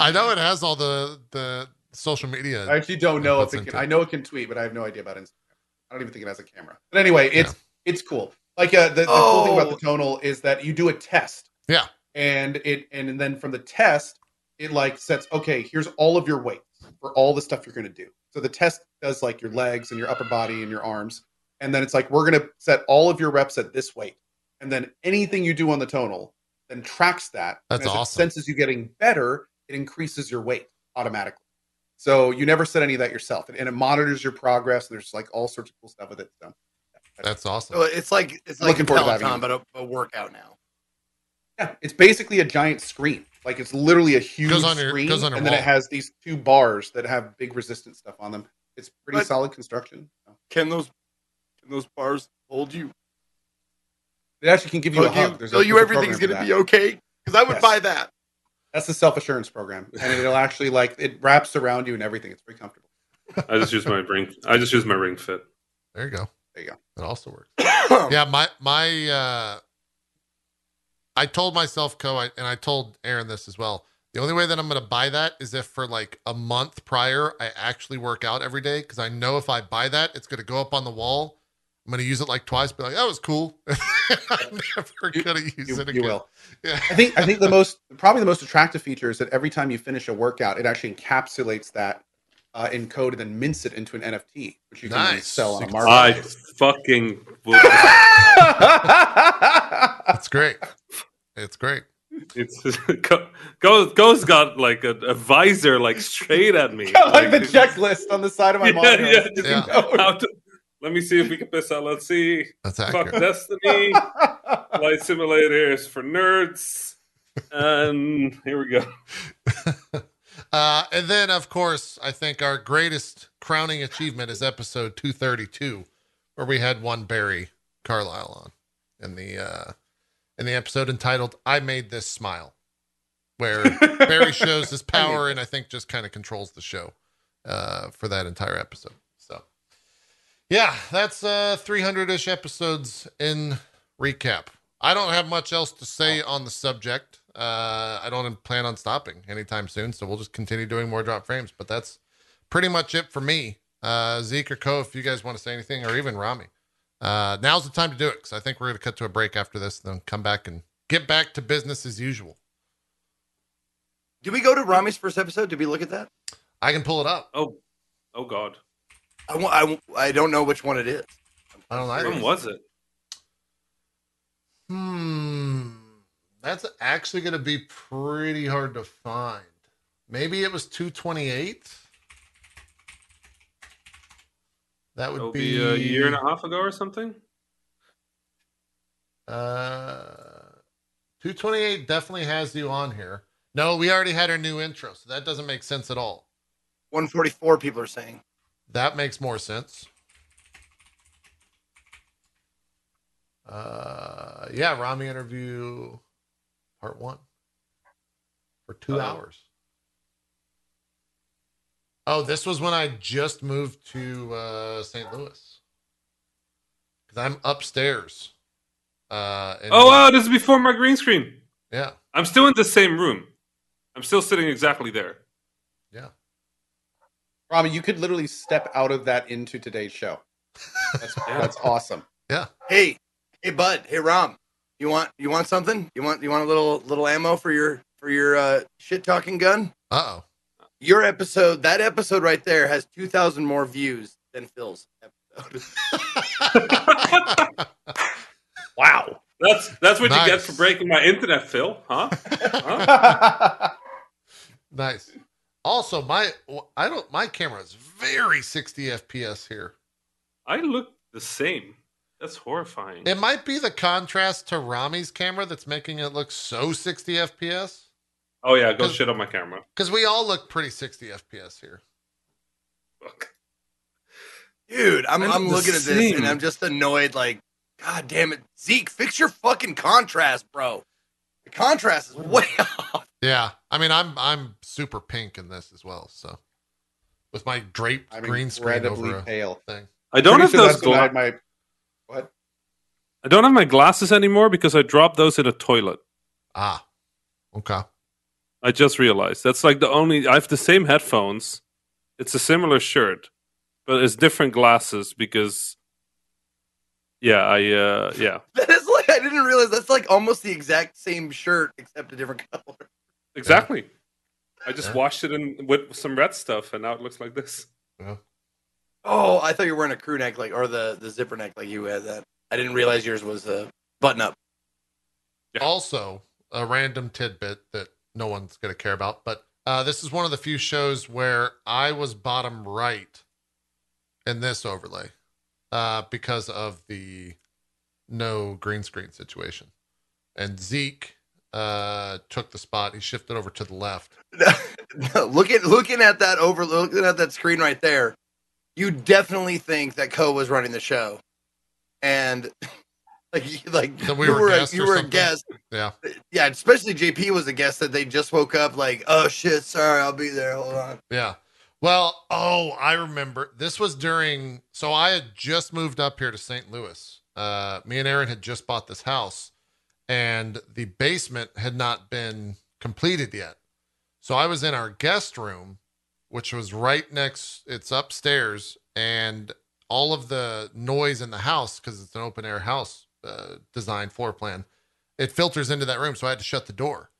I know it has all the the social media. I actually don't know if it can. into I know it can tweet, but I have no idea about Instagram. I don't even think it has a camera. But anyway, it's it's cool. Like uh, the, the cool thing about Oh. the tonal is that you do a test. Yeah. And it and then from the test, it like sets okay. Here's all of your weights for all the stuff you're going to do. So the test does like your legs and your upper body and your arms, and then it's like we're going to set all of your reps at this weight, and then anything you do on the tonal then tracks that. That's and as awesome. It senses you getting better, it increases your weight automatically. So you never set any of that yourself, and, and it monitors your progress. There's like all sorts of cool stuff with it. So That's awesome. So it's like it's like Looking a forward Peloton, but a, a workout now. yeah, it's basically a giant screen. Like it's literally a huge Goes on your- screen, goes on and then it has these two bars that have big resistance stuff on them. It's pretty But- solid construction. Can those can those bars hold you? It actually can give you a Tell you, hug. There's tell a, you everything's gonna be okay. Because I would Yes. buy that. That's the self assurance program, and it'll actually like it wraps around you and everything. It's very comfortable. I just use my ring. I just use my ring fit. There you go. There you go. It also works. yeah, my my uh I told myself, Cohh, I, and I told Aaron this as well. The only way that I'm going to buy that is if for like a month prior, I actually work out every day because I know if I buy that, it's going to go up on the wall. I'm going to use it like twice, be like, that was cool. I'm never You- going to use You, it you again. will. Yeah. I think I think the most probably the most attractive feature is that every time you finish a workout, it actually encapsulates that uh, in code and then mince it into an NFT, which you can Nice. sell on You a can- I fucking would. It's great. It's great. It's Go- Go Go's got like a, a visor like straight at me. Got, like the checklist on the side of my Yeah, monitor. yeah, Just yeah. How to- let me see if we can piss out. Let's see. That's Fuck. Destiny. Flight Simulator is for nerds. And here we go. Uh, and then, of course, I think our greatest crowning achievement is episode 232, where we had one Barry Carlisle on in the uh, in the episode entitled "I Made This Smile," where Barry shows his power and I think just kind of controls the show uh, for that entire episode. So, yeah, that's uh, 300 ish episodes in recap. I don't have much else to say on the subject. Uh, I don't plan on stopping anytime soon, so we'll just continue doing more drop frames. But that's pretty much it for me. Uh, Zeke or Cohh, if you guys want to say anything, or even Rami, uh, now's the time to do it because I think we're going to cut to a break after this, then come back and get back to business as usual. Did we go to Rami's first episode? Did we look at that? I can pull it up. Oh, oh God. I, I, I don't know which one it is. I don't either. When was it? Hmm. That's actually going to be pretty hard to find. Maybe it was 228. That would be, be a year and a half ago or something. Uh, 228 definitely has you on here. No, we already had our new intro, so that doesn't make sense at all. 144 people are saying. That makes more sense. Uh, yeah, Rami interview part one for 2 hours. Oh, this was when I just moved to uh, St. Louis because I'm upstairs. Uh, in- Oh wow, this is before my green screen. yeah, I'm still in the same room. I'm still sitting exactly there. yeah. Rami, you could literally step out of that into today's show. That's, that's awesome. Yeah. Hey, hey, bud. Hey, Rom. You want you want something? You want you want a little little ammo for your for your uh, shit talking gun? Uh oh. Your episode, that episode right there, has 2,000 more views than Phil's episode. Wow. That's that's what you get for breaking my internet, Phil. Huh? Huh? Nice. Also, my I don't my camera is very 60 FPS here. I look the same. That's horrifying. It might be the contrast to Rami's camera that's making it look so 60 FPS. Oh yeah, go shit on my camera. Because we all look pretty 60 FPS here. Fuck. Dude, I'm, I know I'm the looking at this same. and I'm just annoyed. Like, God damn it, Zeke, fix your fucking contrast, bro. The contrast is way off. Yeah, I mean, I'm I'm super pink in this as well. So with my draped I'm green screen incredibly over a pale. thing. I don't Pretty have sure those that's when I gla- my what? I don't have my glasses anymore because I dropped those in a toilet. Ah, okay. I just realized that's like the only. I have the same headphones. It's a similar shirt, but it's different glasses because. Yeah, I uh yeah That is like, I didn't realize that's like almost the exact same shirt except a different color. exactly. I just Yeah. washed it in with some red stuff, and now it looks like this. Oh, I thought you were wearing a crew neck, like, or the, the zipper neck, like you had that. I didn't realize yours was a button up. Yeah. Also, a random tidbit that no one's going to care about, but uh, this is one of the few shows where I was bottom right in this overlay uh, because of the no green screen situation. And Zeke uh, took the spot. He shifted over to the left. No, looking looking at that over looking at that screen right there, you definitely think that Cohh was running the show, and like you- like That we you were were a, you were a guest. Yeah. Yeah, especially JP was a guest that they just woke up like, oh shit, sorry, I'll be there. Hold on. Yeah. Well, oh, I remember. This was during. So I had just moved up here to St. Louis. Uh, me and Aaron had just bought this house, and the basement had not been completed yet. So I was in our guest room, which was right next. It's upstairs, and all of the noise in the house because it's an open air house uh, design floor plan. It filters into that room, so I had to shut the door.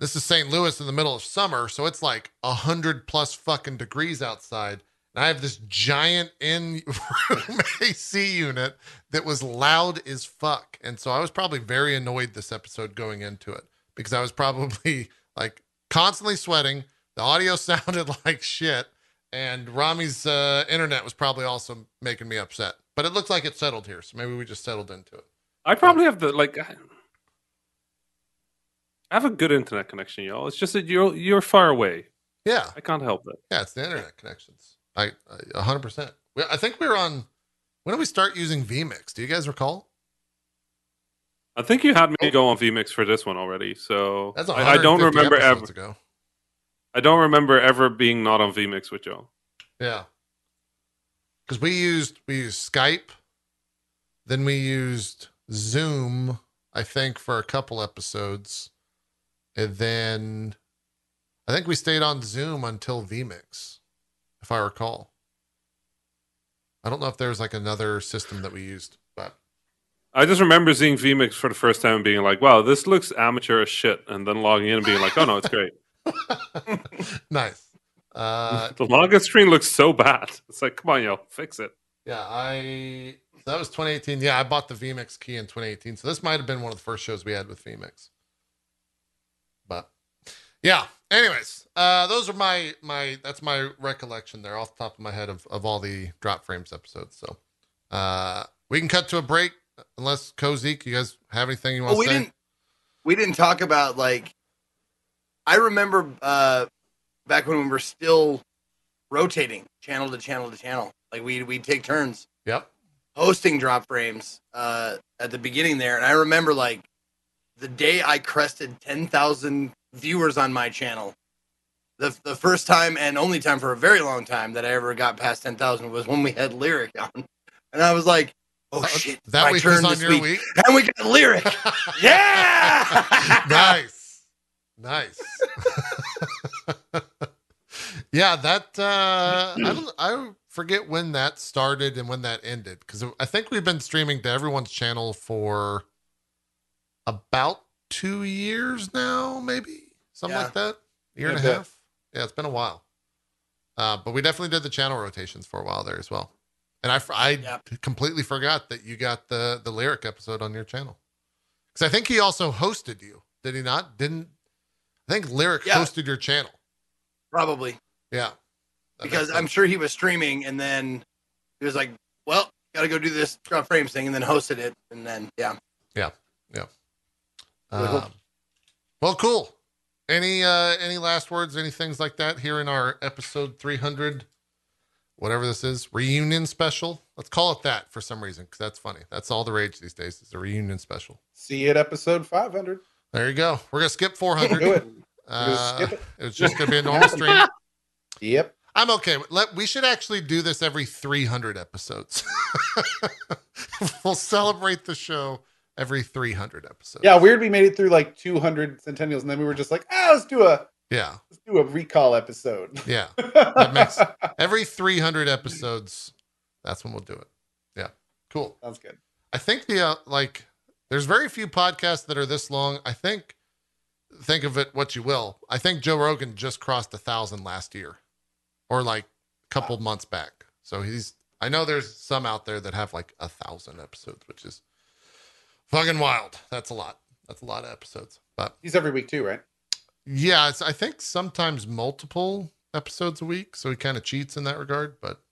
This is St. Louis in the middle of summer, so it's like a hundred plus fucking degrees outside. And I have this giant in room AC unit that was loud as fuck. And so I was probably very annoyed this episode going into it because I was probably like constantly sweating. The audio sounded like shit. And Rami's uh, internet was probably also making me upset. But it looked like it settled here. So maybe we just settled into it. I probably have the like. I have a good internet connection, y'all. It's just that you're you're far away. Yeah. I can't help it. Yeah, it's the internet connections. I a hundred percent. I think we were on. When did we start using vMix? Do you guys recall? I think you had me go on vMix for this one already, so I, I don't 150 remember ever. ago. I don't remember ever being not on vMix with y'all. Yeah, because we used we used Skype, then we used Zoom. I think for a couple episodes, and then I think we stayed on Zoom until vMix, if I recall. I don't know if there's like another system that we used, but I just remember seeing vMix for the first time and being like, "Wow, this looks amateur as shit," and then logging in and being like, "Oh no, it's great." nice. Uh, the login screen looks so bad. It's like, come on, yo, fix it. Yeah, I that was 2018. Yeah, I bought the VMix key in 2018. So this might have been one of the first shows we had with VMix. But yeah. Anyways, uh those are my my that's my recollection there off the top of my head of, of all the drop frames episodes. So uh we can cut to a break unless Kozik, you guys have anything you want Oh, to we say? didn't we didn't talk about like I remember uh back when we were still rotating channel to channel to channel. Like we we'd take turns Yep. hosting drop frames uh at the beginning there and I remember like the day I crested 10,000 viewers on my channel. The, the first time and only time for a very long time that I ever got past 10,000 was when we had Lirik on. And I was like, oh shit, that my week turn was on your week. week. And we got Lirik. Yeah! nice. Nice. yeah, that uh I don't I forget when that started and when that ended cuz I think we've been streaming to everyone's channel for about 2 years now, maybe. Something Yeah. like that. Year and a a bit. half. Yeah, it's been a while. Uh but we definitely did the channel rotations for a while there as well. And I Yep. completely forgot that you got the the Lirik episode on your channel. Cuz I think he also hosted you. Did he not? Didn't I think Lirik Yeah. hosted your channel? Probably. Yeah. That because I'm sure he was streaming and then he was like, "Well, got to go do this drop frames thing," and then hosted it, and then yeah, Yeah. Yeah. Um, well, cool. Any uh any last words, any things like that here in our episode 300 whatever this is, reunion special. Let's call it that for some reason because that's funny. That's all the rage these days is a reunion special. See you at episode 500. There you go. We're gonna skip 400. Do it. Uh, skip it. it was just gonna be a normal stream. Yep. I'm okay. Let we should actually do this every 300 episodes. we'll celebrate the show every 300 episodes. Yeah, weird. We made it through like 200 centennials, and then we were just like, ah, let's do a Yeah. let's do a recall episode. Yeah. That makes every 300 episodes. That's when we'll do it. Yeah. Cool. sounds good. I think the uh, like there's very few podcasts that are this long. I think think of it what you will. I think Joe Rogan just crossed a thousand last year, or like a couple months back. So he's. I know there's some out there that have like a thousand episodes, which is fucking wild. That's a lot. That's a lot of episodes. But He's every week too, right? yeah, it's I think sometimes multiple episodes a week, so he kind of cheats in that regard. But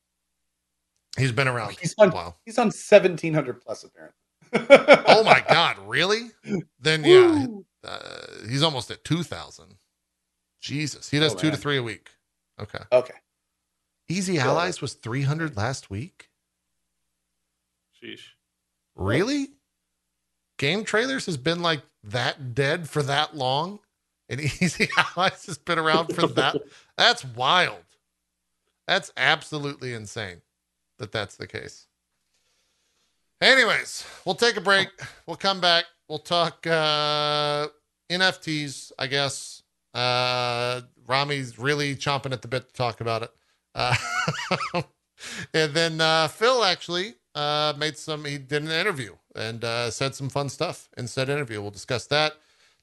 he's been around He's a on while. he's on 1700 plus apparently. Oh my god, really? Then yeah, uh, he's almost at 2000 jesus he does Oh, two to three a week. Okay. Okay. easy So- allies was 300 last week? Sheesh. really? Game trailers has been like that dead for that long? And easy allies has been around for that? That's wild. That's absolutely insane that that's the case anyways we'll take a break. We'll come back. We'll talk uh nfts i guess. Uh rami's really chomping at the bit to talk about it. Uh and then uh phil actually uh made some he did an interview and uh said some fun stuff in said interview. We'll discuss that.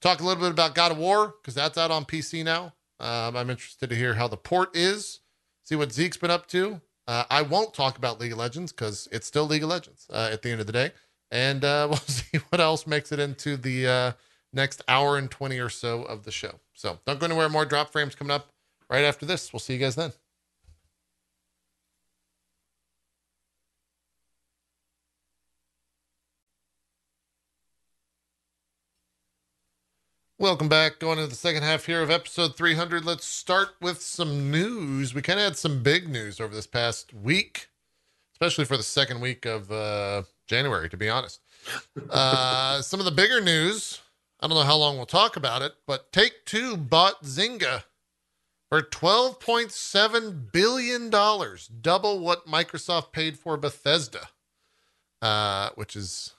Talk a little bit about god of war because that's out on pc now. Um, i'm interested to hear how the port is see what zeke's been up to uh, i won't talk about league of legends because it's still league of legends uh, at the end of the day. And uh, we'll see what else makes it into the uh, next hour and 20 or so of the show. So don't go anywhere. More drop frames coming up right after this. We'll see you guys then Welcome back. Going into the second half here of episode 300. Let's start with some news. We kind of had some big news over this past week, especially for the second week of uh, January, to be honest. Uh, some of the bigger news, I don't know how long we'll talk about it, but Take Two bought Zynga for $12.7 billion, double what Microsoft paid for Bethesda, uh, which is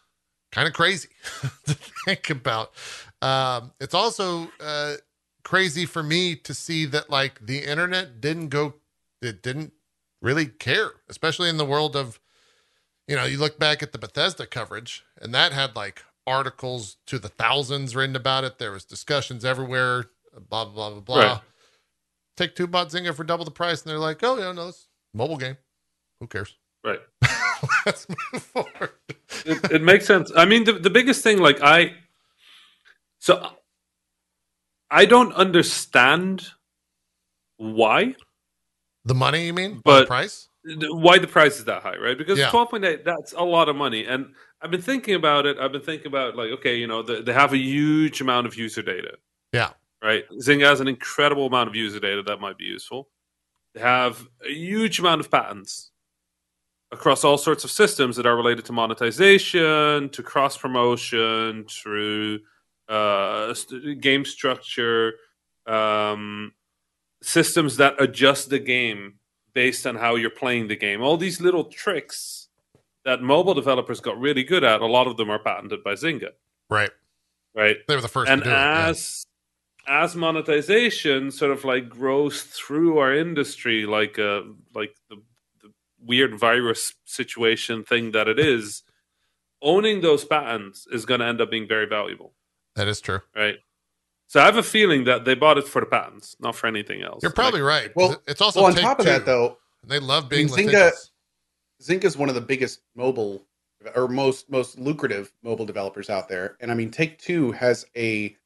kind of crazy to think about. Um, it's also uh, crazy for me to see that like the internet didn't go, it didn't really care, especially in the world of, you know, you look back at the Bethesda coverage, and that had like articles to the thousands written about it. There was discussions everywhere, blah blah blah blah. Right. Take two bought Zynga for double the price, and they're like, "Oh yeah, no, it's mobile game. Who cares? Right. Let's move forward." it, it makes sense. I mean, the, the biggest thing, like I, so I don't understand why The money, you mean? But the price? why the price is that high, right? Because Yeah. twelve point eight, that's a lot of money. And I've been thinking about it. I've been thinking about like, okay, you know, the, they have a huge amount of user data, Yeah. right? Zynga has an incredible amount of user data that might be useful. They have a huge amount of patents across all sorts of systems that are related to monetization, to cross promotion, through uh, st- game structure, um, systems that adjust the game based on how you're playing the game. All these little tricks that mobile developers got really good at, a lot of them are patented by Zynga, Right. right? They were the first and to do it. yeah. as as monetization sort of like grows through our industry like uh like the, the weird virus situation thing that it is owning those patents is going to end up being very valuable That is true. right so i have a feeling that they bought it for the patents not for anything else You're probably right. Well- it's also Well, on Take top of Two. that, though, they love being I mean, Zynga- litigious. Zynga's one of the biggest mobile or most most lucrative mobile developers out there. And I mean, Take Two has a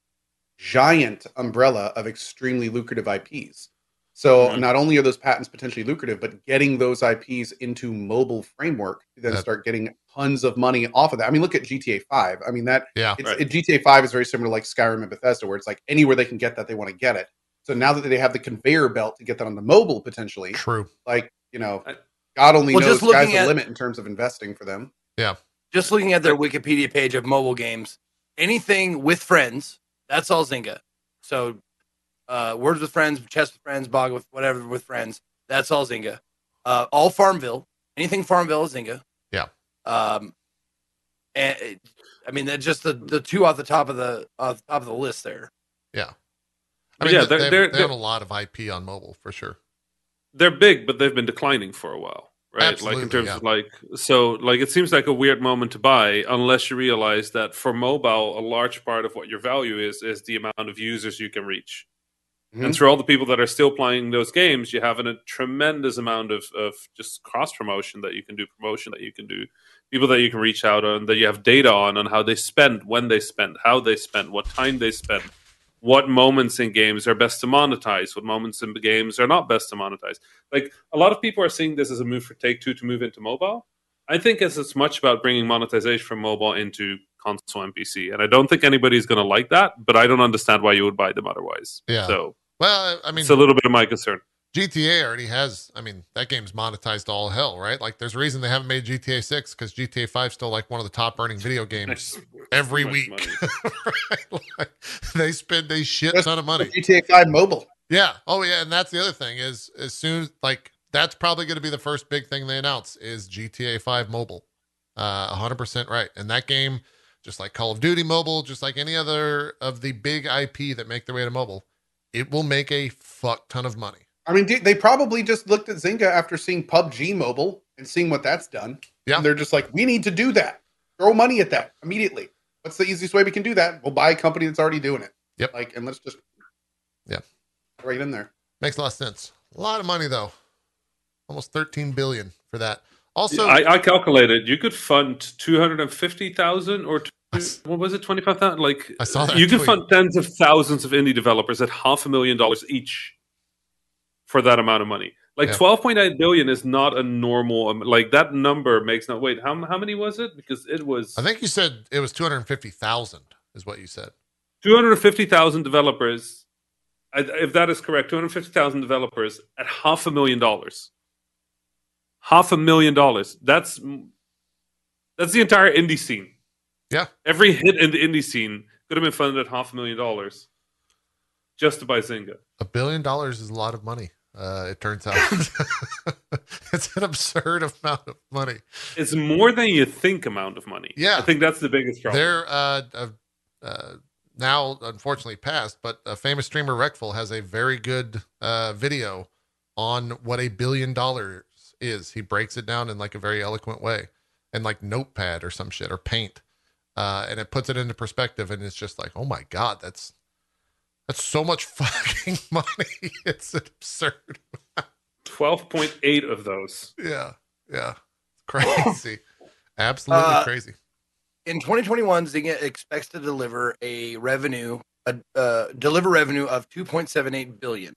giant umbrella of extremely lucrative IPs. So Mhm. not only are those patents potentially lucrative, but getting those IPs into mobile framework, you then Yeah. start getting tons of money off of that. I mean, look at GTA Five. I mean that Yeah. it's, Right. it, GTA Five is very similar to like Skyrim and Bethesda, where it's like anywhere they can get that, they want to get it. So now that they have the conveyor belt to get that on the mobile potentially, True. like you know, God only Well, knows just sky's looking the limit in terms of investing for them. Yeah, just looking at their Wikipedia page of mobile games, anything with friends, that's all Zynga. So, uh, Words with Friends, Chess with Friends, Bog with whatever with friends, that's all Zynga. Uh, all Farmville, anything Farmville is Zynga. Yeah. Um, and it, I mean, that's just the, the two off the top of the off the top of the list there. Yeah. I mean, yeah, they, they're- they, they're- they own a lot of IP on mobile for sure. they're big, but they've been declining for a while, right? like in terms yeah. of like, so like it seems like a weird moment to buy unless you realize that for mobile, a large part of what your value is is the amount of users you can reach. Mhm. And for all the people that are still playing those games, you have an, a tremendous amount of, of just cross promotion that you can do, promotion that you can do, people that you can reach out on, that you have data on, on how they spend, when they spend, how they spend, what time they spend, what moments in games are best to monetize, what moments in the games are not best to monetize. Like a lot of people are seeing this as a move for Take Two to move into mobile. I think as it's much about bringing monetization from mobile into console and PC, and I don't think anybody's going to like that. But I don't understand why you would buy them otherwise. Yeah. So Well, I mean, it's a little bit of my concern. GTA already has. I mean, that game's monetized all hell, right? Like, there's a reason they haven't made GTA Six because GTA Five still like one of the top earning video games every much week. right? Like, they spend a shit Just- ton of money. GTA 5 mobile. Yeah. Oh yeah, and that's the other thing is as soon like that's probably going to be the first big thing they announce is GTA 5 mobile. Uh 100% right. And that game just like Call of Duty mobile, just like any other of the big IP that make their way to mobile, it will make a fuck ton of money. I mean, they probably just looked at Zynga after seeing PUBG Mobile and seeing what that's done. Yeah. And they're just like, we need to do that. Throw money at that immediately. What's the easiest way we can do that? We'll buy a company that's already doing it. Yep. Like, and let's just. Yeah. Right in there. Makes a lot of sense. A lot of money though. Almost 13 billion for that. Also, I, I calculated you could fund two hundred and fifty thousand or two, I s- what was it twenty five thousand? Like I saw that you tweet. fund tens of thousands of indie developers at half a million dollars each for that amount of money. Like Yeah. twelve point eight billion is not a normal like that number makes no wait. How how many was it? Because it was I think you said it was 250,000 is what you said. two hundred fifty thousand developers. If that is correct, two hundred fifty thousand developers at half a million dollars. Half a million dollars. That's that's the entire indie scene. Yeah. Every hit in the indie scene could have been funded at half a million dollars just to buy Zynga. A billion dollars is a lot of money. Uh, it turns out it's an absurd amount of money. It's more than you think amount of money. Yeah. I think that's the biggest problem. They're uh, uh, uh, now unfortunately passed, but a famous streamer Reckful has a very good uh, video on what a billion dollars is. He breaks it down in like a very eloquent way, and like Notepad or some shit or Paint, uh, and it puts it into perspective. And it's just like, oh my god, that's that's so much fucking money. It's absurd. Twelve point eight of those. Yeah, yeah, crazy, absolutely Uh, crazy. In 2021, Zynga expects to deliver a revenue, a, uh, deliver revenue of 2.78 billion.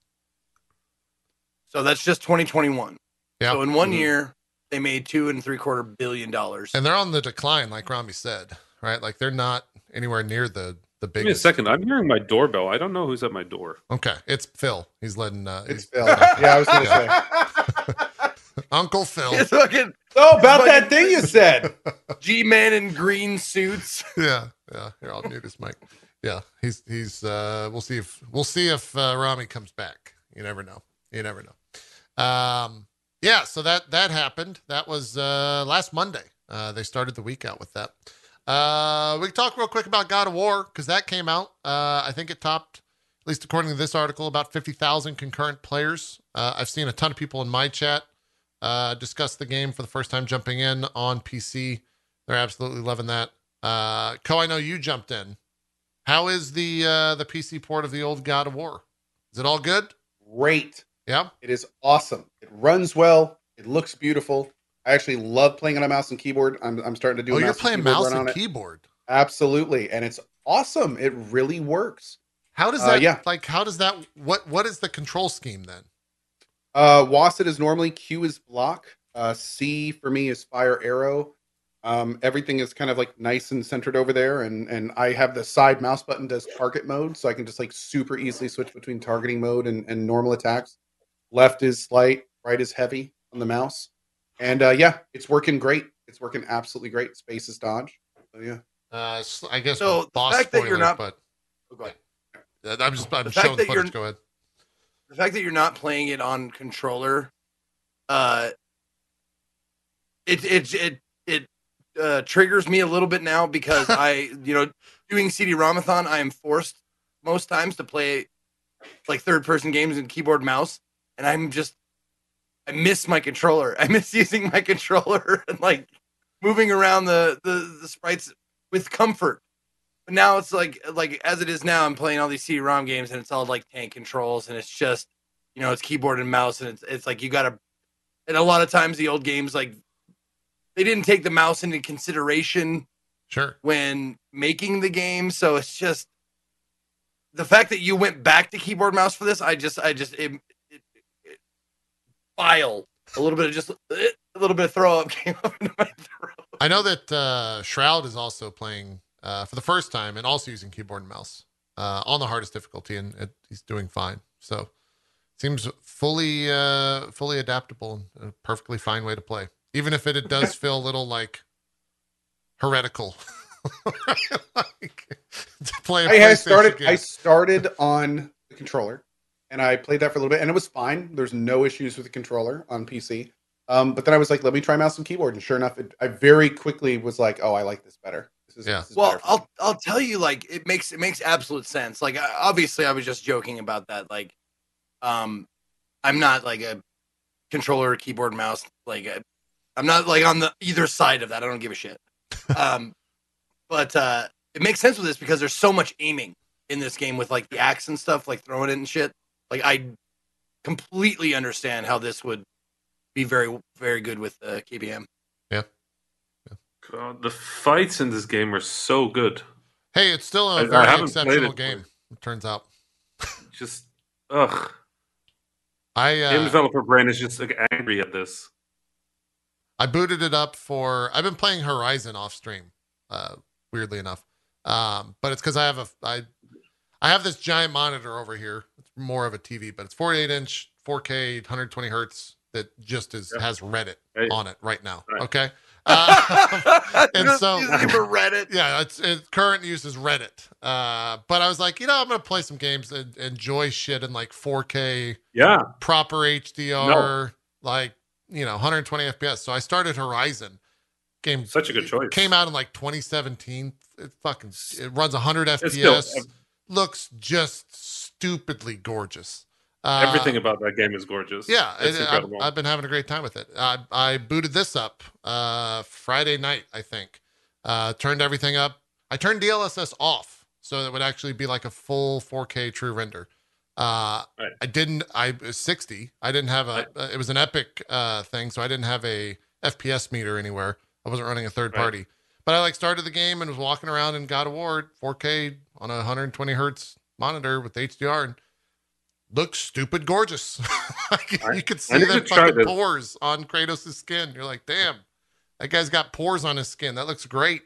So that's just 2021. Yeah. So in one Mhm. year, they made two and three quarter billion dollars. and they're on the decline, like Rami said, right? Like they're not anywhere near the the Give me a second. I'm hearing my doorbell. I don't know who's at my door. Okay, it's Phil. He's letting uh, It's he's- Phil. Yeah, I was going to say. Uncle Phil. It's fucking Oh, about that thing you said. G-man in green suits. yeah, yeah. Here, I'll mute his mic. Yeah, he's he's. uh We'll see if we'll see if uh, Rami comes back. You never know. You never know. Um, yeah. So that that happened. That was uh last Monday. Uh, they started the week out with that. Uh, we can talk real quick about God of War because that came out. Uh, I think it topped, at least according to this article, about fifty thousand concurrent players. Uh, I've seen a ton of people in my chat uh, discuss the game for the first time jumping in on PC. They're absolutely loving that. Uh, Cohh, I know you jumped in. How is the uh, the PC port of the old God of War? Is it all good? Great. Yeah. It is awesome. It runs well. It looks beautiful. I actually love playing on a mouse and keyboard. I'm, I'm starting to do. oh, you're playing and mouse and keyboard. Absolutely, and it's awesome. It really works. How does Uh, that? yeah. Like, how does that? What What is the control scheme then? Uh, WASD is normally Q is block. Uh, C for me is fire arrow. Um, everything is kind of like nice and centered over there, and and I have the side mouse button does target mode, so I can just like super easily switch between targeting mode and, and normal attacks. Left is light, right is heavy on the mouse. And uh, yeah, it's working great. It's working absolutely great. Space is dodge. So yeah. Uh, s- I guess So, the boss fact that you're not- but Oh, go ahead. uh, I'm just I'm The fact showing the that you're- footage. Go ahead. the fact that you're not playing it on controller, uh, it it it it uh, triggers me a little bit now because I, you know, doing CD-ROMathon, I am forced most times to play like third person games and keyboard mouse, and I'm just I miss my controller. I miss using my controller and like moving around the the, the sprites with comfort. But now it's like like as it is now, I'm playing all these CD-ROM games and it's all like tank controls and it's just you know it's keyboard and mouse and it's it's like you gotta and a lot of times the old games like they didn't take the mouse into consideration Sure. when making the game, so it's just the fact that you went back to keyboard mouse for this. I just I just it, file a little bit of just a little bit of throw up came up into my throat. I know that uh, Shroud is also playing uh, for the first time and also using keyboard and mouse uh, on the hardest difficulty, and it, he's doing fine. So seems fully uh, fully adaptable and a perfectly fine way to play, even if it, it does feel a little like heretical. like, to play a I, I started. game. I started on the controller, and I played that for a little bit, and it was fine. There's no issues with the controller on PC. Um, but then I was like, let me try mouse and keyboard, and sure enough, it, I very quickly was like, oh, I like this better. This is, Yeah. this is Well, better I'll. I'll tell you, like it makes it makes absolute sense. Like obviously, I was just joking about that. Like, um, I'm not like a controller, keyboard, mouse. Like I- I'm not like on the either side of that. I don't give a shit. Um, but uh, it makes sense with this because there's so much aiming in this game with like the axe and stuff, like throwing it and shit. Like I completely understand how this would be very very good with uh, KBM. God, the fights in this game are so good. hey, it's still I- a I very haven't exceptional it. game. It turns out. Just ugh. I Game uh, developer brain is just like angry at this. I booted it up for. I've been playing Horizon off stream, uh, weirdly enough. Um, but it's because I have a I I have this giant monitor over here. More of a TV, but it's 48 inch, 4K, 120 hertz that just is Yeah. has Reddit Right. on it right now. Right. Okay. Uh, and so- for Reddit. yeah, it's, it's current use is Reddit. Uh, but I was like, you know, I'm gonna play some games and enjoy shit in like 4K Yeah, proper HDR, like you know, 120 FPS. So I started Horizon. Game Such a good choice. Came out in like 2017. It fucking it runs 100 FPS. still- looks just stupidly gorgeous. Uh, everything about that game is gorgeous. Yeah, it's it- incredible. I've, I've been having a great time with it. I, I booted this up uh, Friday night, I think. Uh, turned everything up. I turned DLSS off so that it would actually be like a full 4K true render. Uh, Right. I didn't. I was 60. I didn't have a. uh, It was an Epic uh, thing, so I didn't have a FPS meter anywhere. I wasn't running a third Right. party. But I like started the game and was walking around and got a award 4K on a 120 hertz monitor with HDR and looks stupid gorgeous. I- you could see the fucking pores on Kratos' skin. You're like, damn, that guy's got pores on his skin. That looks great.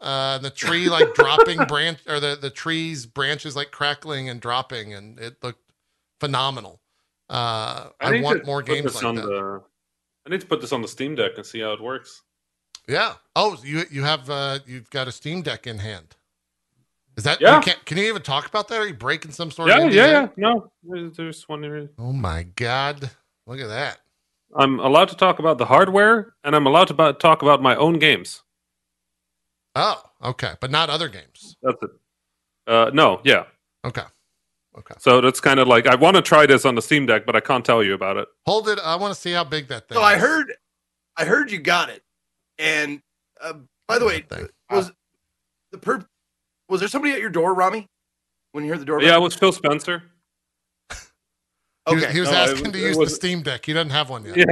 Uh, the tree like dropping branch or the the trees branches like crackling and dropping, and it looked phenomenal. Uh, I, need want more games like on that. The, I need to put this on the Steam Deck and see how it works. Yeah. Oh, you you have uh you've got a Steam Deck in hand. Is that Yeah. you can't, can you even talk about that? Are you breaking some sort Yeah, of yeah, NDA? yeah. No, there's, there's one here. Oh my god. Look at that. I'm allowed to talk about the hardware, and I'm allowed to about, talk about my own games. Oh, okay. But not other games. That's it. Uh, no, yeah. Okay. Okay. So that's kind of like I want to try this on the Steam Deck, but I can't tell you about it. Hold it. I want to see how big that thing So I is. heard, I heard you got it. And uh, by the way, Thing. was the per was there somebody at your door, Rami? When you heard the door? Yeah, it was Phil Spencer. He was, Okay. he was No, asking was- to it use the Steam Deck. He doesn't have one yet. Yeah.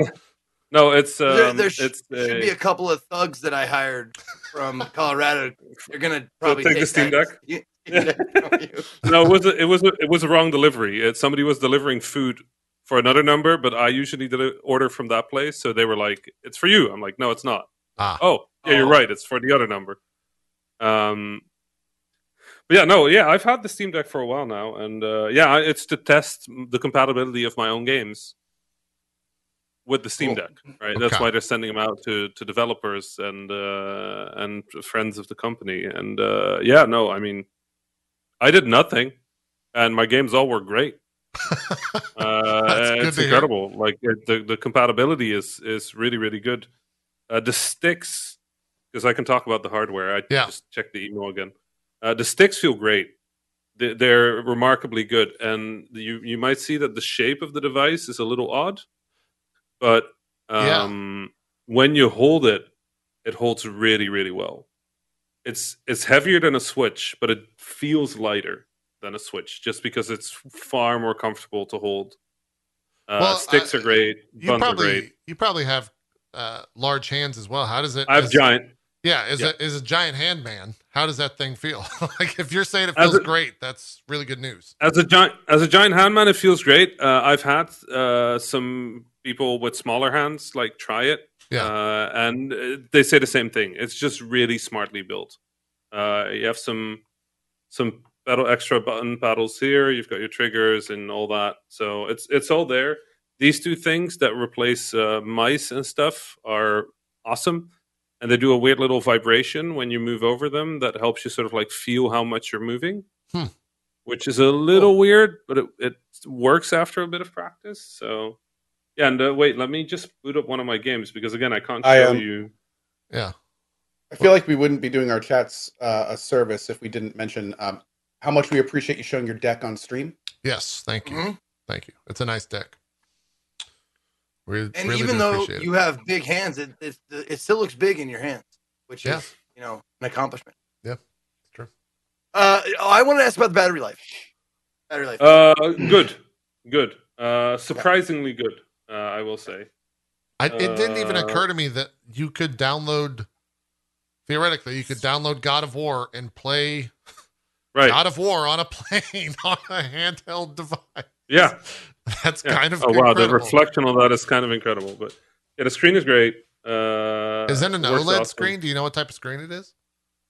No, it's um, there there sh- it's should uh, be a couple of thugs that I hired from Colorado. They're gonna probably take the take Steam that- Deck? Yeah. no, it was a, it was a, it was a wrong delivery. It, somebody was delivering food for another number, but I usually did an order from that place, so they were like, "It's for you." I'm like, "No, it's not." Ah. Oh, yeah, you're Oh. right. It's for the other number. Um, but yeah, no, yeah, I've had the Steam Deck for a while now, and uh, yeah, it's to test the compatibility of my own games. with the Steam. Deck, right? That's why they're sending them out to to developers and uh, and friends of the company. And uh, yeah, no, I mean, I did nothing, and my games all work great. Uh, it's to hear. incredible. Like it, the the compatibility is is really really good. Uh, the sticks, because I can talk about the hardware. I Yeah. just checked the email again. Uh, the sticks feel great. They- They're remarkably good, and you you might see that the shape of the device is a little odd, but Yeah. um, when you hold it, it holds really really well. It's it's heavier than a Switch, but it feels lighter than a Switch, just because it's far more comfortable to hold. Uh, Well, sticks I- are great. You Buns are probably great. you probably have uh, large hands as well. How does it? I have giant. Yeah, is Yeah. a is a giant hand man. How does that thing feel? like if you're saying it feels a- great, that's really good news. As a giant, as a giant handman, it feels great. Uh, I've had uh, some people with smaller hands like try it, Yeah. uh, and uh, they say the same thing. It's just really smartly built. Uh, you have some some pedal extra button paddles here. You've got your triggers and all that, so it's it's all there. These two things that replace uh, mice and stuff are awesome, and they do a weird little vibration when you move over them that helps you sort of like feel how much you're moving Hmm. which is a little weird, but it, it works after a bit of practice. So, yeah. And uh, wait, let me just boot up one of my games because again, I can't show I, um, you. Yeah. I feel like we wouldn't be doing our chats uh, a service if we didn't mention um, how much we appreciate you showing your deck on stream. Yes. Thank you. Mhm. Thank you. It's a nice deck. We And really even though you it. have big hands, it, it it still looks big in your hands, which Yeah. is you know an accomplishment. Yeah, it's true. Uh, oh, I want to ask about the battery life. Battery life. Uh, good, good. Uh, surprisingly good. Uh, I will say. I, it didn't even Uh, occur to me that you could download. Theoretically, you could download God of War and play Right. God of War on a plane on a handheld device. yeah. That's yeah. kind of Oh wow, the reflection on that is kind of incredible. But yeah, the screen is great. Uh, Is it an OLED awesome. screen? Do you know what type of screen it is?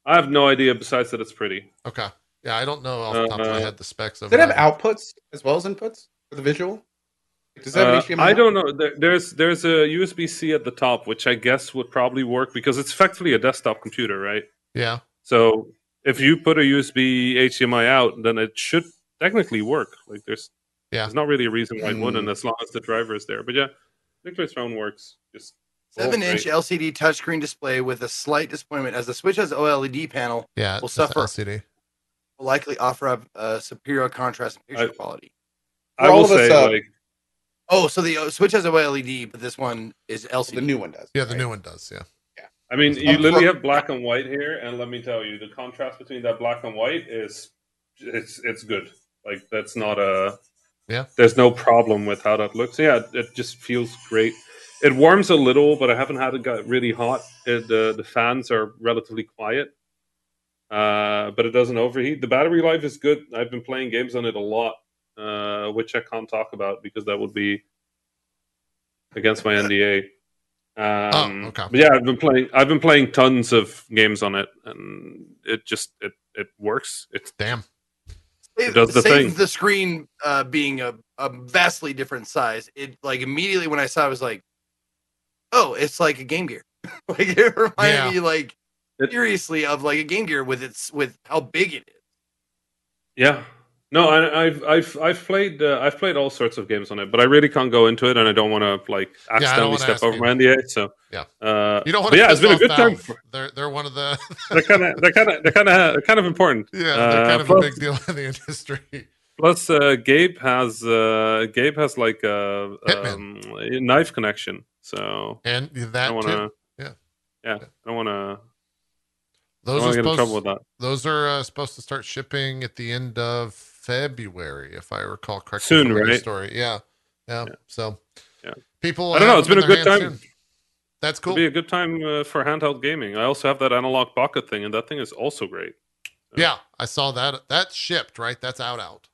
I have no idea. Besides that, it's pretty. Okay. Yeah, I don't know off the top of my Uh, head the specs of Does it have outputs as well as inputs for the visual? Does it have Uh, HDMI? I don't know. There, there's there's a USB C at the top, which I guess would probably work because it's effectively a desktop computer, right? Yeah. So if you put a USB HDMI out, then it should technically work. Like there's Yeah. there's not really a reason why it Mm. wouldn't, as long as the driver is there. But yeah, Nicholas phone works. Just seven inch great. LCD touchscreen display with a slight disappointment as the Switch has OLED panel Yeah. Will suffer. LCD. will likely offer up uh, superior contrast and picture I- quality. I For all will of us, say uh, like Oh, so the uh, Switch has OLED, but this one is LCD. The new one does. Yeah, the right? new one does. Yeah. Yeah. I mean, you literally have black and white here, and let me tell you, the contrast between that black and white is it's it's good. Like that's not a Yeah. There's no problem with how that looks. Yeah, it just feels great. It warms a little, but I haven't had it get really hot. It, the the fans are relatively quiet, uh, but it doesn't overheat. The battery life is good. I've been playing games on it a lot, uh, which I can't talk about because that would be against my NDA. Um, Oh, okay. But yeah, I've been playing. I've been playing tons of games on it, and it just it it works. It's Damn. Save, does the thing. the screen uh, being a, a vastly different size. It like immediately when I saw, it, I was like, "Oh, it's like a Game Gear." like it reminded Yeah. me like It- seriously of like a Game Gear with its with how big it is. Yeah. No, I, I've I've I've played uh, I've played all sorts of games on it, but I really can't go into it, and I don't want to like accidentally wanna step over my NDA. So Yeah. uh, You don't want to. yeah, it's been a good time. For, They're they're one of the. they're kind of they're kind of they're kind of they're kind of important. yeah, they're Uh, kind of plus, a big deal in the industry. Plus, uh, Gabe has uh, Gabe has like a, um, a knife connection, so And that want too. to. Yeah. Yeah, I want to. I Those don't are want to get in trouble supposed. Those are uh, supposed to start shipping at the end of February, if I recall correctly. Soon, right? Story. Yeah. yeah. Yeah. So. Yeah. People. I don't know, It's been a good time. soon. That's It'll cool. be a good time uh, for handheld gaming. I also have that Analogue Pocket thing, and that thing is also great. Yeah, I saw that. That shipped right. That's out. Out.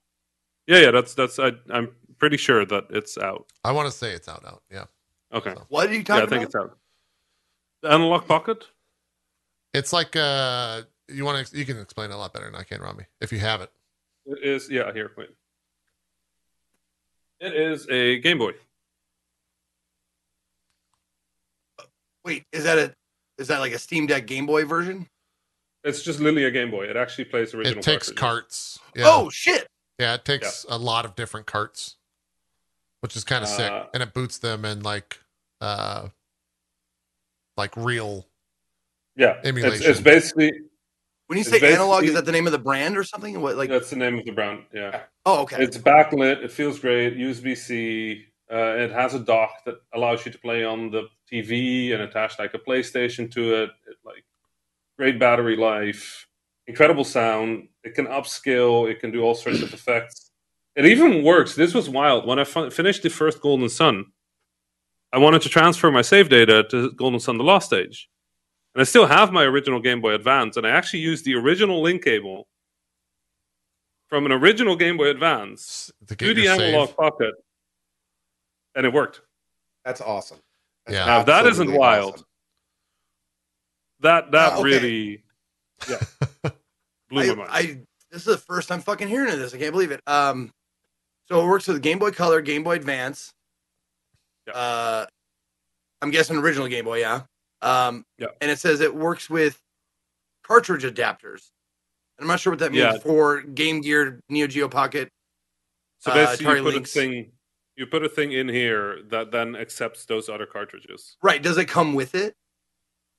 Yeah, yeah, that's that's. I, I'm pretty sure that it's out. I want to say it's out. Out. Yeah. Okay. So, What are you Yeah, talking I think about? it's out. The Analogue Pocket. It's like uh, you want to. You can explain it a lot better than I can, Rami, if you have it. It is yeah. Here, wait. It is a Game Boy. Wait, is that a is that like a Steam Deck Game Boy version? It's just literally a Game Boy. It actually plays original. It takes cartridges. carts. Yeah. Oh shit! yeah, it takes a lot of different carts, which is kind of sick, Uh, and it boots them in like, uh, like real. Yeah, it's, Emulation. it's basically When you say Analogue, is that the name of the brand or something? What like? that's the name of the brand. Yeah, oh, okay. it's backlit. It feels great. USB C. Uh, it has a dock that allows you to play on the TV and attach like a PlayStation to it. it like great battery life, incredible sound. It can upscale. It can do all sorts of effects. It even works. This was wild. When I fin- finished the first Golden Sun, I wanted to transfer my save data to Golden Sun: The Lost Age, and I still have my original Game Boy Advance. And I actually used the original link cable from an original Game Boy Advance To to the your save. pocket, and it worked. That's awesome. That's Yeah. Now, that isn't wild. awesome. That that Oh, okay. really, yeah, blew my mind. I this is the first time fucking hearing of this. I can't believe it. Um, so it works with Game Boy Color, Game Boy Advance. Yeah. Uh, I'm guessing original Game Boy, yeah. Um, Yeah. And it says it works with cartridge adapters. And I'm not sure what that means Yeah. for Game Gear, Neo Geo Pocket. so uh, basically, Atari you put a thing, you put a thing in here that then accepts those other cartridges. Right? Does it come with it?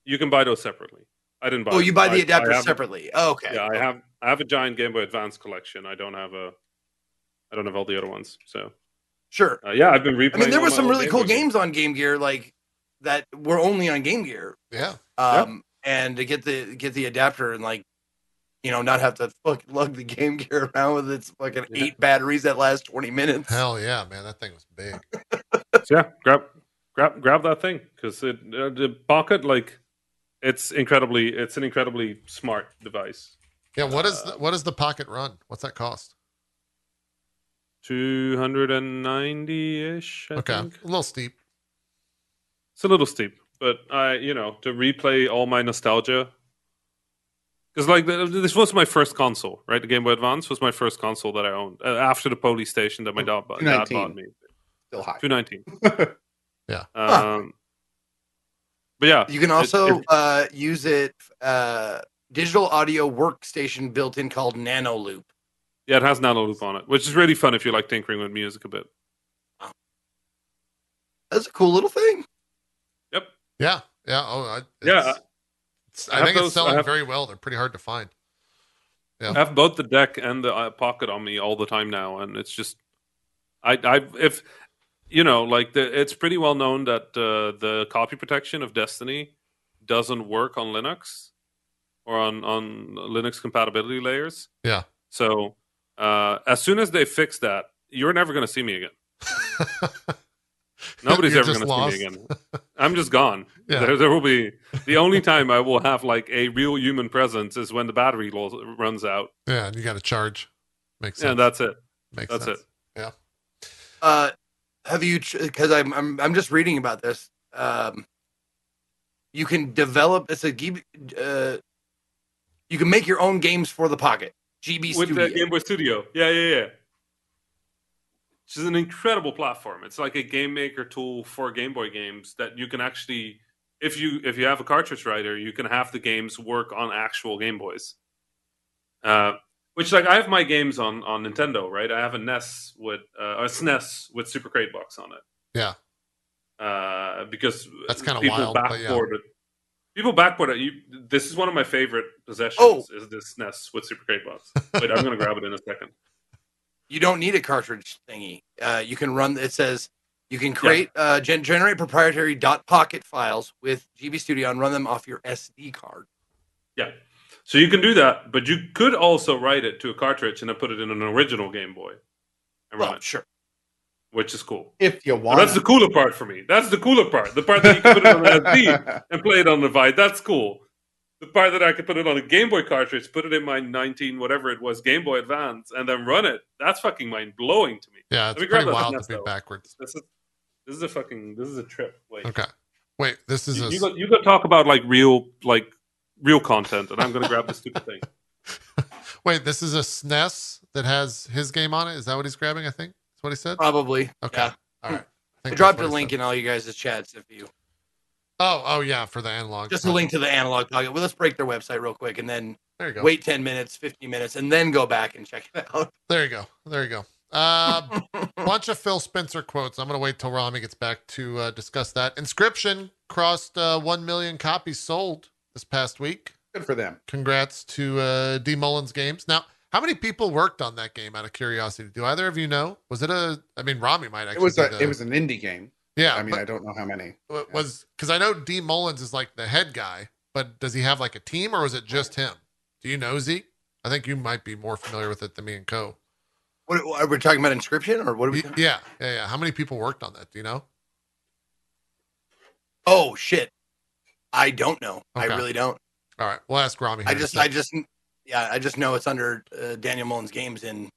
You can buy those separately. I didn't buy. Oh, you buy the I- I adapter separately. Oh, okay. Yeah, I have I have a giant Game Boy Advance collection. I don't have a, I don't have all the other ones. So Sure. uh, yeah, I've been replaying. I mean, there were some really Game cool games on Game Gear, like that were only on Game Gear. Yeah. Um, and to get the get the adapter and like, you know, not have to fucking lug the Game Gear around with its fucking Yeah. eight batteries that last twenty minutes. Hell yeah, man. That thing was big. So yeah, grab grab grab that thing because it uh, the pocket like it's incredibly it's an incredibly smart device. Yeah. What is Uh, the, what does the pocket run? What's that cost? Two hundred and ninety ish. okay. think. A little steep. It's a little steep, but I you know to replay all my nostalgia. Because like this was my first console, right? The Game Boy Advance was my first console that I owned uh, after the PlayStation that my dad, bought- dad 219. bought me. Still high. Two nineteen. Yeah. Um, but yeah, You can it- also it- uh, use it uh, digital audio workstation built in called Nanoloop. yeah, it has nanoloop on it, which is really fun if you like tinkering with music a bit. That's a cool little thing. Yeah. Yeah. Oh, I, it's, Yeah, it's- I I, think those- it's selling have- very well. They're pretty hard to find. I have both the deck and the uh, pocket on me all the time now, and it's just, I, I, if you know, like the, it's pretty well known that uh, the copy protection of Destiny doesn't work on Linux or on on Linux compatibility layers. Yeah. So uh, as soon as they fix that, you're never going to see me again. Nobody's ever going to see me again. I'm just gone. Yeah. There, there will be the only time I will have like a real human presence is when the battery lo- runs out. Yeah. And you got to charge. Makes sense. And that's it. Makes that's sense. it. Yeah. Uh, have you? Because I'm, I'm I'm just reading about this. Um, you can develop. It's a GB. Uh, you can make your own games for the Pocket. GB with Studio. the Game Boy Studio. Yeah, yeah, yeah. Which is an incredible platform. It's like a game maker tool for Game Boy games that you can actually, if you if you have a cartridge writer, you can have the games work on actual Game Boys. Uh, which like I have my games on on Nintendo, right? I have a NES with uh, a SNES with Super Crate Box on it. Yeah. Uh, because That's kinda people wild, but yeah. People backported. You, this is one of my favorite possessions. Oh. Is this SNES with Super Crate Box? Wait, I'm gonna grab it in a second. You don't need a cartridge thingy. Uh, you can run. It says you can create uh, gen- generate proprietary dot .pocket files with GB Studio and run them off your SD card. Yeah. So you can do that, but you could also write it to a cartridge and then put it in an original Game Boy and run Well, it, sure. which is cool. If you want. that's the cooler part for me. That's the cooler part. The part that you can put it on an SD and play it on the device. That's cool. The part that I could put it on a Game Boy cartridge, put it in my 19 whatever it was Game Boy Advance, and then run it. That's fucking mind blowing to me. Yeah. Let It's me grab pretty that wild NES to be backwards. This is this is a fucking this is a trip. Wait, Okay. Wait, this is you, a. you go you go talk about like real like real content, and I'm gonna grab this stupid thing. Wait, this is a SNES that has his game on it. Is that what he's grabbing? I think that's what he said. Probably. Okay. Yeah. All right. I think dropped a link said. in all you guys' chats if you Oh, oh yeah, for the Analogue. Just a link to the Analogue Pocket. Well, let's break their website real quick and then There you go. wait 10 minutes, 15 minutes, and then go back and check it out. There you go. There you go. Uh, bunch of Phil Spencer quotes. I'm going to wait till Rami gets back to uh, discuss that. Inscription crossed uh, 1 million copies sold this past week. Good for them. Congrats to uh, D. Mullins Games. Now, how many people worked on that game out of curiosity? Do either of you know? Was it a, I mean, Rami might actually It was a, the- it was an indie game. Yeah, I mean, I don't know how many. it was because I know D. Mullins is like the head guy, but does he have like a team or is it just him? Do you know, Zeke? I think you might be more familiar with it than me and Cohh. What, are we talking about inscription or what are we? Yeah, yeah, yeah. How many people worked on that? Do you know? Oh shit, I don't know. Okay. I really don't. All right, we'll ask Rami. I here in a just. I just, yeah, I just know it's under uh, Daniel Mullins Games in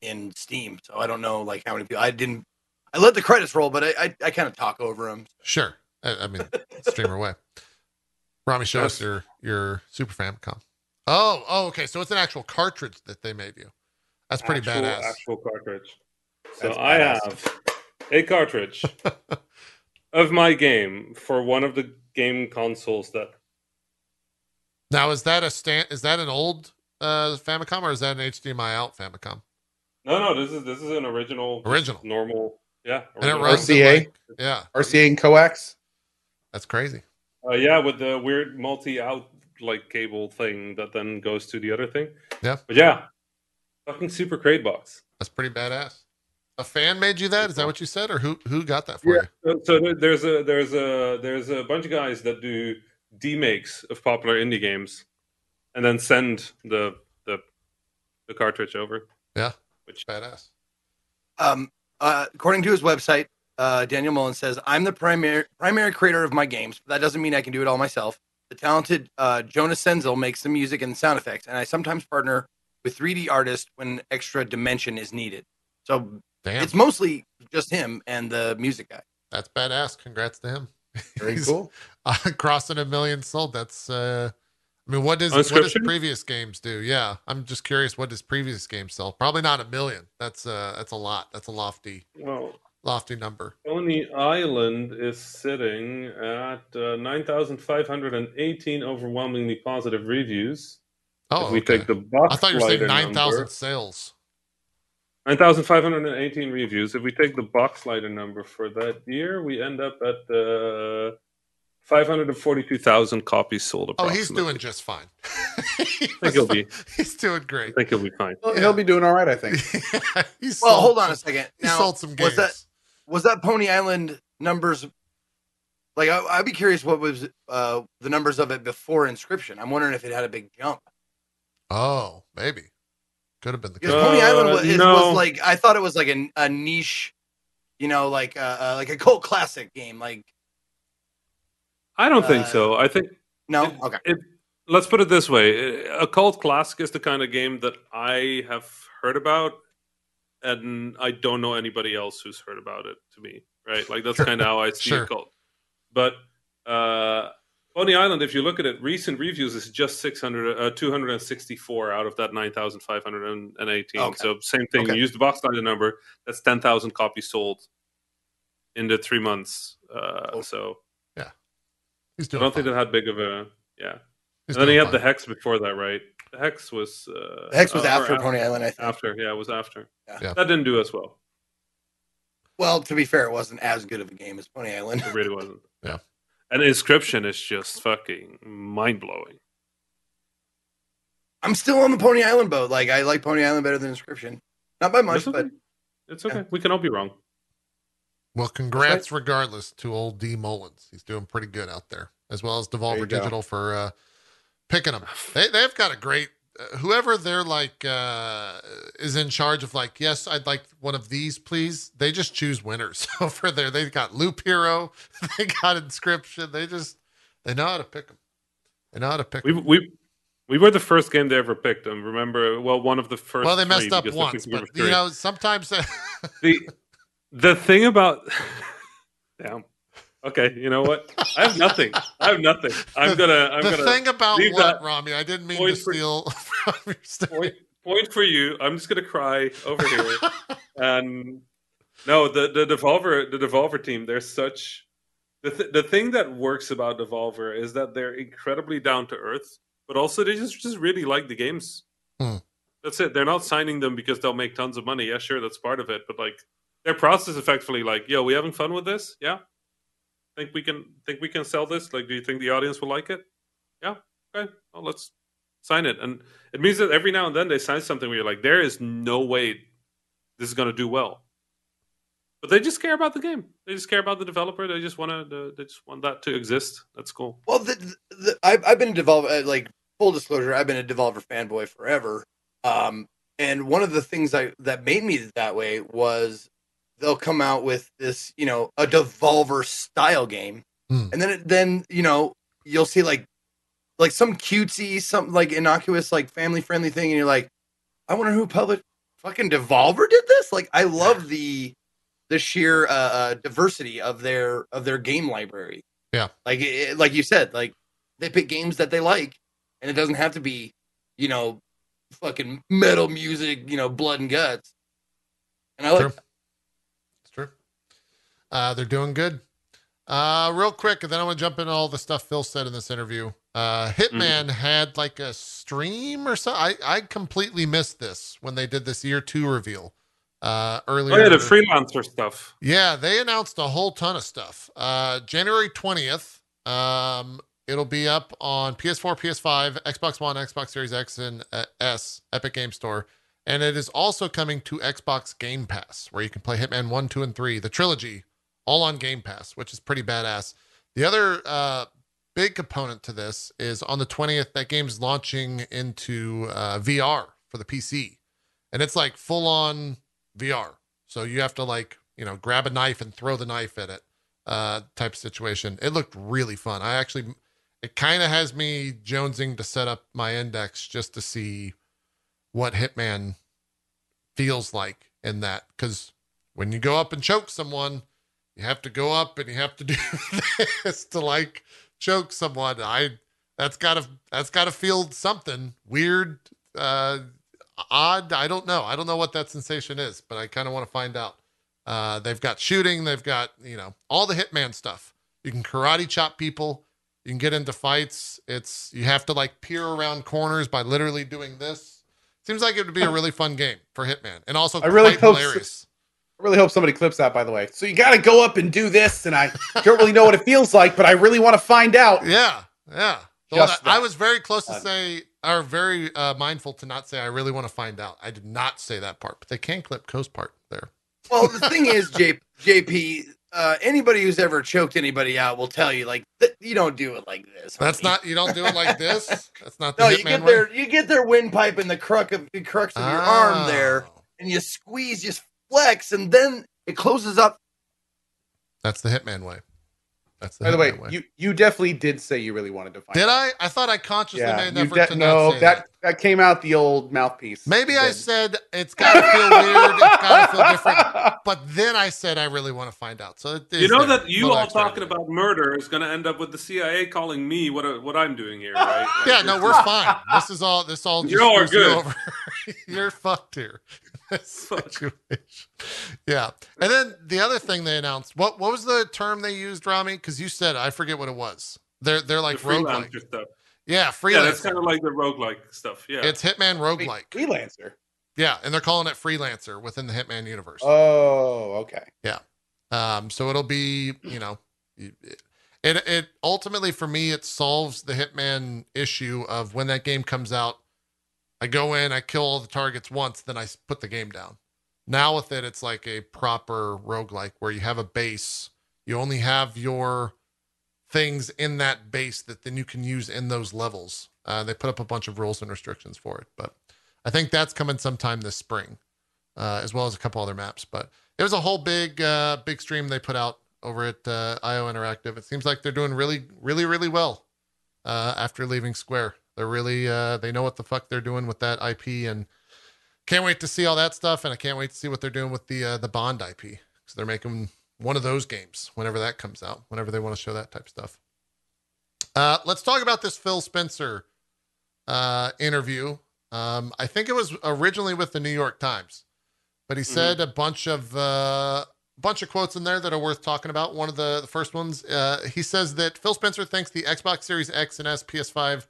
in Steam. So I don't know like how many people. I didn't. I let the credits roll, but I I, I kind of talk over them. Sure. I, I mean, streamer way. Rami, show us your your Super Famicom. Oh, oh, okay. So it's an actual cartridge that they made you. That's pretty actual, badass. Actual cartridge. So That's I badass. have a cartridge of my game for one of the game consoles that Now, is that a stand? Is that an old uh, Famicom or is that an HDMI out Famicom? No, no, this is this is an original, Original. normal. Yeah, And it runs RCA? like- yeah, RCA and coax. that's crazy. Uh, yeah, with the weird multi-out like cable thing that then goes to the other thing. Yeah. but yeah, fucking super crate box. That's pretty badass. A fan made you that? Is that what you said, or who who got that for you? So, so there's a there's a there's a bunch of guys that do demakes of popular indie games, and then send the the the cartridge over. Yeah, Which badass. Um, uh, according to his website, uh, Daniel Mullins says, "I'm the primary primary creator of my games, but that doesn't mean I can do it all myself. The talented uh, Jonas Senzel makes the music and sound effects, and I sometimes partner with 3D artists when extra dimension is needed. So Damn, it's mostly just him and the music guy. that's badass. Congrats to him. Very cool. uh, crossing a million sold. That's uh I mean, what does what does previous games do? Yeah, I'm just curious. What does previous games sell? Probably not a million. That's uh that's a lot. That's a lofty well, lofty number. Pony Island is sitting at uh, nine thousand five hundred and eighteen overwhelmingly positive reviews. Oh, if we okay. take the box I thought you were saying nine thousand sales. 9,518 reviews. If we take the Boxleiter number for that year, we end up at uh, 542,000 copies sold. Oh, he's doing just fine. I think he'll be. He's doing great. I think he'll be fine. He'll, he'll be doing all right, I think. he's Well, sold hold on some- a second. He sold some games. was that was that Pony Island numbers? Like, I, I'd be curious what was uh, the numbers of it before Inscription. I'm wondering if it had a big jump. Oh, maybe. Could have been the case. Uh, Pony Island was, no. was like I thought it was like a, a niche, you know, like uh, uh, like a cult classic game. Like I don't think Uh, so. I think no, It- okay, it- let's put it this way: a cult classic is the kind of game that I have heard about, and I don't know anybody else who's heard about it. To me, right? Like that's kind of how I see Sure. a cult. But uh, Pony Island, if you look at it, recent reviews is just 600, uh, 264 out of that 9,518. Okay. So same thing. Okay. You use the Boxleiter number. That's 10,000 copies sold in the three months. Uh, Oh. so He's I don't think fine. that had big of a yeah. He's and then he doing had the hex before that, right? The hex was uh, the Hex was uh, or after Pony Island. I think. After, yeah, it was after. Yeah. Yeah. That didn't do as well. Well, to be fair, it wasn't as good of a game as Pony Island. It really wasn't. Yeah. And inscription is just fucking mind blowing. I'm still on the Pony Island boat. Like I like Pony Island better than Inscription. Not by much, It's okay. but It's okay. Yeah. We can all be wrong. Well, congrats regardless to old D Mullins. He's doing pretty good out there, as well as Devolver you go. Digital for uh, picking him. They they've got a great uh, whoever they're like uh, is in charge of like yes I'd like one of these please. They just choose winners over there. They got Loop Hero, they got Inscription. They just they know how to pick them. They know how to pick. We 'em. we we were the first game they ever picked them. Remember? Well, one of the first. Well, they three, messed up once, think we were but you know sometimes. the the thing about damn. Okay, you know what? I have nothing. I have nothing. I'm gonna. I'm the gonna thing about what Rami, I didn't mean to point for- steal from your story. point, point for you. I'm just gonna cry over here. and no, the the Devolver the Devolver team, they're such the th- the thing that works about Devolver is that they're incredibly down to earth, but also they just just really like the games. Hmm. That's it. They're not signing them because they'll make tons of money. Yeah, sure, that's part of it, but like their process effectively like, yo, we having fun with this? Yeah. Think we can think we can sell this? Like, do you think the audience will like it? Yeah. Okay. Well, let's sign it. And it means that every now and then they sign something where you're like, there is no way this is going to do well. But they just care about the game. They just care about the developer. They just want to. They just want that to exist. That's cool. Well, the, the, I've, I've been a developer. uh, Like full disclosure, I've been a Devolver fanboy forever. Um, and one of the things I that made me that way was they'll come out with this, you know, a devolver style game, Hmm. and then it, then you know you'll see like like some cutesy, some like innocuous, like family friendly thing, and you're like, I wonder who published fucking Devolver did this. Like, I love the the sheer uh, uh, diversity of their of their game library. Yeah. like it, like you said, like they pick games that they like, and it doesn't have to be, you know, fucking metal music, you know, blood and guts. And I like True. Uh, they're doing good. Uh, real quick, and then I want to jump into all the stuff Phil said in this interview. Uh, Hitman had like a stream or something. I, I completely missed this when they did this year two reveal uh, earlier. Oh yeah, the freelancer stuff. Yeah, they announced a whole ton of stuff. Uh, January 20th, um, it'll be up on PS4, PS5, Xbox One, Xbox Series X, and uh, S, Epic Game Store. And it is also coming to Xbox Game Pass, where you can play Hitman 1, 2, and 3, the trilogy, all on Game Pass, which is pretty badass. The other uh, big component to this is on the 20th, that game's launching into uh, VR for the PC. And it's like full on VR. So you have to like, you know, grab a knife and throw the knife at it, uh, type situation. It looked really fun. I actually, it kind of has me jonesing to set up my index just to see what Hitman feels like in that. Because when you go up and choke someone, you have to go up and you have to do this to like choke someone. I that's gotta that's gotta feel something weird, uh, odd. I don't know. I don't know what that sensation is, but I kind of want to find out. Uh, they've got shooting. They've got you know all the Hitman stuff. You can karate chop people. You can get into fights. It's you have to like peer around corners by literally doing this. Seems like it would be a really fun game for Hitman, and also I really quite hope so. Hilarious. I really hope somebody clips that, by the way. So you got to go up and do this, and I don't really know what it feels like, but I really want to find out. Yeah, yeah. Well, I was very close to Uh, say, or very uh, mindful to not say. I really want to find out. I did not say that part, but they can clip Cohh's part there. Well, the thing is, J- JP, uh, anybody who's ever choked anybody out will tell you, like, th- you don't do it like this. That's not. You don't do it like this. That's not the No, you Hitman get way. their you get their windpipe in the crux of the crux of your arm there, Oh, and you squeeze, just flex, and then it closes up. That's the Hitman way. That's the By the way, Hitman you you definitely did say you really wanted to find did out. I? I thought I consciously Yeah, made an effort de- to no, not say that, that. that came out the old mouthpiece. Maybe You I said it's got to feel weird. It's got to feel different. But then I said I really want to find out. So it You know there. that you all talking about murder is going to end up with the CIA calling me what uh, what I'm doing here, right? Like, Yeah, no, we're fine. This is all. This all. Just You're screws you good. over. You're fucked here. This situation. Yeah, and then the other thing they announced. What what was the term they used, Rami? Because you said I forget what it was. They're they're like the roguelike. freelancer stuff. Yeah, freelancer. Yeah, that's kind of like the roguelike stuff. Yeah. It's Hitman Wait, roguelike. freelancer. Yeah, and they're calling it freelancer within the Hitman universe. Oh, okay. Yeah. Um, so it'll be, you know, it, it ultimately for me it solves the Hitman issue of when that game comes out, I go in, I kill all the targets once, then I put the game down. Now with it, it's like a proper roguelike where you have a base, you only have your things in that base that then you can use in those levels. Uh, they put up a bunch of rules and restrictions for it, but I think that's coming sometime this spring, uh, as well as a couple other maps. But it was a whole big, uh, big stream they put out over at uh, IO Interactive. It seems like they're doing really, really, really well uh, after leaving Square. They're really, uh, they know what the fuck they're doing with that IP, and can't wait to see all that stuff. And I can't wait to see what they're doing with the uh, the Bond IP because they're making one of those games whenever that comes out, whenever they want to show that type of stuff. Uh, let's talk about this Phil Spencer uh, interview. Um, I think it was originally with the New York Times, but he said a bunch of uh, bunch of quotes in there that are worth talking about. One of the, the first ones, uh, he says that Phil Spencer thinks the Xbox Series X and S PS5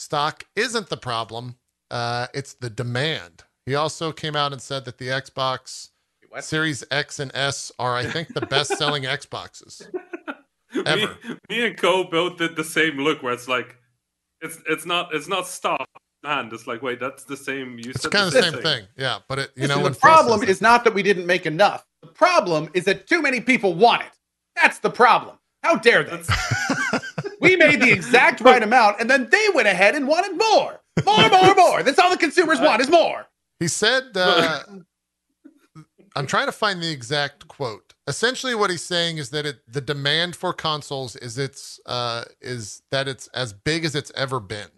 stock isn't the problem, uh, it's the demand. He also came out and said that the Xbox What? Series X and S are, I think, the best selling Xboxes. me, Ever. me and Cohh both did the same look where it's like, it's it's not it's not stock hand. It's like wait, that's the same. You It's said kind of the same thing. thing. Yeah. But it, you Listen, know, the problem says is not that we didn't make enough. The problem is that too many people want it. That's the problem. How dare they? That's, We made the exact right amount, and then they went ahead and wanted more, more, more, more. That's all the consumers want is more. He said, uh, I'm trying to find the exact quote. Essentially, what he's saying is that it, the demand for consoles is it's uh, is that it's as big as it's ever been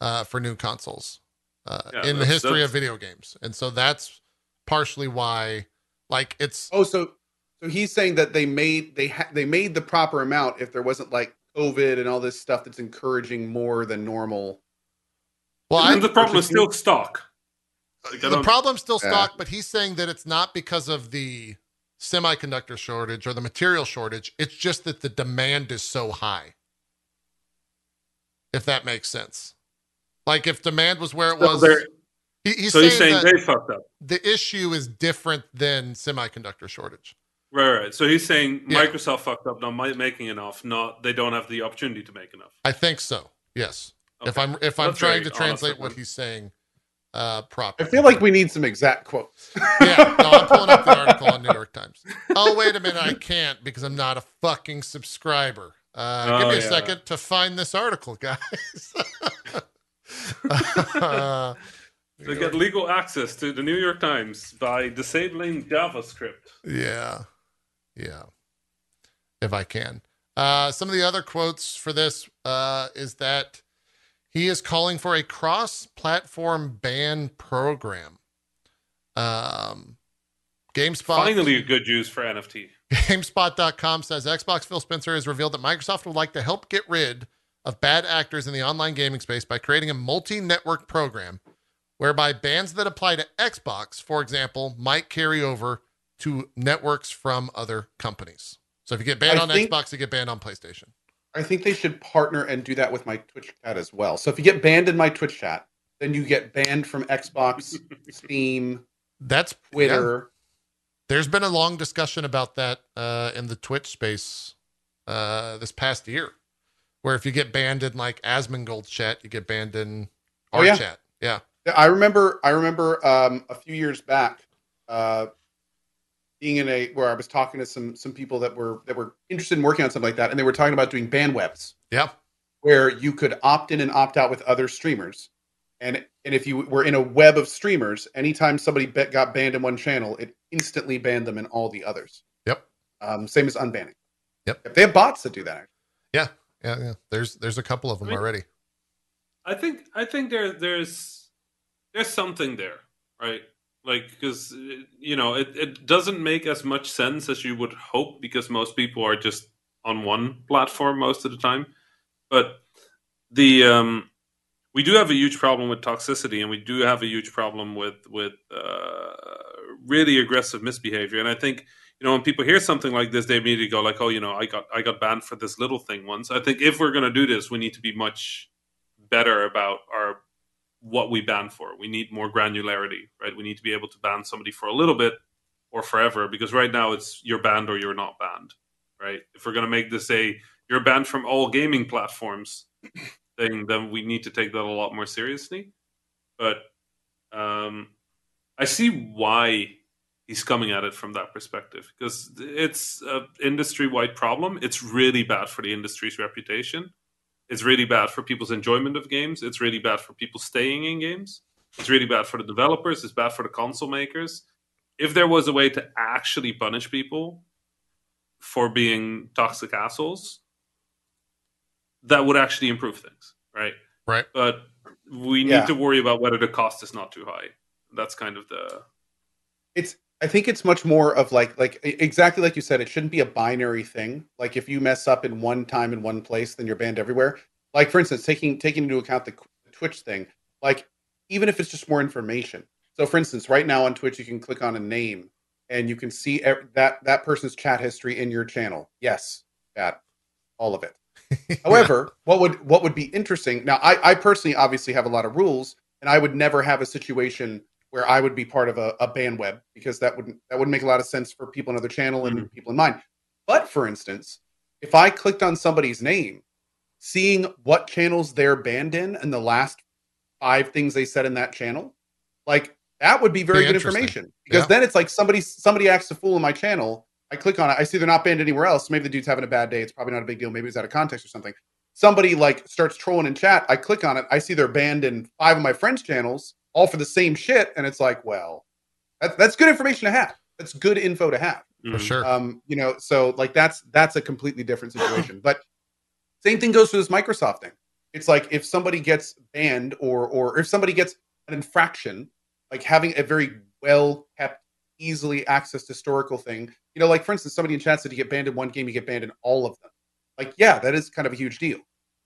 uh, for new consoles uh, Yeah, in the history that's- of video games, and so that's partially why, like, it's Oh, so so he's saying that they made they ha- they made the proper amount if there wasn't like COVID and all this stuff that's encouraging more than normal. well, I, and the problem is still stock. Like, the don't- problem's still Yeah. stock, but he's saying that it's not because of the semiconductor shortage or the material shortage. It's just that the demand is so high. If that makes sense. Like if demand was where it So was, he, he's so saying, he's saying that they fucked up. the issue is different than semiconductor shortage. Right, right. So he's saying Yeah. Microsoft fucked up, not making enough, not they don't have the opportunity to make enough. I think so. Yes. If I'm if I'm That's trying to translate what he's saying uh properly. I feel like we need some exact quotes. yeah, no, I'm pulling up the article on New York Times. Oh, wait a minute, I can't because I'm not a fucking subscriber. Uh, give Oh, me a yeah. second to find this article, guys. uh, They get legal access to the New York Times by disabling JavaScript. yeah, yeah. If I can. Uh, some of the other quotes for this uh, is that he is calling for a cross-platform ban program. Um, GameSpot. Finally, a good use for NFT. GameSpot.com says Xbox Phil Spencer has revealed that Microsoft would like to help get rid of bad actors in the online gaming space by creating a multi network program whereby bans that apply to Xbox, for example, might carry over to networks from other companies. So if you get banned I on think- Xbox, you get banned on PlayStation. I think they should partner and do that with my Twitch chat as well. So if you get banned in my Twitch chat, then you get banned from Xbox, Steam, That's yeah. Twitter. There's been a long discussion about that uh, in the Twitch space uh, this past year, where if you get banned in like Asmongold's chat, you get banned in Oh, our yeah. chat. Yeah. Yeah, I remember. I remember um, a few years back uh, being in a where I was talking to some some people that were that were interested in working on something like that, and they were talking about doing ban webs Yeah. where you could opt in and opt out with other streamers, and and if you were in a web of streamers, anytime somebody be- got banned in one channel, it instantly banned them in all the others. Yep. Um, same as unbanning. Yep. They have bots that do that. Yeah, yeah. There's there's a couple of them I mean- already. I think I think there there's there's something there, right? Like because you know it, it doesn't make as much sense as you would hope because most people are just on one platform most of the time. But the um, we do have a huge problem with toxicity, and we do have a huge problem with with uh, really aggressive misbehavior. And I think you know when people hear something like this, they immediately go like, "Oh, you know, I got I got banned for this little thing once." I think if we're going to do this, we need to be much better about our what we ban for. We need more granularity, right? We need to be able to ban somebody for a little bit or forever because right now it's you're banned or you're not banned, right? If we're going to make this a you're banned from all gaming platforms thing, then we need to take that a lot more seriously. But um, I see why he's coming at it from that perspective because it's an industry wide problem. It's really bad for the industry's reputation. It's really bad for people's enjoyment of games. It's really bad for people staying in games. It's really bad for the developers. It's bad for the console makers. If there was a way to actually punish people for being toxic assholes, that would actually improve things, right? Right. But we need Yeah. to worry about whether the cost is not too high. That's kind of the It's I think it's much more of like like exactly like you said, it shouldn't be a binary thing. Like if you mess up in one time in one place, then you're banned everywhere. Like for instance, taking taking into account the Twitch thing, like even if it's just more information. So for instance, right now on Twitch you can click on a name and you can see that that person's chat history in your channel. Yes, chat, all of it. However, what would what would be interesting now? I, I personally obviously have a lot of rules, and I would never have a situation where I would be part of a, a ban web because that wouldn't that wouldn't make a lot of sense for people in other channel and mm-hmm. people in mine. But for instance, if I clicked on somebody's name, seeing what channels they're banned in and the last five things they said in that channel, like that would be very Be good information because Yeah. then it's like somebody somebody acts a fool in my channel. I click on it, I see they're not banned anywhere else. Maybe the dude's having a bad day. It's probably not a big deal. Maybe it's out of context or something. Somebody like starts trolling in chat. I click on it. I see they're banned in five of my friends' channels, all for the same shit. And it's like, well, that, that's good information to have. That's good info to have For sure. um you know so like that's that's a completely different situation but same thing goes for this microsoft thing it's like if somebody gets banned or or if somebody gets an infraction like having a very well kept easily accessed historical thing you know like for instance somebody in chat said you get banned in one game you get banned in all of them like yeah that is kind of a huge deal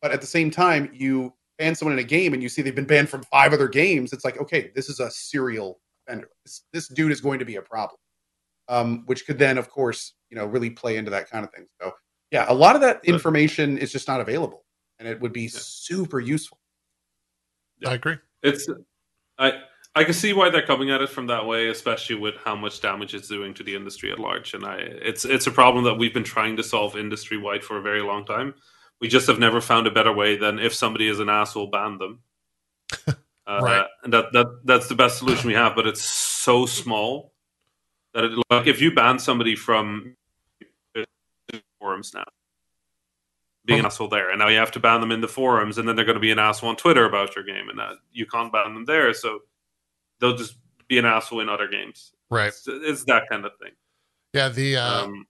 but at the same time you ban someone in a game and you see they've been banned from five other games it's like okay this is a serial offender this, this dude is going to be a problem um, which could then, of course, you know, really play into that kind of thing. So, yeah, a lot of that information is just not available, and it would be super useful. I agree. It's I I can see why they're coming at it from that way, especially with how much damage it's doing to the industry at large. And I it's it's a problem that we've been trying to solve industry wide for a very long time. We just have never found a better way than if somebody is an asshole, ban them. Uh, Right. And that that that's the best solution we have, but it's so small that it, like if you ban somebody from forums now. Being an asshole there, and now you have to ban them in the forums, and then they're going to be an asshole on Twitter about your game, and that you can't ban them there, so they'll just be an asshole in other games. Right. It's, it's that kind of thing. Yeah. The uh, Um,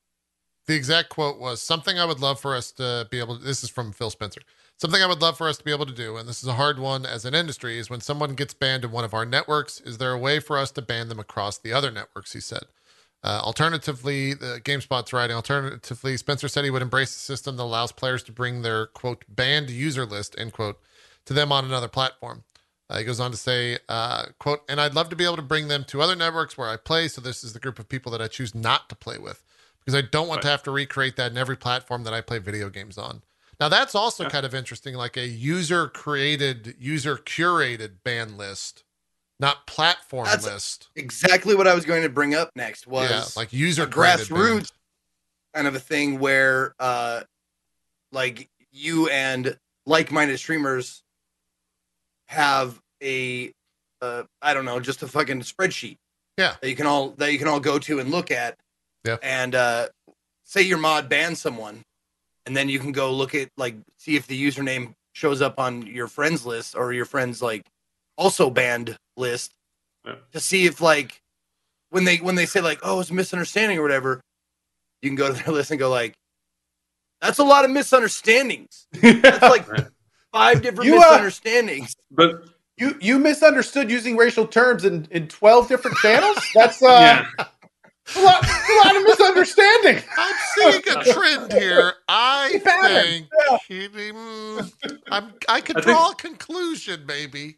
the exact quote was something I would love for us to be able to, this is from Phil Spencer. Something I would love for us to be able to do, and this is a hard one as an industry, is when someone gets banned in one of our networks, is there a way for us to ban them across the other networks? He said. Uh, alternatively, the GameSpot's writing. Alternatively, Spencer said he would embrace a system that allows players to bring their quote banned user list end quote to them on another platform. Uh, he goes on to say, uh, quote, and I'd love to be able to bring them to other networks where I play. So this is the group of people that I choose not to play with because I don't want to have to recreate that in every platform that I play video games on. Now that's also Yeah. kind of interesting, like a user created, user curated ban list, not platform That's- list. Exactly what I was going to bring up next was yeah, like user a created ban. grassroots kind of a thing where uh like you and like-minded streamers have a uh I don't know, just a fucking spreadsheet. Yeah. That you can all that you can all go to and look at. Yeah. And uh say your mod bans someone and then you can go look at like see if the username shows up on your friends list or your friends like also banned list Yeah. to see if like when they when they say like oh it's a misunderstanding or whatever you can go to their list and go like that's a lot of misunderstandings that's like Right. five different You, uh, misunderstandings but You you misunderstood using racial terms in, in twelve different channels. That's uh, yeah, a, lot, a lot of misunderstanding. I'm seeing a trend here. I Pattern, think mm, I'm, I could I think- draw a conclusion, maybe.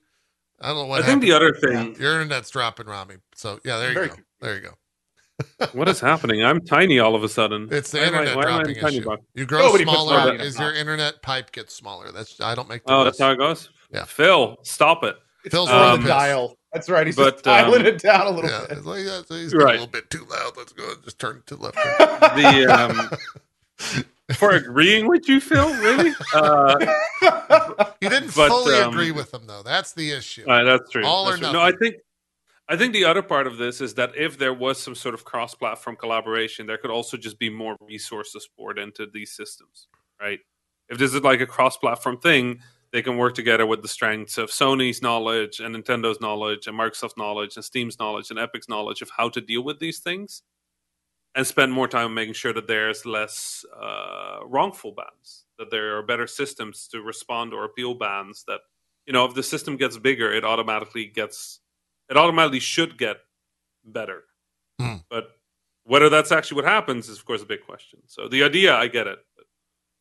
I don't know what I think happened. the other thing. Your internet's dropping, Rami. So yeah, there you Very go. There you go. What is happening? I'm tiny all of a sudden. It's the Why internet why am I dropping tiny issue. box? You grow Nobody smaller Rami as your internet pipe gets smaller. That's I don't make the Oh, rules. that's how it goes. Yeah. Phil, stop it. It's Phil's on the dial. That's right. He's But, just dialing um, it down a little Yeah, bit. it's like that. He's Right. a little bit too loud. Let's go. and Just turn it to the left. The um, for agreeing with you, Phil. Really? Uh, You didn't But, fully um, agree with him though. That's the issue. Uh, that's true. All or That's true. No, I think I think the other part of this is that if there was some sort of cross-platform collaboration, there could also just be more resources poured into these systems, right? If this is like a cross-platform thing, they can work together with the strengths of Sony's knowledge and Nintendo's knowledge and Microsoft's knowledge and Steam's knowledge and Epic's knowledge of how to deal with these things, and spend more time making sure that there's less uh, wrongful bans, that there are better systems to respond or appeal bans. That you know, if the system gets bigger, it automatically gets it automatically should get better. Hmm. But whether that's actually what happens is, of course, a big question. So the idea, I get it. But,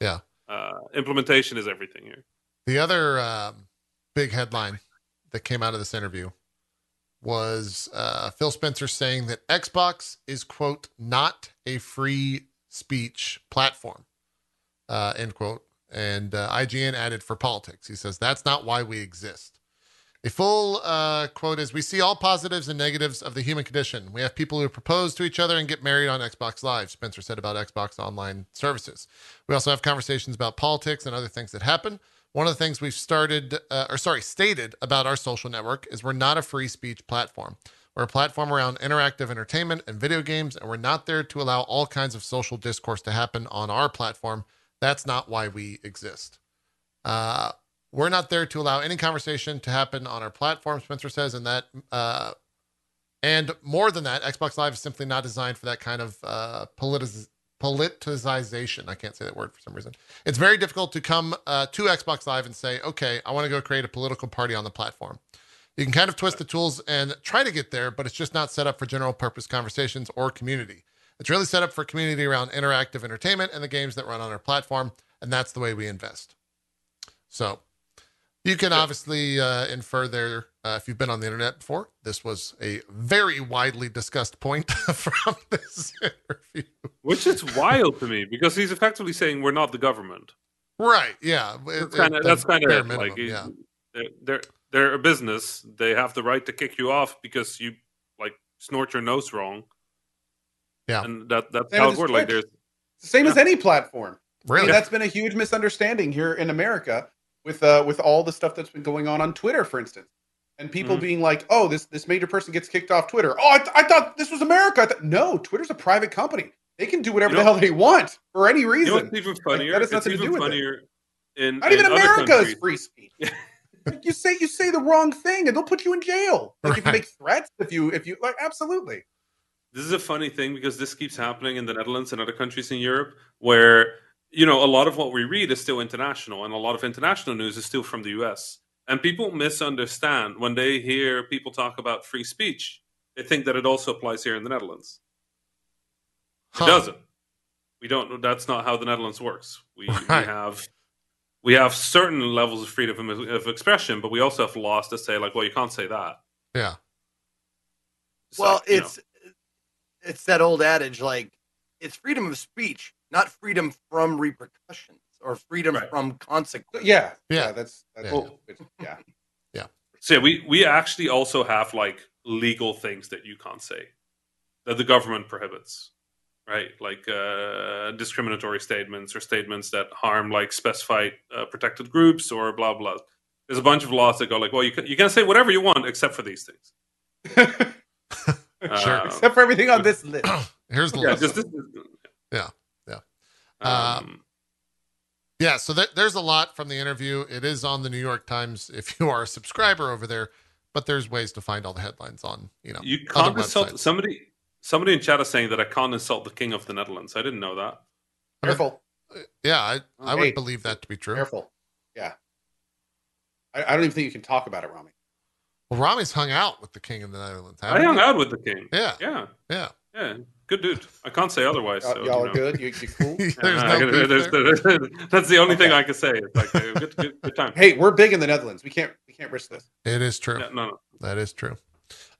Yeah. Uh, implementation is everything here. The other um, big headline that came out of this interview was uh, Phil Spencer saying that Xbox is, quote, not a free speech platform, uh, end quote. And uh, IGN added for politics. He says, that's not why we exist. A full uh, quote is We see all positives and negatives of the human condition. We have people who propose to each other and get married on Xbox Live, Spencer said about Xbox online services. We also have conversations about politics and other things that happen. One of the things we've started, uh, or sorry, stated about our social network is we're not a free speech platform. We're a platform around interactive entertainment and video games, and we're not there to allow all kinds of social discourse to happen on our platform. That's not why we exist. Uh, we're not there to allow any conversation to happen on our platform, Spencer says, and that, uh, and more than that, Xbox Live is simply not designed for that kind of uh, politicization. I can't say that word for some reason. It's very difficult to come uh, to Xbox Live and say, okay, I want to go create a political party on the platform. You can kind of twist the tools and try to get there, but it's just not set up for general purpose conversations or community. It's really set up for community around interactive entertainment and the games that run on our platform, and that's the way we invest. So you can obviously uh, infer there, uh, if you've been on the internet before, this was a very widely discussed point from this interview. Which is wild to me because he's effectively saying we're not the government. Right? Yeah. It- That's kind of the that's kind of minimum, Like, yeah. they're, they're they're a business. They have the right to kick you off because you like snort your nose wrong. Yeah. and that that's Same how it works. Like there's It's the same as any platform. I mean, Really? that's been a huge misunderstanding here in America with uh, with all the stuff that's been going on on Twitter, for instance, and people Mhm. being like, "Oh, this this major person gets kicked off Twitter." Oh, I, th- I thought this was America. I thought, no, Twitter's a private company. They can do whatever You the hell they want for any you reason. know what's even funnier? that has it's nothing to even do with it. in Not even in other America is free speech. Like, you say you say the wrong thing and they'll put you in jail. Like if you make threats, if you if you like, absolutely. This is a funny thing because this keeps happening in the Netherlands and other countries in Europe where you know a lot of what we read is still international and a lot of international news is still from the US. And people misunderstand when they hear people talk about free speech. They think that it also applies here in the Netherlands. It doesn't. We don't that's not how the Netherlands works. We, we have we have certain levels of freedom of, of expression, but we also have laws that say like, well, you can't say that. Yeah. So, well, you know. it's it's that old adage like it's freedom of speech, not freedom from repercussions or freedom Right. from consequences. Yeah, Yeah. yeah, that's that's Yeah. it's- yeah. So yeah, we we actually also have like legal things that you can't say that the government prohibits, right? Like uh, discriminatory statements or statements that harm like specified uh, protected groups or blah blah. There's a bunch of laws that go like, well, you can you can say whatever you want except for these things. Sure. Uh, Except for everything on this list. Here's the yeah, list. just this. Yeah, yeah. Um, Yeah, so there, there's a lot from the interview. It is on the New York Times if you are a subscriber over there, but there's ways to find all the headlines on, you know, you can't insult websites. somebody. Somebody in chat is saying that I can't insult the king of the Netherlands. I didn't know that. Careful, Yeah, I, I would Hey. believe that to be true. careful. Yeah, I, I don't even think you can talk about it, Rami. Well, Rami's hung out with the king of the Netherlands. I haven't hung you? out with the king. Yeah, Yeah, yeah. yeah, good dude. I can't say otherwise. Y'all, So, y'all you are know. good. You, you cool? there's Uh, no beef there's- there. there's- that's the only thing I can say. It's like uh, good, good, good time. hey, we're big in the Netherlands. We can't we can't risk this. It is true. Ja, no, no. That is true.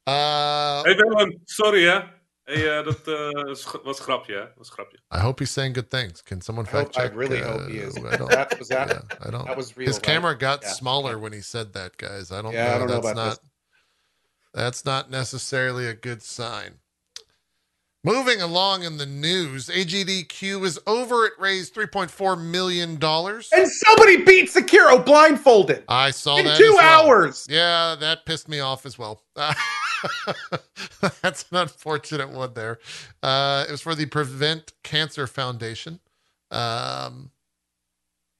Uh, Hey Willem, sorry hè. Hey, uh, dat uh, is- was een grapje hè. Was een grapje. I hope he's saying good things. Can someone I, hope, fact I really uh, hope he is. I don't. That was that. yeah, I don't. That was real. His right? camera got Yeah. smaller when he said that, guys. I don't Yeah, know. I don't know that's about not this. that's not necessarily a good sign. Moving along in the news, AGDQ is over. It raised $3.4 million. And somebody beat Sekiro blindfolded I saw that. in that. two well. hours. Yeah, that pissed me off as well. That's an unfortunate one there. Uh, it was for the Prevent Cancer Foundation. Um,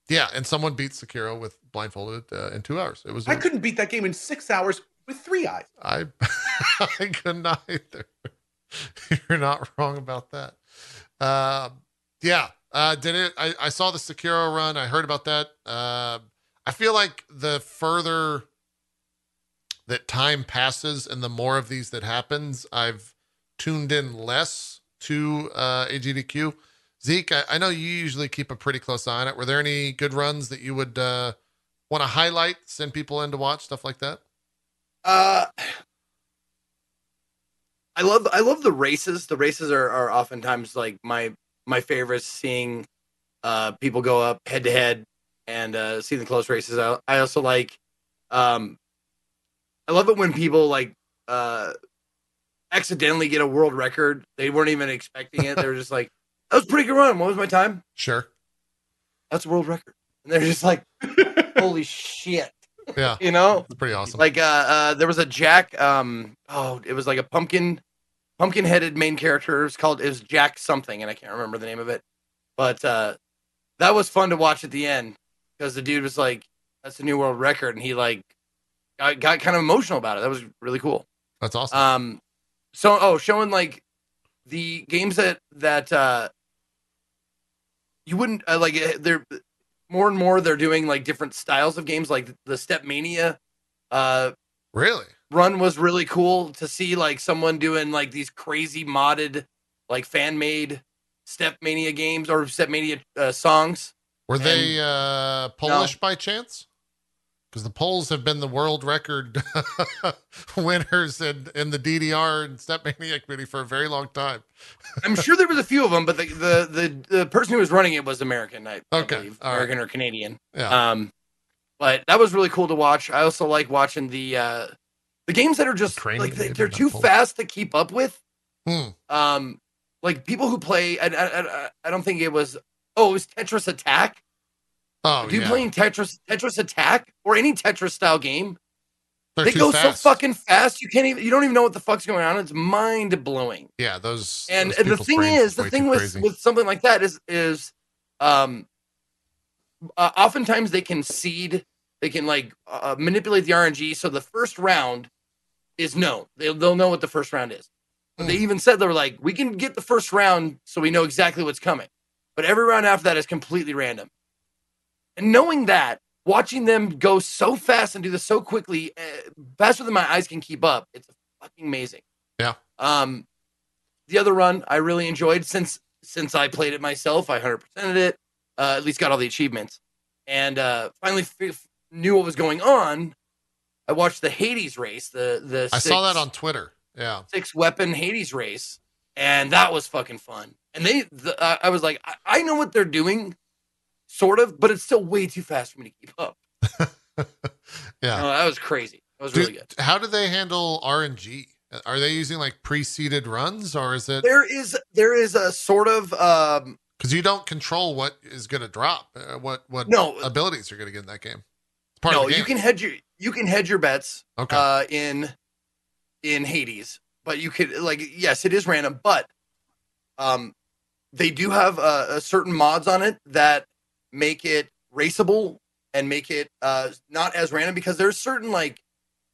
yeah, and someone beat Sekiro with blindfolded uh, in two hours. It was. I couldn't beat that game in six hours with three eyes. I I could not either. You're not wrong about that. Uh, yeah, uh, did it? I, I saw the Sekiro run. I heard about that. Uh, I feel like the further that time passes and the more of these that happens, I've tuned in less to uh, AGDQ. Zeke, I, I know you usually keep a pretty close eye on it. Were there any good runs that you would uh, want to highlight, send people in to watch, stuff like that? Uh, I love I love the races. The races are, are oftentimes like my my favorites. Seeing uh, people go up head to head and uh, see the close races. I, I also like. Um, I love it when people like uh, accidentally get a world record. They weren't even expecting it. They were just like, "That was a pretty good run. What was my time? Sure. That's a world record." And they're just like, "Holy shit!" Yeah. You know, It's pretty awesome. like uh, uh there was a jack um oh it was like a pumpkin pumpkin headed main character it's called is jack something and i can't remember the name of it but uh that was fun to watch at the end because the dude was like that's a new world record and he like got, got kind of emotional about it that was really cool That's awesome. um so oh showing like the games that that uh you wouldn't uh, like uh, they're more and more they're doing like different styles of games like the step mania uh really? Run was really cool to see like someone doing like these crazy modded like fan made step mania games or step mania uh, songs Were they uh, Polish by chance? Because the Poles have been the world record winners in, in the DDR and Stepmania committee for a very long time. i'm sure there was a few of them but the the the, the person who was running it was american i, I Okay, believe. all right. american or canadian Yeah. Um, but that was really cool to watch. I also like watching the uh, the games that are just Ukrainian like they, they're too fast to keep up with. Hmm. Um, like people who play, I, I, I, I don't think it was. Oh, it was Tetris Attack. Oh, you yeah. playing Tetris Tetris Attack or any Tetris style game, They're they go fast. so fucking fast. You can't even. You don't even know what the fuck's going on. It's mind blowing. Yeah, those. And, those and the thing is, the thing with crazy. with something like that is is, um, uh, oftentimes they can seed, they can like uh, manipulate the RNG. So the first round is known. They'll they'll know what the first round is. But they Hmm. even said they were like, we can get the first round so we know exactly what's coming. But every round after that is completely random. And knowing that, watching them go so fast and do this so quickly, uh, faster than my eyes can keep up, it's fucking amazing. Yeah. Um, the other run I really enjoyed since since I played it myself. I hundred percented it. Uh, at least got all the achievements, and uh, finally f- knew what was going on. I watched the Hades race. The the I saw that on Twitter. Yeah. six weapon Hades race, and that was fucking fun. And they, the, uh, I was like, I, I know what they're doing, sort of, but it's still way too fast for me to keep up. Yeah. Oh, that was crazy. That was Do- really good. How do they handle RNG? Are they using like pre-seeded runs or is it There is there is a sort of um because you don't control what is going to drop, uh, what what no abilities you're going to get in that game? It's part no of the game. you can hedge your you can hedge your bets Okay. uh in in Hades, but you could like yes it is random, but um they do have uh, a certain mods on it that make it raceable and make it uh not as random because there's certain like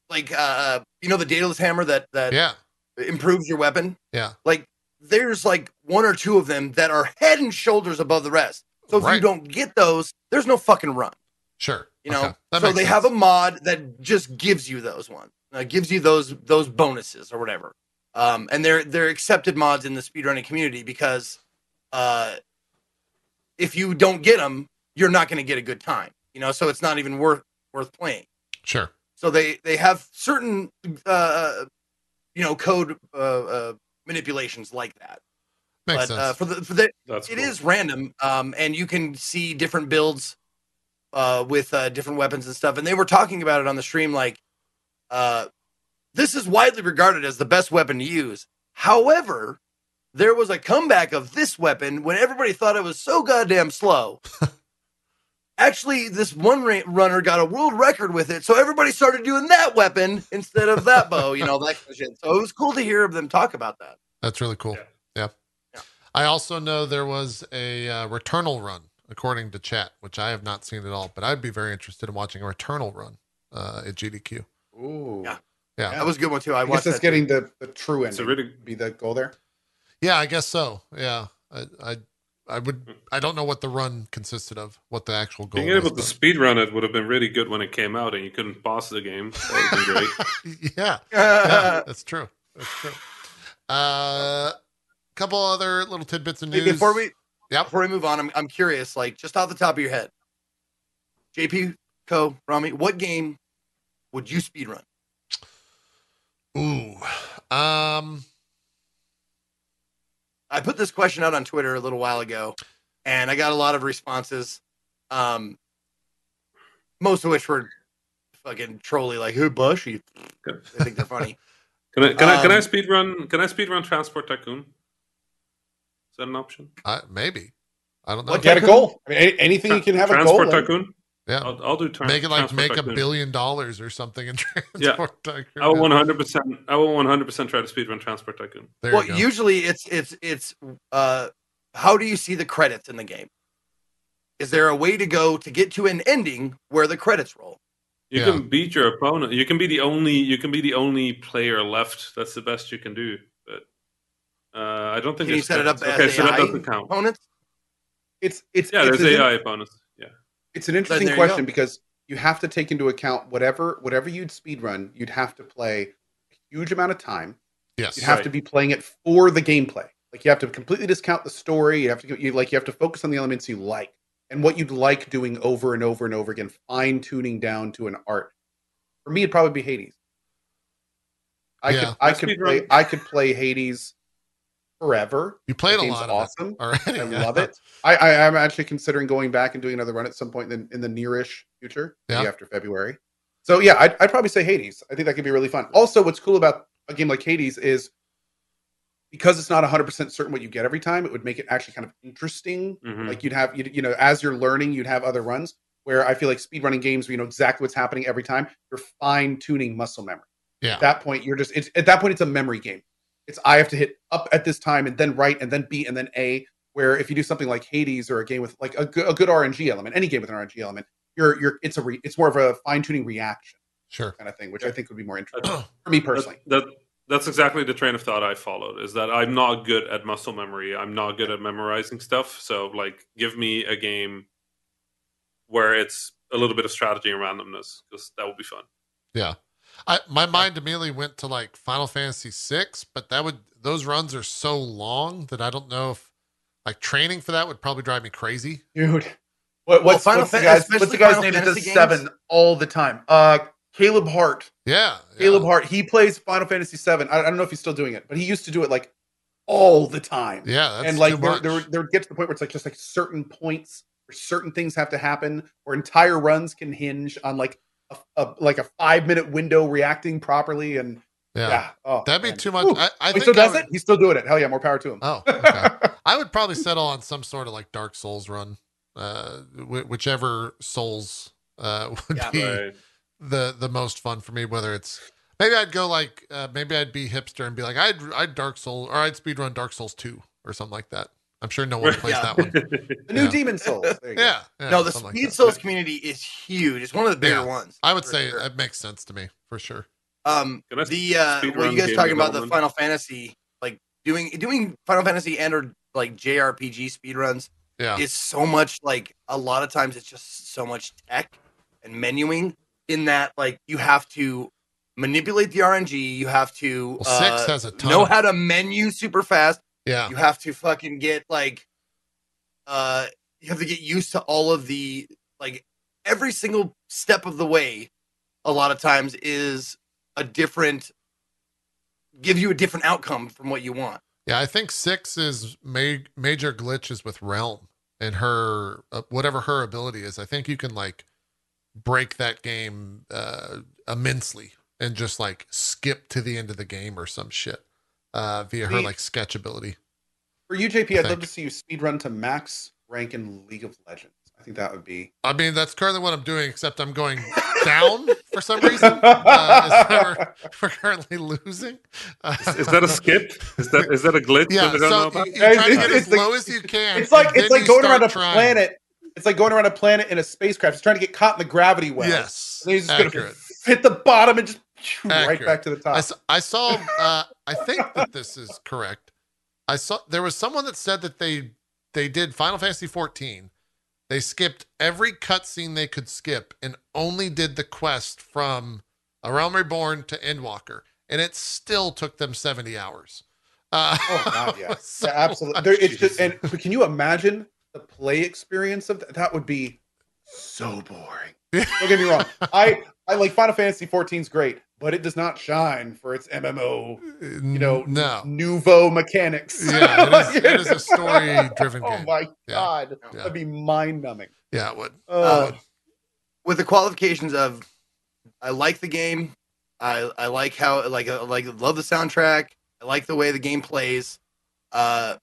like uh you know the daedalus hammer that that yeah. improves your weapon Yeah. like there's like one or two of them that are head and shoulders above the rest so if you don't get those there's no fucking run Sure. You know Okay. So they sense. have a mod that just gives you those ones uh, gives you those those bonuses or whatever um and they're they're accepted mods in the speedrunning community because uh if you don't get them you're not going to get a good time you know so it's not even worth worth playing Sure. so they they have certain uh you know code uh, uh manipulations like that Makes but sense. uh for the for the That's it cool. is random um and you can see different builds uh with uh different weapons and stuff and they were talking about it on the stream like uh this is widely regarded as the best weapon to use however there was a comeback of this weapon when everybody thought it was so goddamn slow actually this one ra- runner got a world record with it so everybody started doing that weapon instead of that bow you know that kind of shit so it was cool to hear them talk about that That's really cool. Yeah. Yeah. Yeah. I also know there was a uh, Returnal run, according to chat, which I have not seen at all, but I'd be very interested in watching a Returnal run uh, at GDQ. Ooh. Yeah. Yeah. that was a good one too i I watched guess that's that too. getting the, the true It's a ending. really Be the goal there. Yeah, I guess so. Yeah. I, I, I would, I don't know what the run consisted of, what the actual goal being able to speed run it would have been really good when it came out and you couldn't pause the game. That would have been great. yeah. yeah, that's true. That's true. Uh, couple other little tidbits of Hey, news. before we Yep. before we move on, I'm I'm curious, like just off the top of your head, JP, Cohh, Rami, what game would you speed run? Ooh. Um, I put this question out on Twitter a little while ago, and I got a lot of responses. Um, most of which were fucking trolly, like "Who Bushy?" Good. They think they're funny. Can I can I can I Um, speed run? Can I speed run Transport Tycoon? Is that an option? I, maybe. I don't know. What, you had a goal. I mean, any- anything you can have a goal. Transport in. Tycoon. Yeah. I'll, I'll do tran- make it like Transport make a billion dollars or something in transport tycoon. I will one hundred percent. I will one hundred percent try to speed run Transport Tycoon. There well, usually it's it's it's. Uh, how do you see the credits in the game? Is there a way to go to get to an ending where the credits roll? You Yeah. can beat your opponent. You can be the only. You can be the only player left. That's the best you can do. But uh, I don't think Can you set it up credits. as Okay, so that AI doesn't count. opponents? It's it's Yeah, it's there's an- AI opponents. Yeah. It's an interesting there you question because you have to take into account whatever whatever you'd speed run, you'd have to play a huge amount of time. yes. You'd have Right. to be playing it for the gameplay. Like you have to completely discount the story. You have to you like you have to focus on the elements you like and what you'd like doing over and over and over again, fine tuning down to an art. For me, it'd probably be Hades. I Yeah. could I could play. I could play Hades forever. You played The a lot awesome. of it already. I yeah. love it. I, I I'm actually considering going back and doing another run at some point in, in the nearish future, maybe Yeah. after February. So yeah, I'd, I'd probably say Hades. I think that could be really fun. Also, what's cool about a game like Hades is because it's not 100 percent certain what you get every time. It would make it actually kind of interesting. Mhm. Like you'd have you you know as you're learning, you'd have other runs. Where I feel like speedrunning games, where you know exactly what's happening every time, you're fine tuning muscle memory. Yeah. At that point, you're just it's at that point it's a memory game. It's I have to hit up at this time and then right and then B and then A. Where if you do something like Hades or a game with like a good, a good RNG element, any game with an RNG element, you're you're it's a re, it's more of a fine tuning reaction Sure. kind of thing, which I think would be more interesting for me personally. That, that that's exactly the train of thought I followed. Is that I'm not good at muscle memory. I'm not good at memorizing stuff. So like, give me a game where it's a little bit of strategy and randomness because that would be fun. Yeah. I my mind immediately went to like Final Fantasy VI, but that would those runs are so long that I don't know if like training for that would probably drive me crazy. Dude, what, Well, what's, Final what's the guy's, what's the guy's Final name that Fantasy does games? seven all the time? Uh, Caleb Hart. Yeah. yeah. Caleb Hart. He plays Final Fantasy Seven. I, I don't know if he's still doing it, but he used to do it like all the time. Yeah, that's and like too there, much. there, there would get to the point where it's like just like certain points or certain things have to happen, or entire runs can hinge on like a, a like a five minute window reacting properly, and yeah. yeah, oh, That'd be man. too much. Whew. I, I Oh, he think still I does would- it. He's still doing it. Hell yeah, more power to him. Oh, okay. I would probably settle on some sort of like Dark Souls run, uh, wh- whichever Souls uh, would Yeah. be Right. the the most fun for me. Whether it's maybe I'd go like uh, maybe I'd be hipster and be like I'd I'd Dark Soul or I'd speed run Dark Souls two or something like that. I'm sure no one plays Yeah. that one. the new Yeah. Demon Souls. There you go. Yeah, yeah, no, the something like Speed. Souls community is huge. It's one of the bigger Yeah. ones. I would say sure. that makes sense to me for sure. Um, the uh, speed what run you guys talking about the development? Final Fantasy, like doing doing Final Fantasy and or like JRPG speedruns Yeah, is so much like a lot of times it's just so much tech and menuing in that like you have to manipulate the RNG, you have to well, six uh, has a ton. know of- how to menu super fast, yeah, you have to fucking get like uh you have to get used to all of the like every single step of the way a lot of times is a different give you a different outcome from what you want yeah. I think six is ma- major glitches with Relm and her uh, whatever her ability is. I think you can like break that game uh, immensely and just like skip to the end of the game or some shit uh, via her like sketch ability. For you, JP, I'd Thank love to see you speed run to max rank in League of Legends. I think that would be. I mean, that's currently what I'm doing, except I'm going down for some reason. Uh, we're, we're currently losing. Uh, Is, is that a skip? Is that is that a glitch yeah, that I don't know so you, you try to It's- get it's as like- low as you can. It's like it's like going around a trying. planet. It's like going around a planet in a spacecraft. It's trying to get caught in the gravity well. Yes, And he's just gonna accurate. hit the bottom and just right back to the I, top. s- I saw. Uh, I think that this is correct. I saw there was someone that said that they they did Final Fantasy 14. They skipped every cutscene they could skip and only did the quest from A Realm Reborn to Endwalker, and it still took them 70 hours. Uh, Oh god, yeah, so yeah absolutely. There, it's just, and but can you imagine the play experience of that? That would be so boring. Don't get me wrong. I I like Final Fantasy 14 is great, but it does not shine for its MMO, you you know, no. nouveau mechanics. Yeah, it is, it is a story-driven Oh game. my Yeah. god, Yeah. that'd be mind numbing. Yeah, it would. Uh, with the qualifications of I like the game, I I like how like I like love the soundtrack, I like the way the game plays. Uh,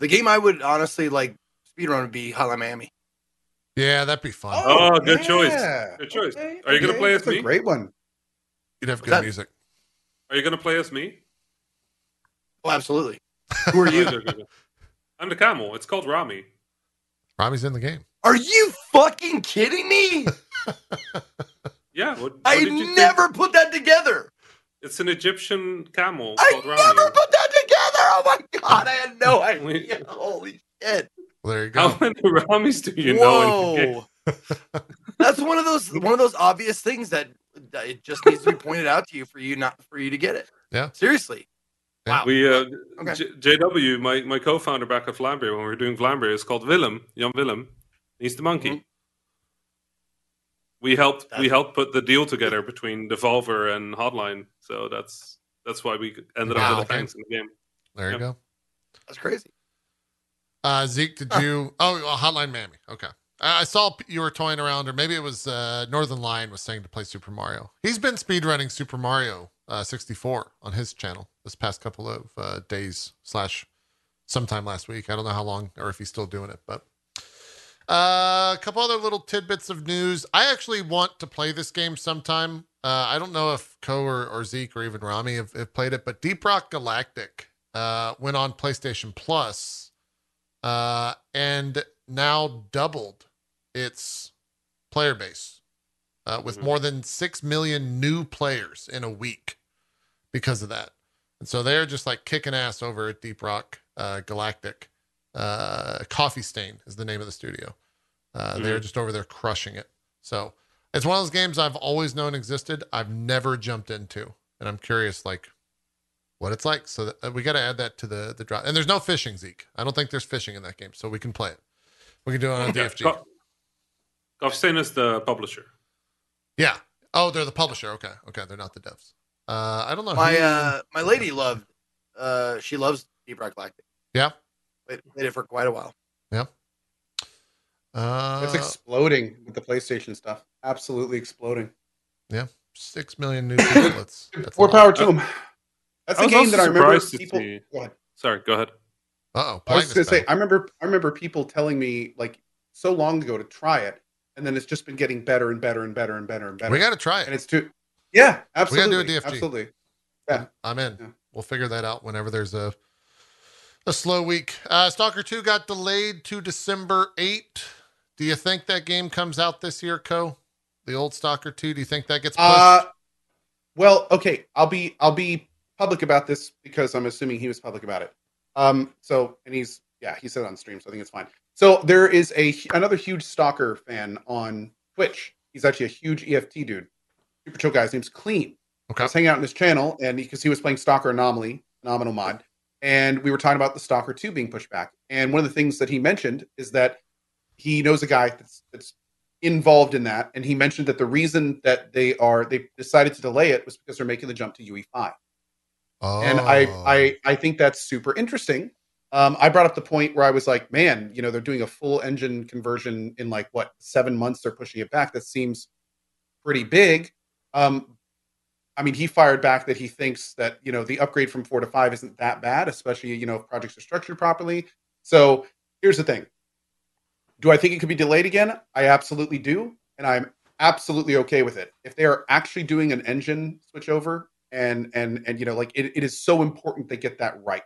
the game I would honestly like speedrun would be Hotline Miami. Yeah, that'd be fun. Oh, good choice. Good choice. Okay, Are you gonna play as that's me? A great one. You'd have good that- music. Are you gonna play as me? Oh, absolutely. Who are you? I'm the camel. It's called Rami. Rami's in the game. Are you fucking kidding me? Yeah. What, what I did you think? never put that together. It's an Egyptian camel I called Rami. never put that together. Oh my god, I had no idea. Holy shit. Well, there you go. How many Ramis do you know? In the game? Whoa. That's one of those one of those obvious things that, that it just needs to be pointed out to you for you not for you to get it. Yeah. Seriously. Wow. We uh, Okay. J- JW, my, my co-founder back at Vlambeer, when we were doing Vlambeer, is called Willem, Jan Willem. He's the monkey. Mhm. We helped we helped put the deal together between Devolver and Hotline, so that's that's why we ended Wow, up with the okay. tanks in the game. There you go. That's crazy. Uh, Zeke, did you? Oh, Hotline Miami. Okay. I saw you were toying around, or maybe it was uh, Northernlion was saying to play Super Mario. He's been speedrunning Super Mario uh, 64 on his channel this past couple of uh, days slash sometime last week. I don't know how long or if he's still doing it, but uh, a couple other little tidbits of news. I actually want to play this game sometime. Uh, I don't know if Cohh or, or Zeke or even Rami have, have played it, but Deep Rock Galactic uh, went on PlayStation Plus and now doubled its player base uh, with Mhm. more than 6 million new players in a week because of that. And so they're just like kicking ass over at Deep Rock uh, Galactic. Uh, Coffee Stain is the name of the studio. Uh, They're just over there crushing it. So it's one of those games I've always known existed. I've never jumped into, and I'm curious, like what it's like. So that, uh, we got to add that to the the drop. And there's no fishing, Zeke. I don't think there's fishing in that game, so we can play it. We can do it on Yeah, DFG. Co- Golfstain is the publisher. yeah. Oh, they're the publisher. Okay. Okay. They're not the devs. Uh, I don't know. My who- uh my lady loved uh she loves Deep Rock Galactic. Yeah. Played, played it for quite a while. uh, It's exploding with the PlayStation stuff. Absolutely exploding. Yeah. six million new people. That's, that's More power to them. That's I a game that I remember people. Go. Sorry, go ahead. Uh oh. I was gonna say, I remember, I remember people telling me like so long ago to try it, and then it's just been getting better and better and better and better and better. we got to try it. and it's too, yeah, absolutely. We gotta do absolutely, a DFG. absolutely. Yeah. I'm in. Yeah. We'll figure that out whenever there's a a slow week. Uh, Stalker 2 got delayed to December 8. Do you think that game comes out this year, Cohh? The old Stalker 2, do you think that gets pushed? Uh, well, okay, I'll be, I'll be public about this because I'm assuming he was public about it. Um, so, and he's, yeah, he said it on stream, so I think it's fine. So there is a another huge Stalker fan on Twitch. He's actually a huge EFT dude, super chill guy. His name's Klean. okay. I was hanging out in his channel, and because he was playing Stalker Anomaly, phenomenal mod, and we were talking about the Stalker 2 being pushed back. And one of the things that he mentioned is that he knows a guy that's that's involved in that, and he mentioned that the reason that they are they decided to delay it was because they're making the jump to UE5. Oh. And I I oh. I think that's super interesting. Um, I brought up the point where I was like, man, you know, they're doing a full engine conversion in like what seven months. They're pushing it back. That seems pretty big. Um, I mean, he fired back that he thinks that you know the upgrade from four to five isn't that bad, especially you know if projects are structured properly. So here's the thing: Do I think it could be delayed again? I absolutely do, and I'm absolutely okay with it. If they are actually doing an engine switchover, and and and you know, like it, it is so important they get that right.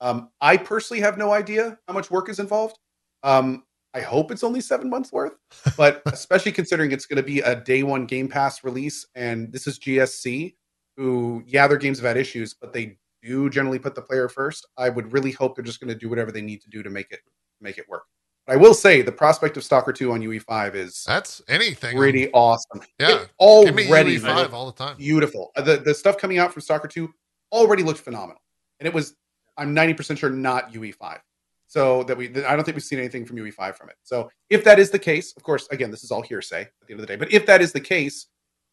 Um, I personally have no idea how much work is involved. Um, I hope it's only seven months worth, but especially considering it's going to be a day one Game Pass release, and this is GSC, who yeah, their games have had issues, but they do generally put the player first. I would really hope they're just going to do whatever they need to do to make it make it work. But I will say the prospect of Stalker Two on UE5 is That's anything. pretty awesome. Yeah. It already UE5 all the time. beautiful. Uh, The the stuff coming out from Stalker 2 already looked phenomenal. And it was I'm 90% sure not UE5. So that we I don't think we've seen anything from UE5 from it. So if that is the case, of course, again, this is all hearsay at the end of the day. But if that is the case,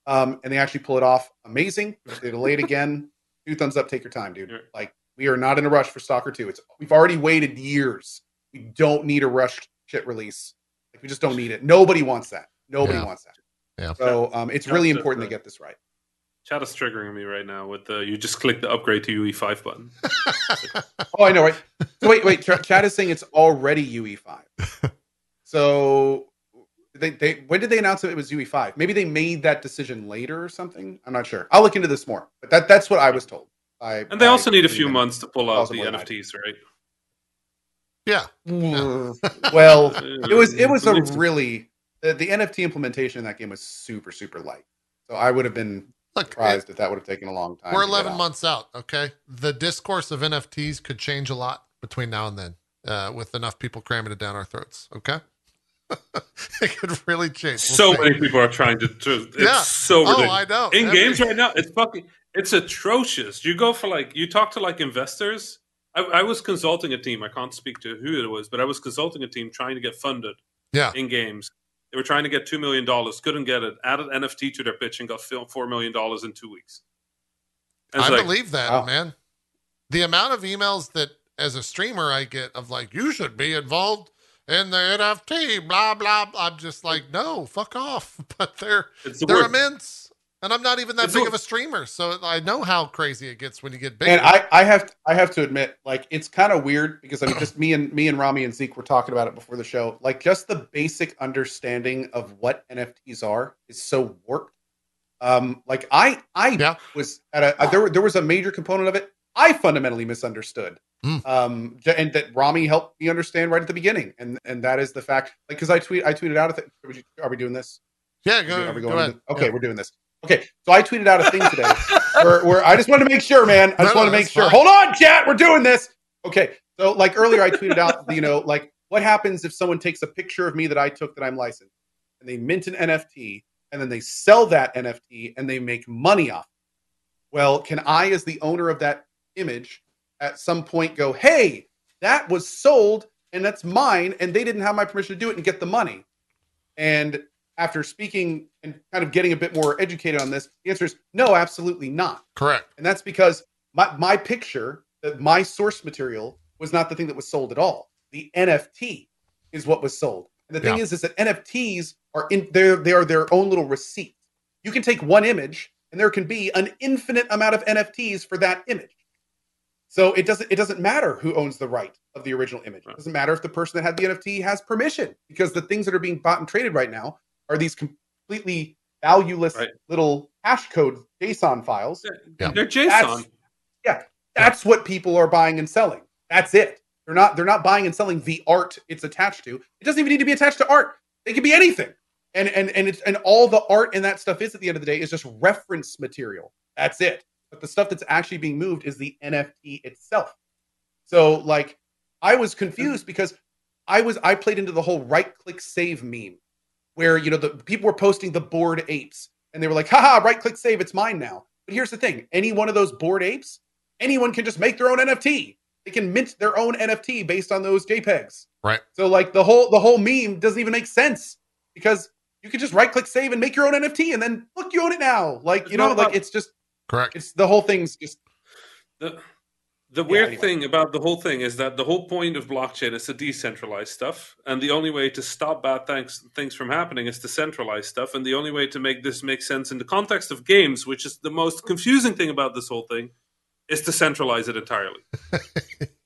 um, and they actually pull it off, amazing. If they delay it again, two thumbs up. Take your time, dude. Yeah. Like we are not in a rush for Stalker Two. It's we've already waited years. We don't need a rushed shit release. Like we just don't need it. Nobody wants that. Nobody Yeah. wants that. Yeah. So um, it's Yeah, really important to get this right. Chat is triggering me right now with the you just click the upgrade to UE5 button. Oh, I know, right? So wait, wait. Ch- Chad is saying it's already UE5. So they, they when did they announce that it was UE5? Maybe they made that decision later or something. I'm not sure. I'll look into this more. But that that's what I was told. I, And they I- also need a few months to pull out the more than I do. NFTs, right? Yeah. Well, it was it was a really the, the NFT implementation in that game was super super light. So I would have been Look, surprised if that would have taken a long time. we're 11 out. months out. Okay. The discourse of NFTs could change a lot between now and then uh, with enough people cramming it down our throats. Okay. it could really change. We'll so see. many people are trying to. to it's Yeah. so Oh, ridiculous. I know. in Every- games right now it's fucking it's atrocious you go for like you talk to like investors I, I was consulting a team i can't speak to who it was but i was consulting a team trying to get funded Yeah. in games they were trying to get $2 million couldn't get it added nft to their pitch and got $4 million in two weeks I like, believe that, Wow. man. The amount of emails that as a streamer I get of like, you should be involved in the NFT, blah, blah, blah. I'm just like, no, fuck off. But they're it's the they're word. immense. And I'm not even that It's big a- of a streamer. So I know how crazy it gets when you get big. And I, I have I have to admit, like it's kind of weird because I mean, just me and me and Rami and Zeke were talking about it before the show. Like, just the basic understanding of what NFTs are is so warped. Um, like I I Yeah. was at a uh, there there was a major component of it I fundamentally misunderstood. Mm. Um, and that Rami helped me understand right at the beginning, and and that is the fact. Like, because I tweet I tweeted out a thing. Are we, are we doing this? yeah, Are we- go, are we go going ahead. to- okay, Yeah. we're doing this. Okay, so I tweeted out a thing today where, where I just want to make sure, man. I just No, want to make sure. fine. Hold on, chat. We're doing this. Okay, so like earlier, I tweeted out, you know, like what happens if someone takes a picture of me that I took that I'm licensed, and they mint an NFT, and then they sell that NFT and they make money off. it. Well, can I, as the owner of that image, at some point go, "Hey, that was sold and that's mine, and they didn't have my permission to do it and get the money"? And after speaking and kind of getting a bit more educated on this, the answer is no, absolutely not. Correct. And that's because my, my picture, my source material was not the thing that was sold at all. The NFT is what was sold. And the thing Yeah. is, is that NFTs are in they're they are their own little receipt. You can take one image and there can be an infinite amount of NFTs for that image. So it doesn't it doesn't matter who owns the right of the original image. It doesn't matter if the person that had the NFT has permission because the things that are being bought and traded right now are these completely valueless Right. little hash code JSON files. Yeah. They're JSON. Yeah. That's what people are buying and selling. That's it. They're not they're not buying and selling the art it's attached to. It doesn't even need to be attached to art. It can be anything. And and and it's and all the art and that stuff is at the end of the day is just reference material. That's it. But the stuff that's actually being moved is the NFT itself. So like I was confused because I was I played into the whole right click save meme where you know the people were posting the bored apes and they were like, haha, right click save, it's mine now. But here's the thing: any one of those bored apes, anyone can just make their own NFT. They can mint their own NFT based on those JPEGs. Right. So like the whole the whole meme doesn't even make sense because you can just right click save and make your own NFT and then look you own it now. Like It's you know, not like about- it's just Correct. it's the whole thing's just The, the weird anyway. thing about the whole thing is that the whole point of blockchain is to decentralize stuff, and the only way to stop bad things things from happening is to centralize stuff. And the only way to make this make sense in the context of games, which is the most confusing thing about this whole thing, is to centralize it entirely.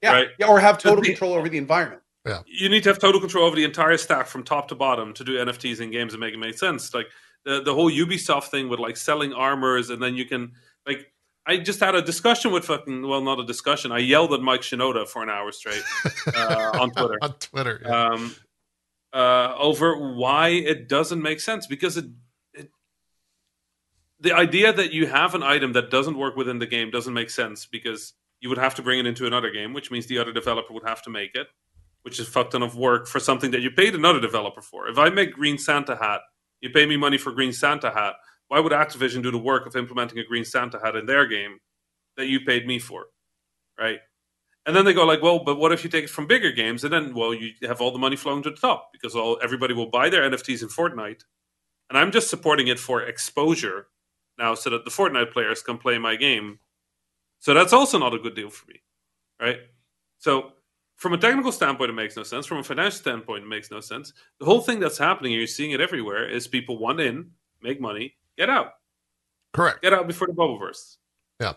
yeah, Right. yeah or have total the- control over the environment. Yeah. you need to have total control over the entire stack from top to bottom to do NFTs in games and make it make sense. Like the the whole Ubisoft thing with like selling armors and then you can like I just had a discussion with fucking well not a discussion. I yelled at Mike Shinoda for an hour straight uh, on Twitter On Twitter. yeah. um, uh, over why it doesn't make sense because it, it the idea that you have an item that doesn't work within the game doesn't make sense because you would have to bring it into another game, which means the other developer would have to make it, which is fuck ton of work for something that you paid another developer for. If I make Green Santa hat, you pay me money for Green Santa hat. Why would Activision do the work of implementing a Green Santa hat in their game that you paid me for, right? And then they go like, well, but what if you take it from bigger games? And then, well, you have all the money flowing to the top because all everybody will buy their NFTs in Fortnite, and I'm just supporting it for exposure now, so that the Fortnite players can play my game. So that's also not a good deal for me, right? So from a technical standpoint, it makes no sense. From a financial standpoint, it makes no sense. The whole thing that's happening, you're seeing it everywhere, is people want in, make money, get out, Correct. get out before the bubble bursts. Yeah.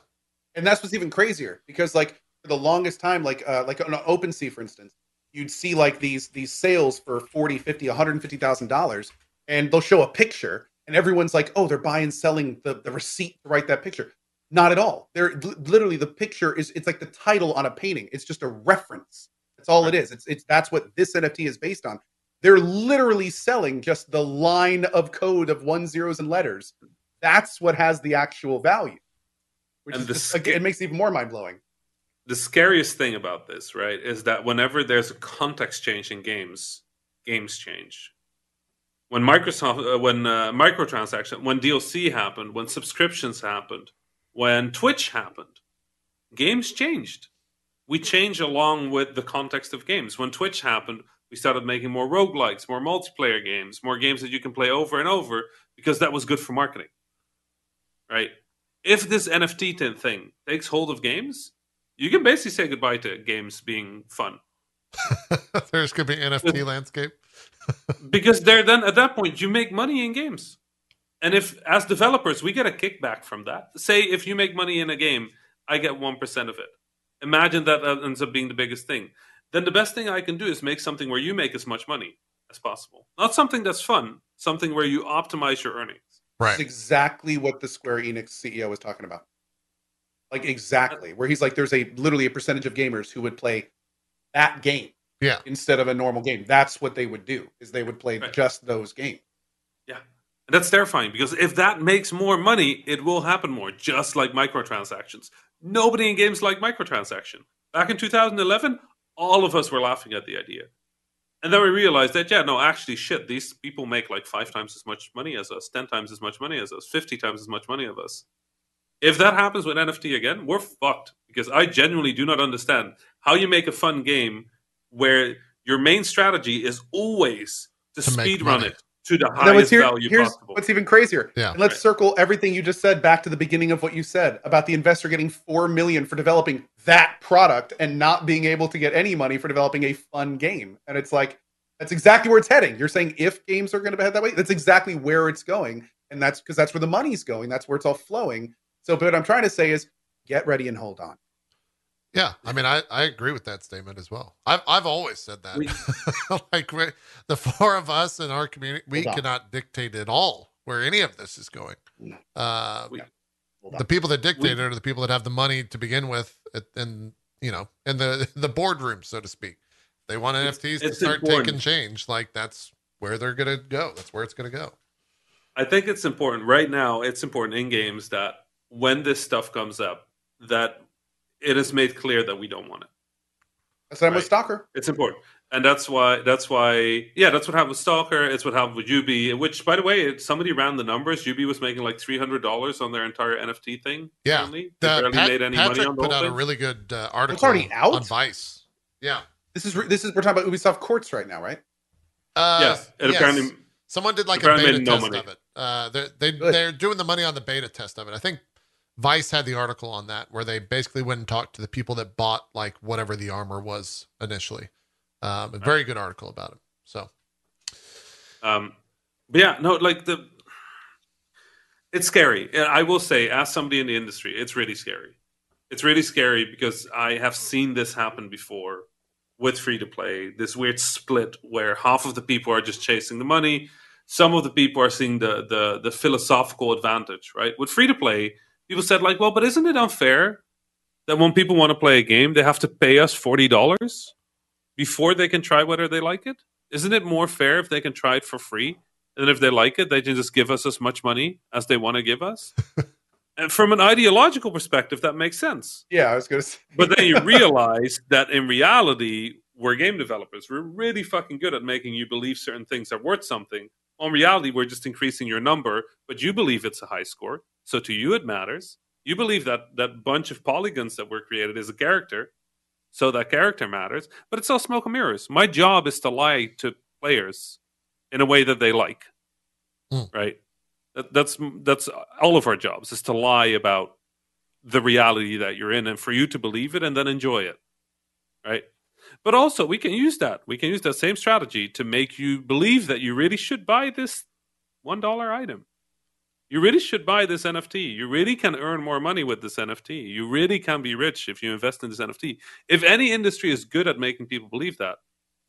And that's what's even crazier because like for the longest time like uh like on OpenSea for instance you'd see like these these sales for 40 50 150,000 dollars and they'll show a picture and everyone's like oh they're buying selling the the receipt to write that picture. Not at all. They're literally the picture is it's like the title on a painting. It's just a reference. That's all it is. It's it's that's what this NFT is based on they're literally selling just the line of code of one zeros and letters that's what has the actual value which And is the just, again, it makes it even more mind-blowing the scariest thing about this, right, is that whenever there's a context change in games, games change. When Microsoft, uh, when uh, microtransaction, when DLC happened, when subscriptions happened, when Twitch happened, games changed. We change along with the context of games. When Twitch happened, we started making more roguelikes, more multiplayer games, more games that you can play over and over because that was good for marketing. Right? If this NFT thing takes hold of games, you can basically say goodbye to games being fun There's going to be NFT landscape. because they're then at that point you make money in games and if as developers we get a kickback from that say if you make money in a game i get 1% of it imagine that that ends up being the biggest thing then the best thing i can do is make something where you make as much money as possible not something that's fun something where you optimize your earnings It's Right. exactly what the Square Enix CEO was talking about. Like exactly, where he's like, there's a literally a percentage of gamers who would play that game Yeah. instead of a normal game. That's what they would do, is they would play Right. just those games. Yeah. And that's terrifying because if that makes more money, it will happen more, just like microtransactions. Nobody in games like microtransaction. Back in 2011, all of us were laughing at the idea. And then we realized that, yeah, no, actually, shit, these people make like five times as much money as us, 10 times as much money as us, 50 times as much money as us. If that happens with NFT again, we're fucked because I genuinely do not understand how you make a fun game where your main strategy is always to, To make speed run it to the And then what's highest here- value here's possible. what's even crazier. Yeah. And let's Right. circle everything you just said back to the beginning of what you said about the investor getting four million for developing that product and not being able to get any money for developing a fun game. And it's like that's exactly where it's heading. You're saying if games are going to head that way, that's exactly where it's going, and that's because that's where the money's going. That's where it's all flowing. So, but what I'm trying to say is, get ready and hold on. Yeah, I mean, I, I agree with that statement as well. I've I've always said that. We- like the four of us in our community, we cannot dictate at all where any of this is going. No. Uh, We-. The people that dictate it are the people that have the money to begin with, and you know, in the the boardroom, so to speak. They want NFTs to start important. taking change. Like that's where they're gonna go. That's where it's gonna go. I think it's important right now. It's important in games that when this stuff comes up, that it is made clear that we don't want it. That's what I'm with Right. Stalker. It's important, and that's why. That's why. Yeah, that's what happened with Stalker. It's what happened with Ubi. Which, by the way, somebody ran the numbers. Ubi was making like three hundred dollars on their entire NFT thing. Yeah. currently. They The, barely Pat- made any Patrick money on put whole out a really good uh, article it's already out? on Vice. Yeah. This is this is we're talking about Ubisoft Quartz right now, right? Uh, yes, it yes. apparently. Someone did like a beta no test money. of it. Uh, they're they, Good. they're doing the money on the beta test of it. I think Vice had the article on that where they basically went and talked to the people that bought like whatever the armor was initially. Um, a very good article about it. So Um, but yeah, no, like the, it's scary. I will say, as somebody in the industry, it's really scary. It's really scary because I have seen this happen before with free to play. This weird split where half of the people are just chasing the money, some of the people are seeing the the the philosophical advantage. Right with free to play, people said like, well, but isn't it unfair that when people want to play a game, they have to pay us forty dollars before they can try whether they like it? Isn't it more fair if they can try it for free? And if they like it, they can just give us as much money as they want to give us? and from an ideological perspective, that makes sense. Yeah, I was gonna say. But then you realize that in reality, we're game developers. We're really fucking good at making you believe certain things are worth something. On reality, we're just increasing your number, but you believe it's a high score. So to you, it matters. You believe that that bunch of polygons that were created is a character. So that character matters. But it's all smoke and mirrors. My job is to lie to players in a way that they like. Mm. right? That, that's that's all of our jobs is to lie about the reality that you're in and for you to believe it and then enjoy it, right? But also, we can use that. We can use that same strategy to make you believe that you really should buy this one dollar item. You really should buy this NFT. You really can earn more money with this NFT. You really can be rich if you invest in this NFT. If any industry is good at making people believe that,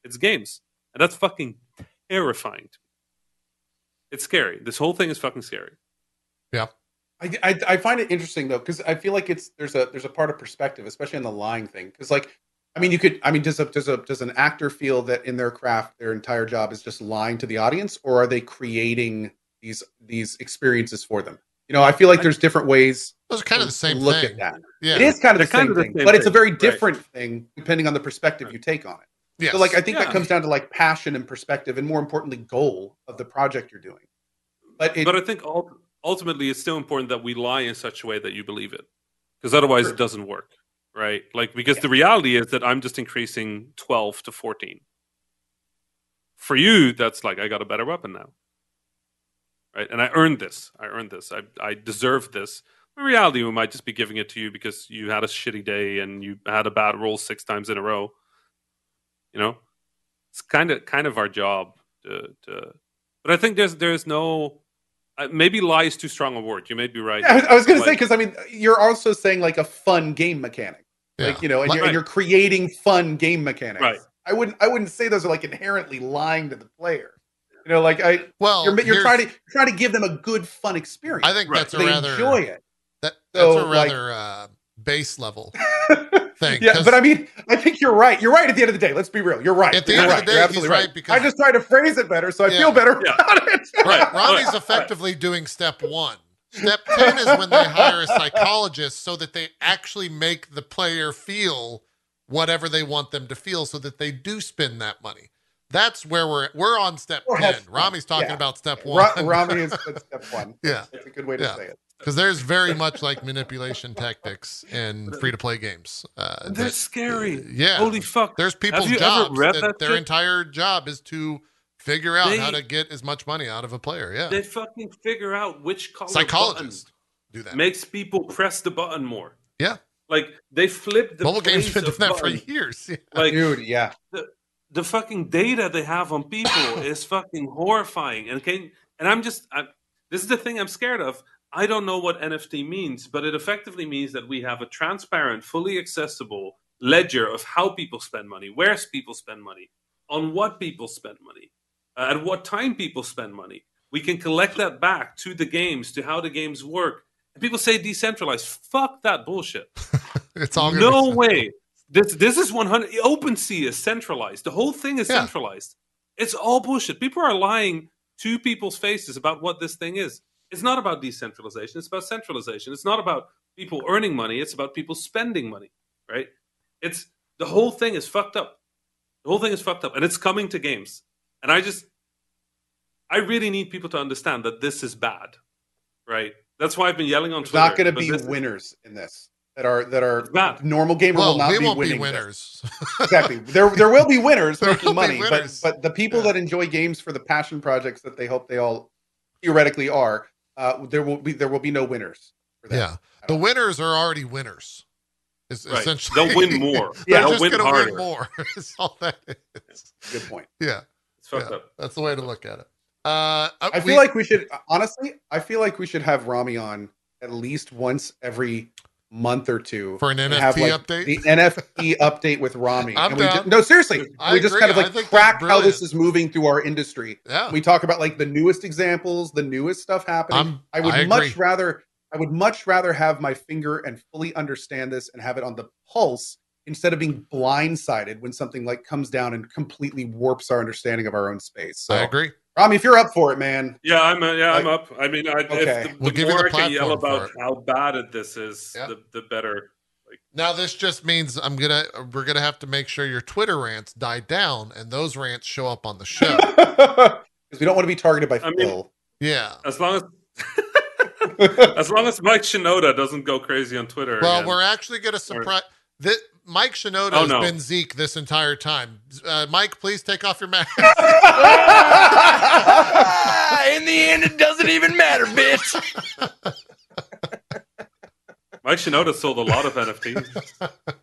it's games. And that's fucking terrifying to me. It's scary. This whole thing is fucking scary. I, I, I find it interesting though because I feel like it's there's a there's a part of perspective, especially on the lying thing. Because like, I mean, you could I mean, does a does a does an actor feel that in their craft their entire job is just lying to the audience, or are they creating these these experiences for them? You know, I feel like there's different ways Those are kind of the to same look thing. at that. Yeah. It is kind of They're the kind same of the thing, same but it's a thing, very right. different thing depending on the perspective Right. you take on it. Yes. So, like, I think Yeah. that comes down to like passion and perspective, and more importantly, goal of the project you're doing. But it, but I think ultimately it's still important that we lie in such a way that you believe it. Because otherwise Sure. it doesn't work. Right? Like because the reality is that I'm just increasing 12 to 14. For you, that's like I got a better weapon now. Right? And I earned this. I earned this. I I deserve this. In reality, we might just be giving it to you because you had a shitty day and you had a bad roll six times in a row. You know, it's kind of kind of our job to, to but I think there's there's no uh, maybe lie is too strong a word. You may be right. Yeah, I was, was going to say because I mean, you're also saying like a fun game mechanic, Yeah. like you know, and Like- you're, and you're creating fun game mechanics. Right. I wouldn't, I wouldn't say those are like inherently lying to the player. You know, like I, well, you're, you're trying to you're trying to give them a good fun experience. I think Right. that's a they rather enjoy it. that, that's So, a like- rather uh, base level thing. yeah, 'cause- but I mean, I think you're right. You're right at the end of the day. Let's be real. You're right. At the You're end of right. the You're day, absolutely he's right because- I just tried to phrase it better, so I Yeah. feel better Yeah. about it. Right. Rami's right. effectively doing step one. Step 10 is when they hire a psychologist so that they actually make the player feel whatever they want them to feel so that they do spend that money. That's where we're we're on step Or 10. have. Rami's talking Yeah. about step Ra- 1. Rami is step one. Yeah. it's a good way to Yeah. say it. Because there's very much like manipulation tactics in free to play games. Uh, They're that- scary. yeah. Holy fuck. There's people's jobs that, that their shit? entire job is to figure out They- how to get as much money out of a player. Yeah. They fucking figure out which color Psychologists do that. makes people press the button more. Yeah. Like they flip the Mobile games been doing that for years. Yeah. Like Dude, yeah. the fucking data they have on people is fucking horrifying. And can and I'm just i this is the thing I'm scared of. I don't know what NFT means, but it effectively means that we have a transparent, fully accessible ledger of how people spend money, where people spend money, on what people spend money, uh, at what time people spend money. We can collect that back to the games, to how the games work. And people say decentralized. Fuck that bullshit. It's all No way. This this is one hundred. OpenSea is centralized. The whole thing is Yeah. centralized. It's all bullshit. People are lying to people's faces about what this thing is. It's not about decentralization. It's about centralization. It's not about people earning money. It's about people spending money. Right? It's the whole thing is fucked up. The whole thing is fucked up, and it's coming to games. And I just, I really need people to understand that this is bad. Right? That's why I've been yelling on There's Twitter. not going to be winners in this that are that are not, normal gamer will not we be won't winning. be winners. exactly. There there will be winners There making money, winners. but but the people Yeah. that enjoy games for the passion projects that they hope they all theoretically are, uh, there will be there will be no winners. For that. yeah. The winners are already winners. Is Right. essentially They'll win more. They're They'll just win gonna harder. win more. Is all that is. Good point. Yeah. It's fucked yeah. up. That's the way to look at it. Uh, I feel like we should honestly. I feel like we should have Rami on at least once every month or two For an NFT have, like, update? The NFT update with Rami. I'm and we down. just, no, seriously, I we just agree. kind of like crack how this is moving through our industry. yeah. We talk about like the newest examples, the newest stuff happening. I'm- I would I much rather I would much rather have my finger and fully understand this and have it on the pulse instead of being blindsided when something like comes down and completely warps our understanding of our own space. So, I agree. Rami, if you're up for it, man, Yeah, I'm. Uh, yeah, I'm up. I mean, I, Okay. if the, We'll the give you more the I can yell about how bad it this is, Yeah. the, the better. Now this just means I'm gonna we're gonna have to make sure your Twitter rants die down and those rants show up on the show. because we don't want to be targeted by I mean- Phil. yeah. As long as, as long as Mike Shinoda doesn't go crazy on Twitter. Well, again. we're actually gonna surprise that Mike Shinoda Oh, has no. been Zeke this entire time. Uh, Mike, please take off your mask. In the end, it doesn't even matter, bitch. Mike Shinoda sold a lot of NFTs.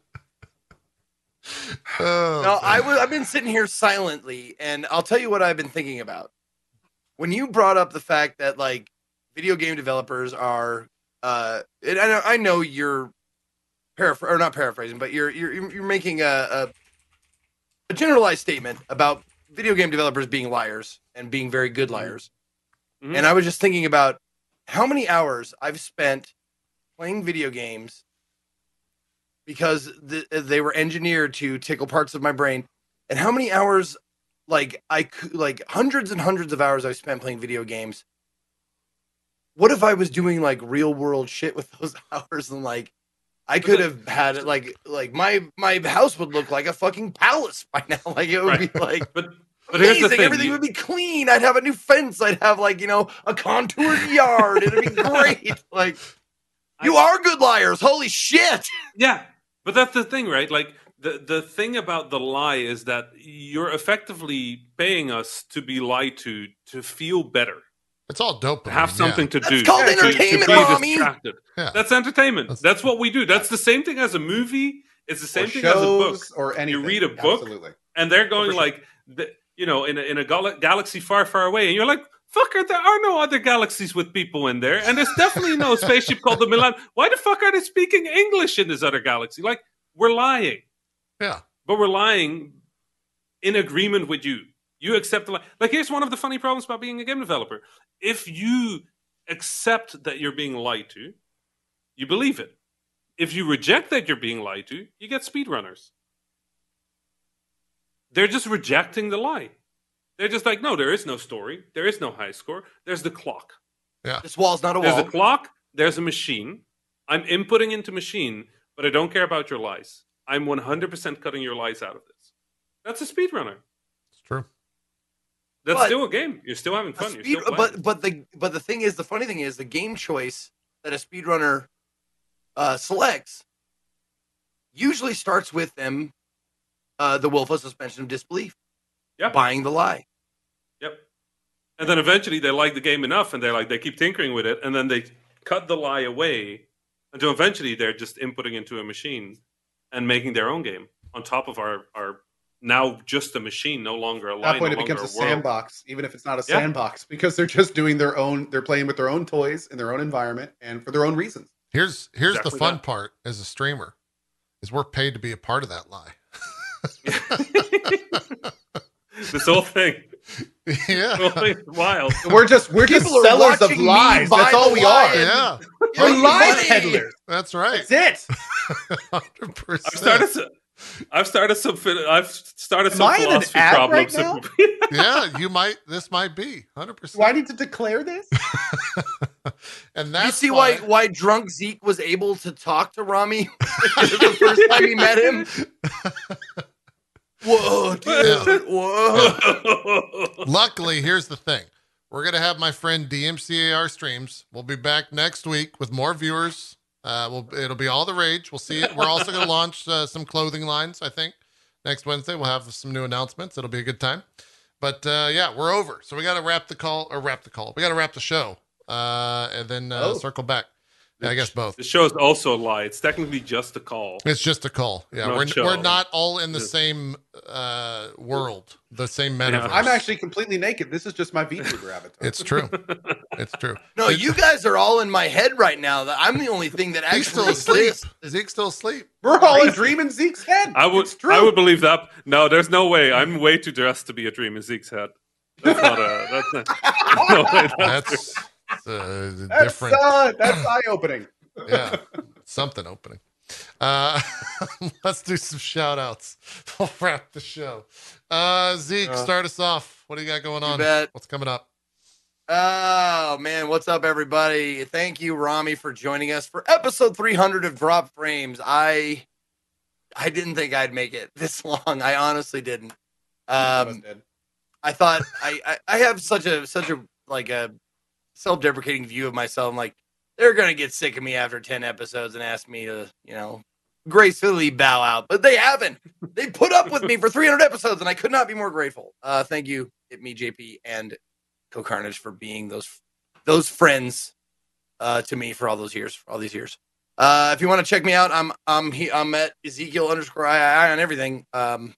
Oh, No, I was, I've been sitting here silently, and I'll tell you what I've been thinking about. When you brought up the fact that like video game developers are, uh, and I know, I know you're paraphr or not paraphrasing, but you're you're you're making a, a a generalized statement about video game developers being liars and being very good liars. Mhm. And I was just thinking about how many hours I've spent playing video games because th- they were engineered to tickle parts of my brain, and how many hours, like I could, like hundreds and hundreds of hours I've spent playing video games. What if I was doing like real world shit with those hours and like I could have had it like like my my house would look like a fucking palace by now. Like it would be like But but here's the amazing. thing. Everything you- would be clean. I'd have a new fence. I'd have like you know a contoured yard. It'd be great. Like you are good liars. Holy shit. Yeah, but that's the thing, right? Like the the thing about the lie is that you're effectively paying us to be lied to to feel better, it's all dope. to have yeah. something to That's do. called to- to entertainment, be Rami. distracted. Yeah. That's entertainment. That's- That's, what we do. That's the same thing as a movie. It's the same thing as a book. or anything. You read a book, Absolutely. and they're going like, the, you know, in a, in a gal- galaxy far, far away, and you're like, "Fucker, there are no other galaxies with people in there, and there's definitely no spaceship called the Milan. Why the fuck are they speaking English in this other galaxy? Like, we're lying, Yeah. but we're lying in agreement with you. You accept the lie. Like, here's one of the funny problems about being a game developer: if you accept that you're being lied to, you believe it. If you reject that you're being lied to, you get speedrunners. They're just rejecting the lie. They're just like, no, there is no story. There is no high score. There's the clock. Yeah. This wall's not a There's wall. There's a clock. There's a machine. I'm inputting into machine, but I don't care about your lies. I'm 100% cutting your lies out of this. That's a speedrunner. That's But- still a game. You're still having fun. Speed- still but but the but the thing is, the funny thing is, the game choice that a speedrunner uh, selects usually starts with them uh, the willful suspension of disbelief, Yeah. buying the lie. Yep. And then eventually they like the game enough and they're like they keep tinkering with it and then they cut the lie away until eventually they're just inputting into a machine and making their own game on top of our our now just a machine, no longer a At that point, no it becomes a longer world. sandbox, even if it's not a Yeah. sandbox, because they're just doing their own. They're playing with their own toys in their own environment and for their own reasons. Here's here's the fun that. part as a streamer is we're paid to be a part of that lie. this whole thing. yeah. Whole thing wild. We're just we're just People are sellers of lies. That's all we lie are. Yeah. We're lie peddlers. That's right. That's it. 100%. I've started some, I've started some phil- I've started Am some I in an philosophy problems. right yeah, you might this might be 100%. Do I need to declare this? and that's you see why why drunk Zeke was able to talk to Rami the first time he met him. Whoa, dude! Whoa! Luckily, here's the thing. We're going to have my friend DMCAR streams. We'll be back next week with more viewers. Uh, we'll, it'll be all the rage. We'll see it. We're also going to launch uh, some clothing lines, I think. Next Wednesday, we'll have some new announcements. It'll be a good time. But uh, yeah, we're over. So we got to wrap the call or wrap the call. We got to wrap the show uh, and then uh, Oh. circle back. Yeah, I guess both. the show is also a lie. It's technically just a call. It's just a call. Yeah, Not we're, show. we're not all in the Yeah. same uh, world, the same Yeah. I'm actually completely naked. This is just my VTuber avatar. It's true. It's true. No, It- you guys are all in my head right now. That I'm the only thing that Zeke's still actually asleep. exists. Zeke's still asleep. We're all a dream in Zeke's head. I would, It's true. I would believe that. No, there's no way. I'm way too dressed to be a dream in Zeke's head. That's not a. That's not. No way, that's, That's uh, That's different. uh, that's eye opening. yeah, something opening. Uh, let's do some shout outs. We'll wrap the show. Uh, Zeke, Uh, start us off. What do you got going You on? bet. What's coming up? Oh man, what's up, everybody? Thank you, Rami, for joining us for episode 300 of Drop Frames. I I didn't think I'd make it this long. I honestly didn't. Um, I thought I, I I have such a such a like a self-deprecating view of myself. I'm like they're gonna get sick of me after 10 episodes and ask me to you know gracefully bow out, but they haven't. They put up with me for 300 episodes, and I could not be more grateful. Uh, thank you, Hitman JP and Cohh Carnage for being those those friends uh, to me for all those years, all these years. Uh, if you want to check me out, I'm I'm he, I'm at Ezekiel underscore II on everything. Um,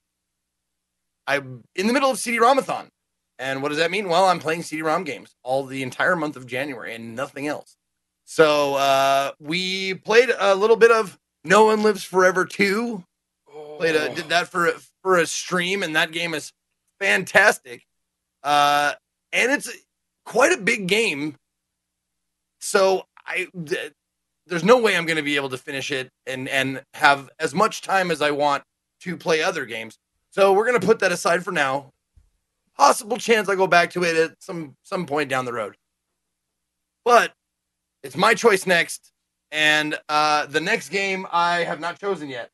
I'm in the middle of CD-ROMathon, and what does that mean? Well, I'm playing CD-ROM games all the entire month of January and nothing else. So uh, we played a little bit of No One Lives Forever 2. Played a, did that for a, for a stream, and that game is fantastic. Uh, and it's quite a big game. So I th- there's no way I'm going to be able to finish it and and have as much time as I want to play other games. So we're going to put that aside for now. Possible chance I go back to it at some some point down the road. But it's my choice next, and uh, the next game I have not chosen yet.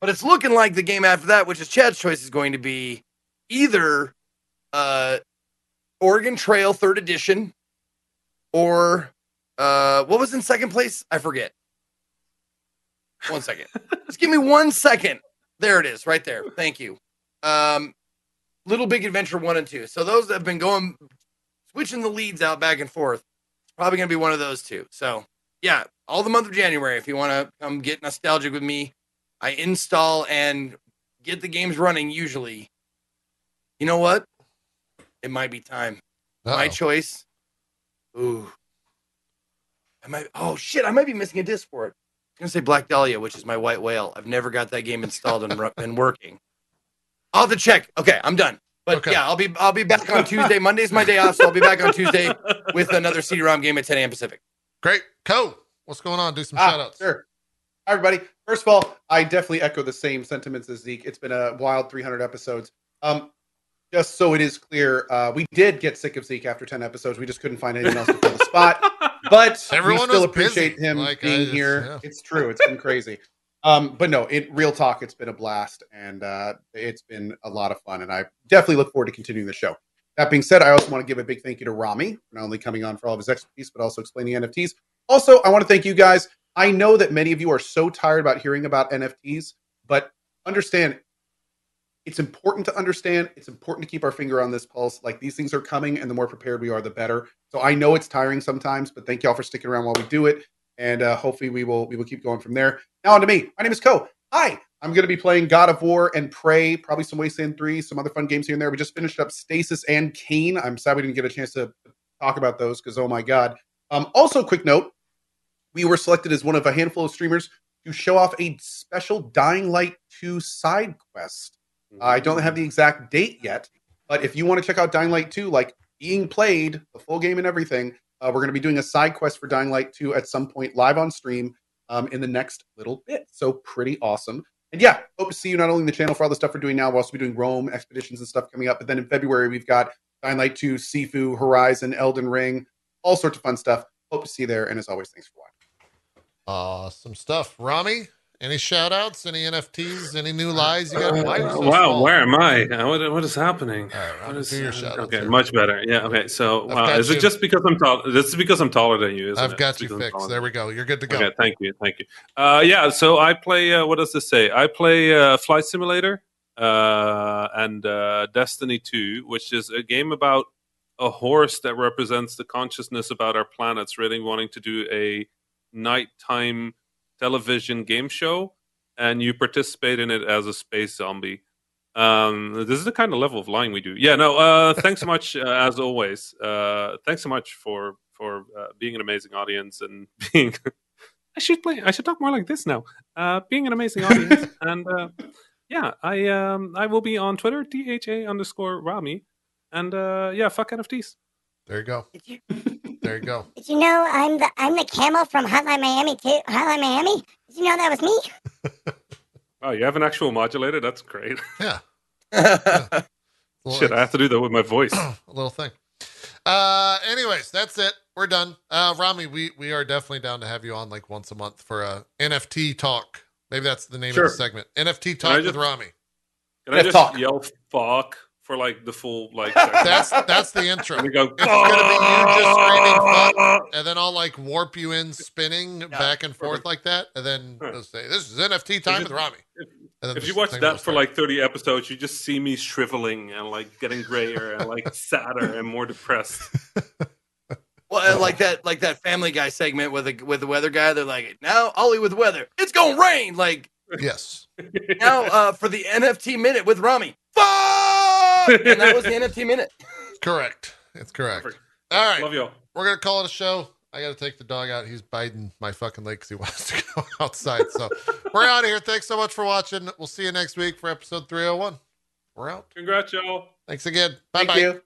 But it's looking like the game after that, which is Chad's choice, is going to be either uh, Oregon Trail Third Edition or uh, what was in second place? I forget. One second. Just give me one second. There it is, right there. Thank you. Um, Little Big Adventure one and two. So those that have been going, switching the leads out back and forth, it's probably going to be one of those two. So yeah, all the month of January. If you want to come get nostalgic with me, I install and get the games running. Usually, you know what? It might be time. My Uh-oh. choice. Ooh. I might. Oh shit! I might be missing a disc for it. I'm gonna say Black Dahlia, which is my white whale. I've never got that game installed and, and working. I'll have to check. Okay, I'm done. But Okay. yeah, I'll be I'll be back on Tuesday. Monday's my day off, so I'll be back on Tuesday with another CD-ROM game at 10 a.m. Pacific. Great. Cohh, what's going on? Do some Ah, shout outs. Sure. Hi, everybody. First of all, I definitely echo the same sentiments as Zeke. It's been a wild 300 episodes. Um, just so it is clear, uh, we did get sick of Zeke after 10 episodes. We just couldn't find anyone else to fill the spot. But Everyone we still appreciate busy. him Like, being just- here. yeah. It's true. It's been crazy. Um, but no, in real talk, it's been a blast and uh, it's been a lot of fun. And I definitely look forward to continuing the show. That being said, I also want to give a big thank you to Rami for not only coming on for all of his expertise, but also explaining NFTs. Also, I want to thank you guys. I know that many of you are so tired about hearing about NFTs, but understand it's important to understand. It's important to keep our finger on this pulse. Like these things are coming, and the more prepared we are, the better. So I know it's tiring sometimes, but thank y'all for sticking around while we do it, and uh, hopefully we will we will keep going from there. Now on to me. My name is Cohh. Hi. I'm going to be playing God of War and Prey, probably some Wasteland 3, some other fun games here and there. We just finished up Stasis and Cayne. I'm sad we didn't get a chance to talk about those because, oh my God. Um, also, quick note we were selected as one of a handful of streamers to show off a special Dying Light 2 side quest. I don't have the exact date yet, but if you want to check out Dying Light 2, like being played, the full game and everything, uh, we're going to be doing a side quest for Dying Light 2 at some point live on stream um, in the next little bit. So pretty awesome. And yeah, hope to see you not only in the channel for all the stuff we're doing now, we'll also be doing Rome expeditions and stuff coming up. But then in February, we've got Dying Light 2, Sifu, Horizon, Elden Ring, all sorts of fun stuff. Hope to see you there. And as always, thanks for watching. Awesome stuff. Rami, any shout outs, any NFTs, any new lies you got? You so wow, small? where am I? Uh, What, what is happening? Right, What is, do your uh, shout okay, much better. Yeah. Okay. So, wow, is you. it just because I'm tall? This is because I'm taller than you. Isn't I've got you fixed. There we go. You're good to go. Okay, thank you, thank you. Uh, yeah, so I play. Uh, what does this say? I play uh, Flight Simulator uh, and uh, Destiny Two, which is a game about a horse that represents the consciousness about our planets. Really wanting to do a nighttime television game show, and you participate in it as a space zombie. Um, this is the kind of level of lying we do. Yeah, no. Uh, thanks so much, uh, as always. Uh, thanks so much for for uh, being an amazing audience and being. I should play. I should talk more like this now. Uh, being an amazing audience, and uh, yeah, I um I will be on Twitter, tha underscore Rami, and uh, yeah, fuck NFTs. There you go. Did you, There you go. did you know I'm the I'm the camel from Hotline Miami too? Hotline Miami? Did you know that was me? Oh, you have an actual modulator. That's great. Yeah. Shit, I have to do that with my voice. a little thing. Uh, anyways, that's it. We're done. Uh, Rami, we we are definitely down to have you on like once a month for a NFT talk. Maybe that's the name Sure. of the segment. NFT I talk with just- Rami. Can I just talk. yell "fuck" for like the full like? That's that's the intro. And we go. It's gonna be you just screaming "fuck," and then I'll like warp you in spinning back and forth like that, and then Huh. they'll say, "This is NFT time If with Rami." if- And then If you watch that for like 30 episodes, you just see me shriveling and like getting grayer and like sadder and more depressed. Well, like that, like that Family Guy segment with the with the weather guy. They're like, now Ollie with weather. It's gonna rain. Like Yes. now uh, for the NFT minute with Rami. Fuck! And that was the NFT minute. Correct. It's correct. Perfect. All right. Love y'all. We're gonna call it a show. I gotta take the dog out. He's biting my fucking leg because he wants to go outside. So we're out of here. Thanks so much for watching. We'll see you next week for episode 301. We're out. Congrats, y'all. Thanks again. Bye Thank bye. you.